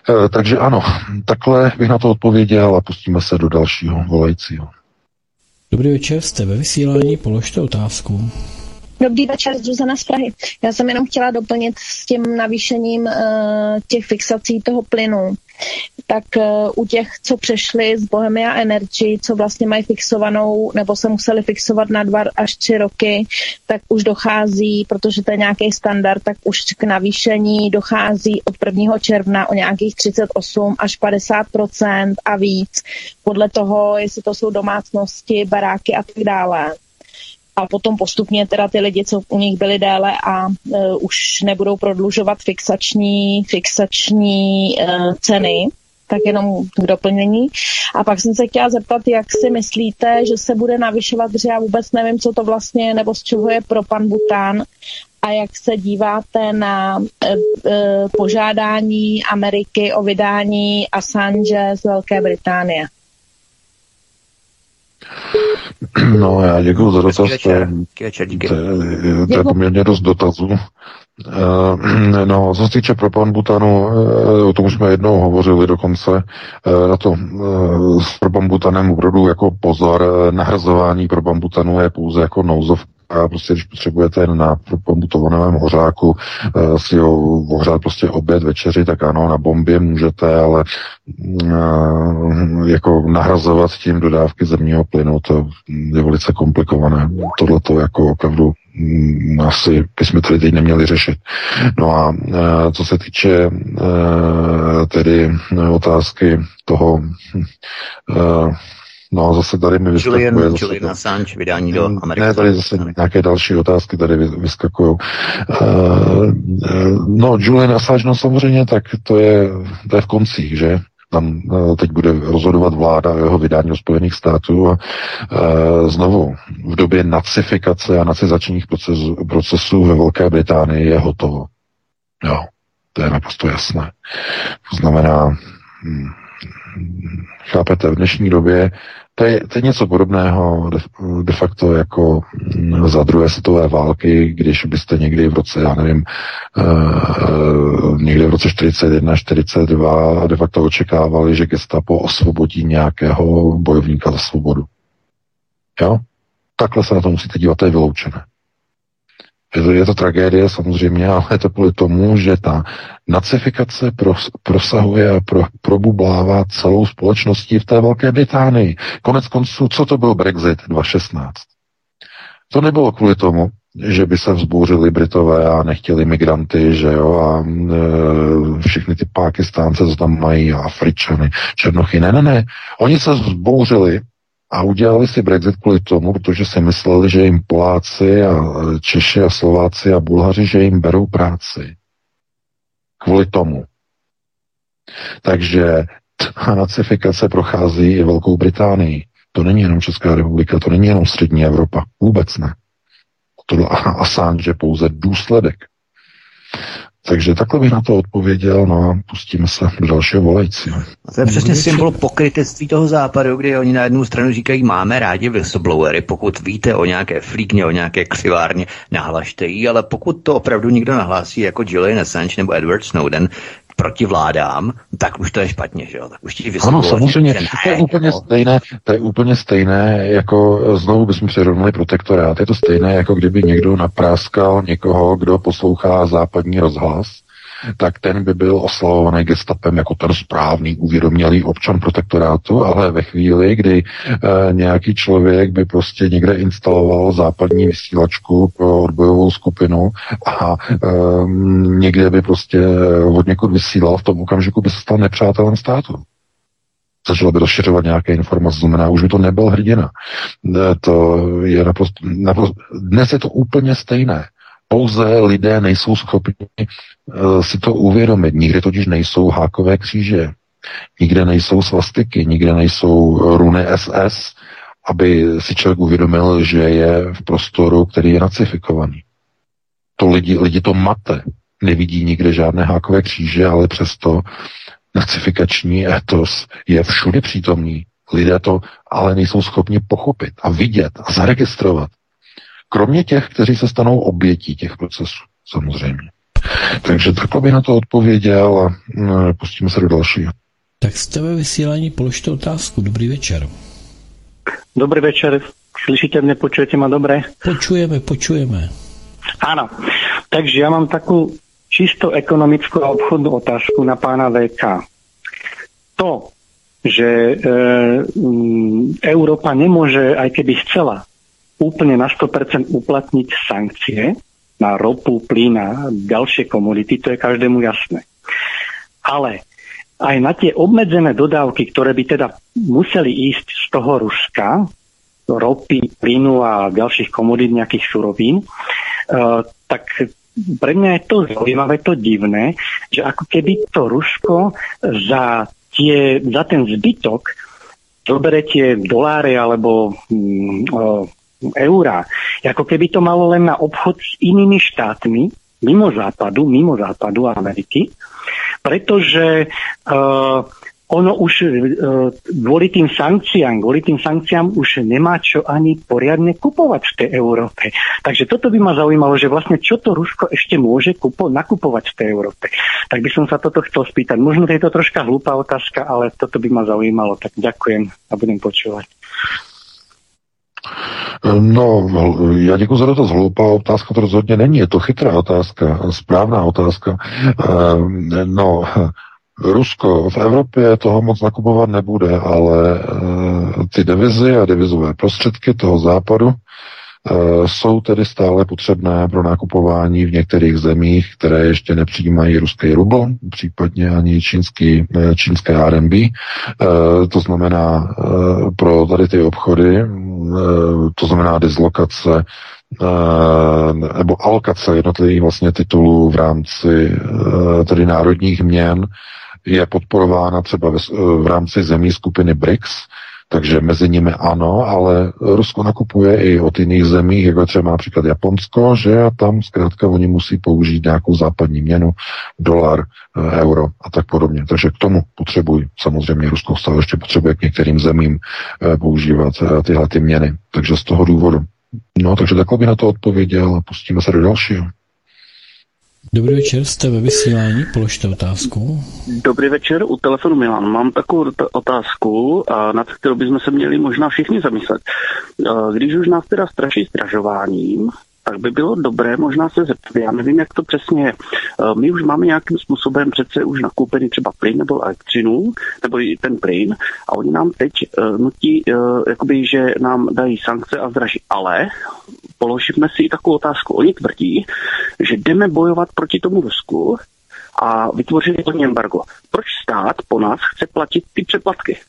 Eh, takže ano, takhle bych na to odpověděl a pustíme se do dalšího volajícího. Dobrý večer, jste ve vysílání, položte otázku. Dobrý večer, Zuzana z Prahy. Já jsem jenom chtěla doplnit s tím navýšením uh, těch fixací toho plynu tak uh, u těch, co přešli z Bohemia Energy, co vlastně mají fixovanou, nebo se museli fixovat na dva až tři roky, tak už dochází, protože to je nějaký standard, tak už k navýšení dochází od 1. června o nějakých 38 až 50% a víc, podle toho, jestli to jsou domácnosti, baráky a tak dále a potom postupně teda ty lidi, co u nich byli déle a uh, už nebudou prodlužovat fixační, fixační uh, ceny, tak jenom k doplnění. A pak jsem se chtěla zeptat, jak si myslíte, že se bude navyšovat, protože já vůbec nevím, co to vlastně je, nebo z čeho je pro pan Bután a jak se díváte na e, e, požádání Ameriky o vydání Assange z Velké Británie. No, já děkuji za dotaz. To, je, to je poměrně dost dotazů. Uh, [clears throat] no, co se týče propambutanu, uh, o tom už jsme jednou hovořili dokonce, uh, na to s propambutanem opravdu jako pozor, nahrazování propambutanu je pouze jako nouzov, a prostě když potřebujete na pomutovaném hořáku uh, si ho ohřát prostě oběd, večeři, tak ano, na bombě můžete, ale uh, jako nahrazovat tím dodávky zemního plynu, to je velice komplikované. Tohle to jako opravdu um, asi bychom tady teď neměli řešit. No a uh, co se týče tedy otázky toho uh, No, zase tady mi vyskakuje... Julian, zase Julian Assange, vydání do Ameriky. Ne, tady zase nějaké další otázky tady vyskakují. Uh, no, Julian Assange, no samozřejmě, tak to je, to je v koncích, že? Tam uh, teď bude rozhodovat vláda o jeho vydání do Spojených států a uh, znovu v době nacifikace a nacizačních procesů, procesů ve Velké Británii je hotovo. Jo, to je naprosto jasné. To znamená, hm, chápete, v dnešní době to je, to je něco podobného de, de facto jako mm, za druhé světové války, když byste někdy v roce, já nevím, uh, někdy v roce 41, 42 de facto očekávali, že gestapo osvobodí nějakého bojovníka za svobodu. Jo? Takhle se na to musíte dívat, to je vyloučené. Je to, je to tragédie samozřejmě, [laughs] ale je to kvůli tomu, že ta nacifikace pros, prosahuje a pro, probublává celou společností v té Velké Británii. Konec konců, co to byl Brexit 2016? To nebylo kvůli tomu, že by se vzbouřili Britové a nechtěli migranty, že jo, a e, všechny ty Pákistánce, co tam mají, a Afričany, Černochy. Ne, ne, ne. Oni se vzbouřili a udělali si Brexit kvůli tomu, protože si mysleli, že jim Poláci a Češi a Slováci a Bulhaři, že jim berou práci. Kvůli tomu. Takže ta nacifikace prochází i Velkou Británii. To není jenom Česká republika, to není jenom střední Evropa. Vůbec ne. To Assange je pouze důsledek takže takhle bych na to odpověděl, no a pustíme se do dalšího volajícího. A to je přesně symbol pokrytectví toho západu, kdy oni na jednu stranu říkají, máme rádi whistleblowery, pokud víte o nějaké flíkně, o nějaké křivárně, nahlašte ji, ale pokud to opravdu někdo nahlásí jako Julian Assange nebo Edward Snowden, proti vládám, tak už to je špatně, že jo? Tak už ti Ano, samozřejmě, ne, to je úplně stejné, to je úplně stejné, jako znovu bychom přirovnali protektorát, je to stejné, jako kdyby někdo napráskal někoho, kdo poslouchá západní rozhlas, tak ten by byl oslavovaný gestapem jako ten správný, uvědomělý občan protektorátu, ale ve chvíli, kdy e, nějaký člověk by prostě někde instaloval západní vysílačku pro odbojovou skupinu a e, někde by prostě od někud vysílal, v tom okamžiku by se stal nepřátelem státu začalo by rozšiřovat nějaké informace, znamená, už by to nebyl hrdina. E, to je naprosto, naprosto, dnes je to úplně stejné. Pouze lidé nejsou schopni uh, si to uvědomit. Nikdy totiž nejsou hákové kříže, nikde nejsou svastiky, nikde nejsou runy SS, aby si člověk uvědomil, že je v prostoru, který je nacifikovaný. To lidi, lidi to mate. Nevidí nikde žádné hákové kříže, ale přesto nacifikační etos je všude přítomný. Lidé to ale nejsou schopni pochopit a vidět a zaregistrovat. Kromě těch, kteří se stanou obětí těch procesů, samozřejmě. Takže takhle bych na to odpověděl a pustíme se do dalšího. Tak jste ve vysílání, položte otázku. Dobrý večer. Dobrý večer. Slyšíte mě, počujete ma dobré? Počujeme, počujeme. Áno. Takže ja mám takú čisto ekonomickú a obchodnú otázku na pána VK. To, že e, Európa nemôže, aj keby chcela, úplne na 100% uplatniť sankcie na ropu, plyn a ďalšie komodity, to je každému jasné. Ale aj na tie obmedzené dodávky, ktoré by teda museli ísť z toho Ruska, ropy, plynu a ďalších komodít, nejakých surovín, uh, tak pre mňa je to zaujímavé, to divné, že ako keby to Rusko za, tie, za ten zbytok zobere tie doláre alebo uh, eurá. Ako keby to malo len na obchod s inými štátmi, mimo západu, mimo západu Ameriky, pretože uh, ono už uh, kvôli tým sankciám, kvôli tým sankciám už nemá čo ani poriadne kupovať v tej Európe. Takže toto by ma zaujímalo, že vlastne čo to Rusko ešte môže kupo- nakupovať v tej Európe. Tak by som sa toto chcel spýtať. Možno je to troška hlúpa otázka, ale toto by ma zaujímalo. Tak ďakujem a budem počúvať. No, já děkuji za to Hloupá otázka to rozhodně není. Je to chytrá otázka, správná otázka. No, Rusko v Evropě toho moc nakupovat nebude, ale ty devizy a devizové prostředky toho západu Eh, jsou tedy stále potřebné pro nakupování v některých zemích, které ještě nepřijímají ruský rubl, případně ani čínský, eh, čínské RMB. Eh, to znamená pro tady ty obchody, to znamená dislokace nebo alokace jednotlivých vlastně titulů v rámci tedy národních měn je podporována třeba v rámci zemí skupiny BRICS, takže mezi nimi ano, ale Rusko nakupuje i od jiných zemí, jako třeba například Japonsko, že a tam zkrátka oni musí použít nějakou západní měnu, dolar, eh, euro a tak podobně. Takže k tomu potřebují samozřejmě Rusko stále ještě potřebuje k některým zemím eh, používat eh, tyhle ty měny. Takže z toho důvodu. No, takže takhle by na to odpověděl a pustíme se do dalšího. Dobrý večer, jste ve vysílání, položte otázku. Dobrý večer, u telefonu Milan. Mám takovou otázku, nad kterou bychom se měli možná všichni zamyslet. Když už nás teda straší zdražováním, tak by bylo dobré možná se zeptat, já nevím, jak to přesně je. Eh, my už máme nějakým způsobem přece už nakoupený třeba plyn nebo elektřinu, nebo i ten plyn, a oni nám teď uh, nutí, uh, jakoby, že nám dají sankce a zdraží. Ale položíme si i takovou otázku. Oni tvrdí, že jdeme bojovat proti tomu Rusku a vytvořili to embargo. Proč stát po nás chce platit ty přeplatky?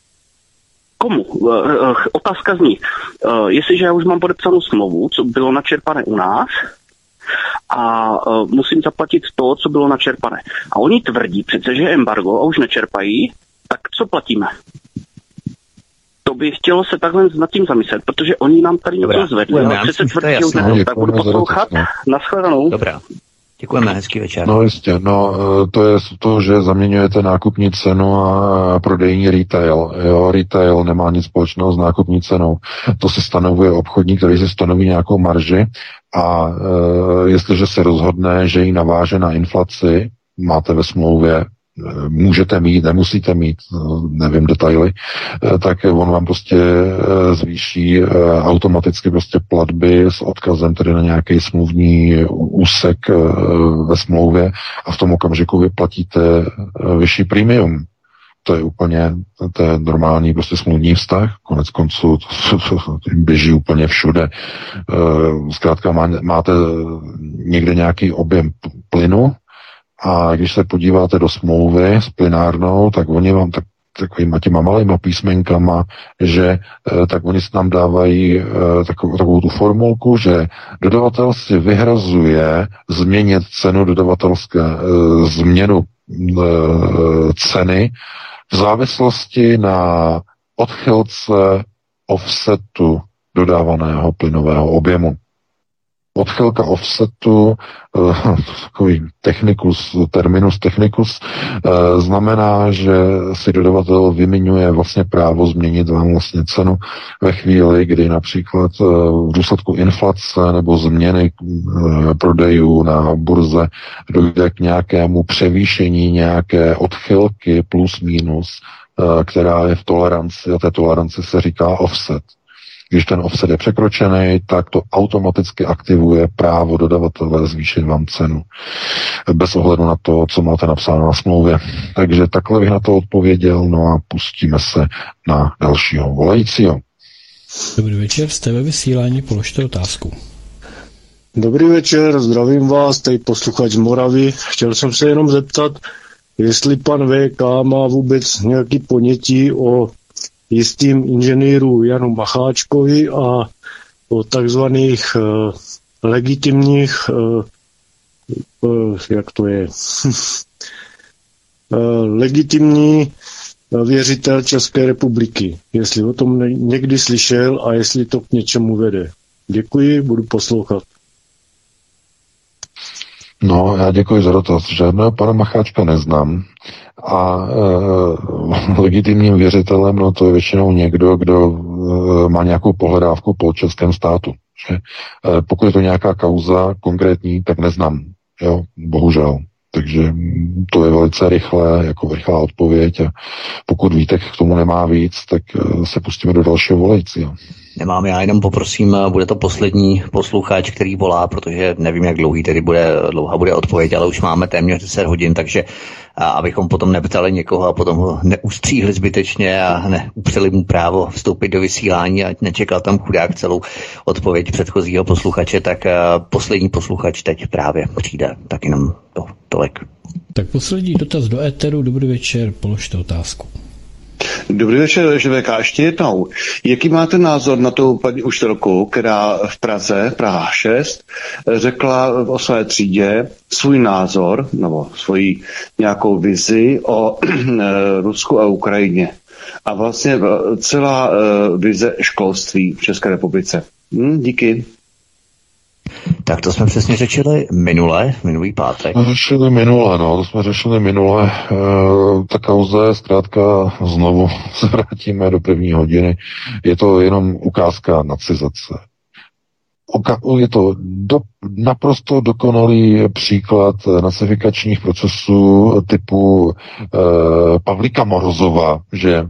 Komu? Eh, eh, otázka zní, eh, jestliže já už mám podepsanou smlouvu, co bylo načerpané u nás, a musím zaplatit to, co bylo načerpané. A oni tvrdí přece, že embargo a už nečerpají, tak co platíme? To by chtělo se takhle nad tím zamyslet, protože oni nám tady něco zvedli, ale přece tvrdí, že tak budu poslouchat. Naschledanou. Dobrá. Děkujeme, hezký večer. No jistě, no e, to je to, že zaměňujete nákupní cenu a prodejní retail. Jo, retail nemá nic společného s nákupní cenou. To se stanovuje obchodník, který si stanoví nějakou marži a e, jestliže se rozhodne, že ji naváže na inflaci, máte ve smlouvě můžete mít, nemusíte mít, nevím detaily, eh, tak on vám prostě eh, zvýší eh, automaticky prostě platby s odkazem tedy na nějaký smluvní úsek ve smlouvě a v tom okamžiku vy platíte vyšší premium. To je úplně, to je normální prostě smluvní vztah, konec konců to, to, to běží úplně všude. Zkrátka má, máte někde nějaký objem plynu, a když se podíváte do smlouvy s plinárnou, tak oni vám tak takovýma těma malýma písmenkama, že eh, tak oni nám dávají eh, takovou, takovou tu formulku, že dodavatel si vyhrazuje změnit cenu dodavatelské, eh, změnu ceny v závislosti na odchylce offsetu dodávaného plynového objemu odchylka offsetu, eh, takový technikus, terminus technicus, eh, znamená, že si dodavatel vyminuje vlastně právo změnit vám vlastně cenu ve chvíli, kdy například eh, v důsledku inflace nebo změny prodejů na burze dojde k nějakému převýšení nějaké odchylky plus minus, která je v toleranci a té toleranci se říká offset. Když ten offset je překročený, tak to automaticky aktivuje právo dodavatele zvýšit vám cenu. Bez ohledu na to, co máte napsáno na smlouvě. Takže takhle bych na to odpověděl, no a pustíme se na dalšího volajícího. Dobrý večer, jste ve vysílání, položte otázku. Dobrý večer, zdravím vás, tady posluchač Moravy. Chtěl jsem se jenom zeptat, jestli pan VK má vůbec nějaký ponětí o jistým inženýru Janu Macháčkovi a o takzvaných uh, legitimních, uh, uh, jak to je, [laughs] legitimní věřitel České republiky. Jestli o tom někdy slyšel a jestli to k něčemu vede. Děkuji, budu poslouchat. No, já děkuji za dotaz. Žádného pana Macháčka neznám. A e, legitimním věřitelem, no to je většinou někdo, kdo e, má nějakou pohledávku po českém státu. Že? E, pokud je to nějaká kauza konkrétní, tak neznám. Jo, bohužel. Takže to je velice rychlé, jako rychlá odpověď a pokud víte, k tomu nemá víc, tak se pustíme do dalšího volajícího. Nemám, já jenom poprosím, bude to poslední posluchač, který volá, protože nevím, jak dlouhý tedy bude, dlouhá bude odpověď, ale už máme téměř 10 hodin, takže a abychom potom neptali někoho a potom ho neustříhli zbytečně a neupřeli mu právo vstoupit do vysílání a nečekal tam chudák celou odpověď předchozího posluchače, tak poslední posluchač teď právě přijde. Tak jenom to, tolik. Tak poslední dotaz do éteru. Dobrý večer, položte otázku. Dobrý večer, ŽVK. Ještě jednou. Jaký máte názor na tu paní učitelku, která v Praze, Praha 6, řekla o své třídě svůj názor, nebo svoji nějakou vizi o Rusku a Ukrajině. A vlastně celá vize školství v České republice. Hm, díky. Tak to jsme přesně řečili minule, minulý pátek. Řešili minule, no, to jsme řešili minule. E, ta kauza je zkrátka, znovu [laughs] se vrátíme do první hodiny, je to jenom ukázka nacizace. Je to do, naprosto dokonalý příklad nacifikačních procesů typu e, Pavlíka Morozova, že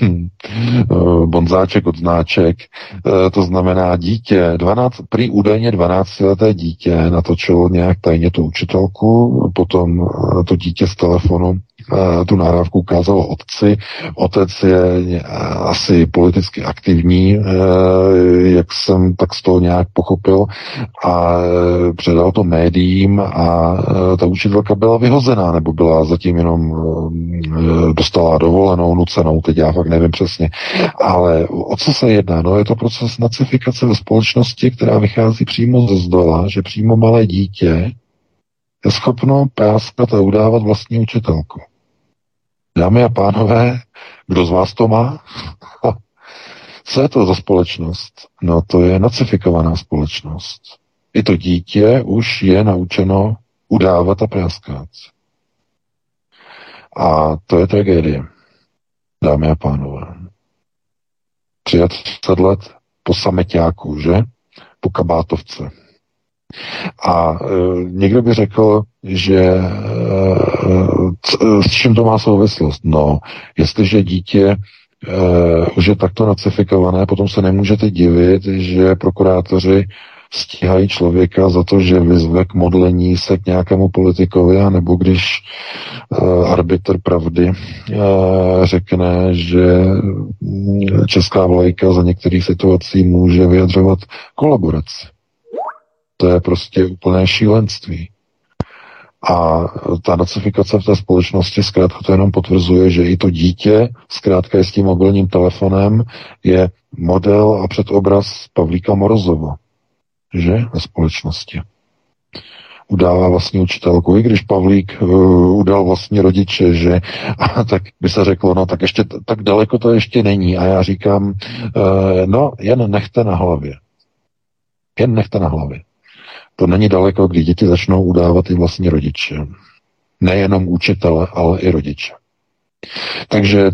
Hmm. bonzáček od znáček, eh, to znamená dítě, 12, prý údajně 12-leté dítě natočilo nějak tajně tu učitelku, potom eh, to dítě z telefonu tu nahrávku ukázalo otci. Otec je asi politicky aktivní, jak jsem tak z toho nějak pochopil, a předal to médiím a ta učitelka byla vyhozená, nebo byla zatím jenom dostala dovolenou, nucenou, teď já fakt nevím přesně. Ale o co se jedná? No je to proces nacifikace ve společnosti, která vychází přímo ze zdola, že přímo malé dítě je schopno práskat a udávat vlastní učitelku. Dámy a pánové, kdo z vás to má? [laughs] Co je to za společnost? No to je nacifikovaná společnost. I to dítě už je naučeno udávat a práskat. A to je tragédie, dámy a pánové. 33 let po sameťáku, že? Po kabátovce. A e, někdo by řekl, že e, s čím to má souvislost? No, jestliže dítě e, už je takto nacifikované, potom se nemůžete divit, že prokurátoři stíhají člověka za to, že vyzve k modlení se k nějakému politikovi, nebo když uh, arbitr pravdy uh, řekne, že česká vlajka za některých situací může vyjadřovat kolaboraci. To je prostě úplné šílenství. A ta nacifikace v té společnosti zkrátka to jenom potvrzuje, že i to dítě, zkrátka je s tím mobilním telefonem, je model a předobraz Pavlíka Morozova. Že? Ve společnosti. Udává vlastní učitelku, i když Pavlík uh, udal vlastní rodiče, že a tak by se řeklo, no tak ještě tak daleko to ještě není. A já říkám, uh, no jen nechte na hlavě. Jen nechte na hlavě. To není daleko, kdy děti začnou udávat i vlastní rodiče. Nejenom učitele, ale i rodiče. Takže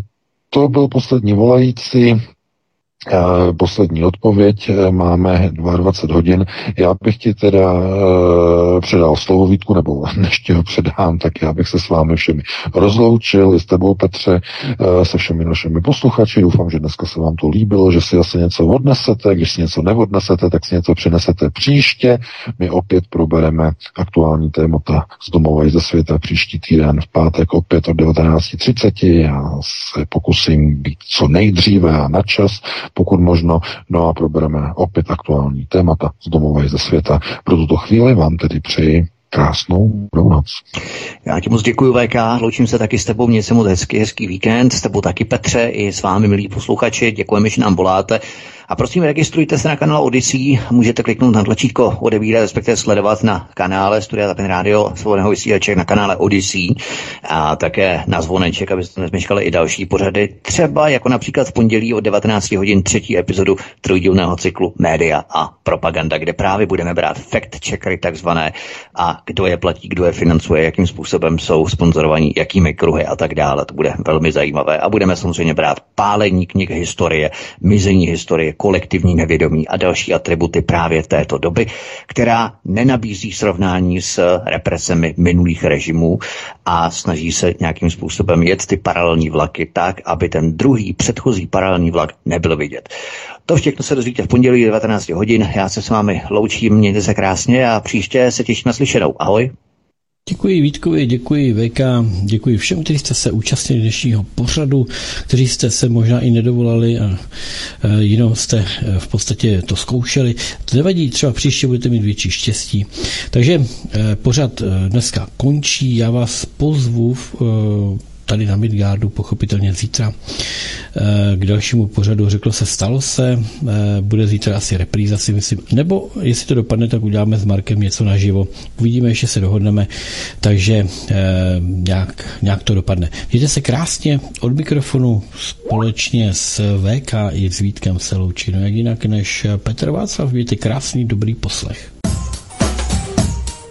to byl poslední volající. Eh, poslední odpověď, eh, máme 22 hodin. Já bych ti teda uh, předal slovo Vítku, nebo [laughs] než ti ho předám, tak já bych se s vámi všemi rozloučil, i s tebou Petře, se všemi našimi posluchači. Doufám, že dneska se vám to líbilo, že si asi něco odnesete, když si něco neodnesete, tak si něco přinesete příště. My opět probereme aktuální témata z domova i ze světa příští týden v pátek opět od 19.30. Já se pokusím být co nejdříve a na čas pokud možno, no a probereme opět aktuální témata z domova i ze světa. Pro tuto chvíli vám tedy přeji krásnou noc. Já ti moc děkuji, VK, loučím se taky s tebou, měj se moc hezký, hezký víkend, s tebou taky Petře, i s vámi, milí posluchači, děkujeme, že nám voláte. A prosím, registrujte se na kanál Odyssey, můžete kliknout na tlačítko odebírat, respektive sledovat na kanále Studia Tapin Radio, svobodného vysílače na kanále Odyssey a také na zvoneček, abyste nezmeškali i další pořady, třeba jako například v pondělí od 19 hodin třetí epizodu trojdílného cyklu Média a propaganda, kde právě budeme brát fact checkery takzvané a kdo je platí, kdo je financuje, jakým způsobem jsou sponzorovaní, jakými kruhy a tak dále. To bude velmi zajímavé a budeme samozřejmě brát pálení knih historie, mizení historie, kolektivní nevědomí a další atributy právě této doby, která nenabízí srovnání s represemi minulých režimů a snaží se nějakým způsobem jet ty paralelní vlaky tak, aby ten druhý předchozí paralelní vlak nebyl vidět. To všechno se dozvíte v pondělí 19 hodin. Já se s vámi loučím, mějte se krásně a příště se těším na slyšenou. Ahoj. Děkuji Vítkovi, děkuji VK, děkuji všem, kteří jste se účastnili dnešního pořadu, kteří jste se možná i nedovolali a jenom jste e, v podstatě to zkoušeli. To nevadí, třeba příště budete mít větší štěstí. Takže e, pořad e, dneska končí, já vás pozvu tady na Midgardu, pochopitelně zítra eh, k dalšímu pořadu. Řeklo se, stalo se, eh, bude zítra asi repríza, si myslím, nebo jestli to dopadne, tak uděláme s Markem něco naživo. Uvidíme, ještě se dohodneme, takže eh, nějak, nějak to dopadne. Mějte se krásně od mikrofonu společně s VK i s Vítkem se loučí. No jak jinak než Petr Václav, mějte krásný, dobrý poslech.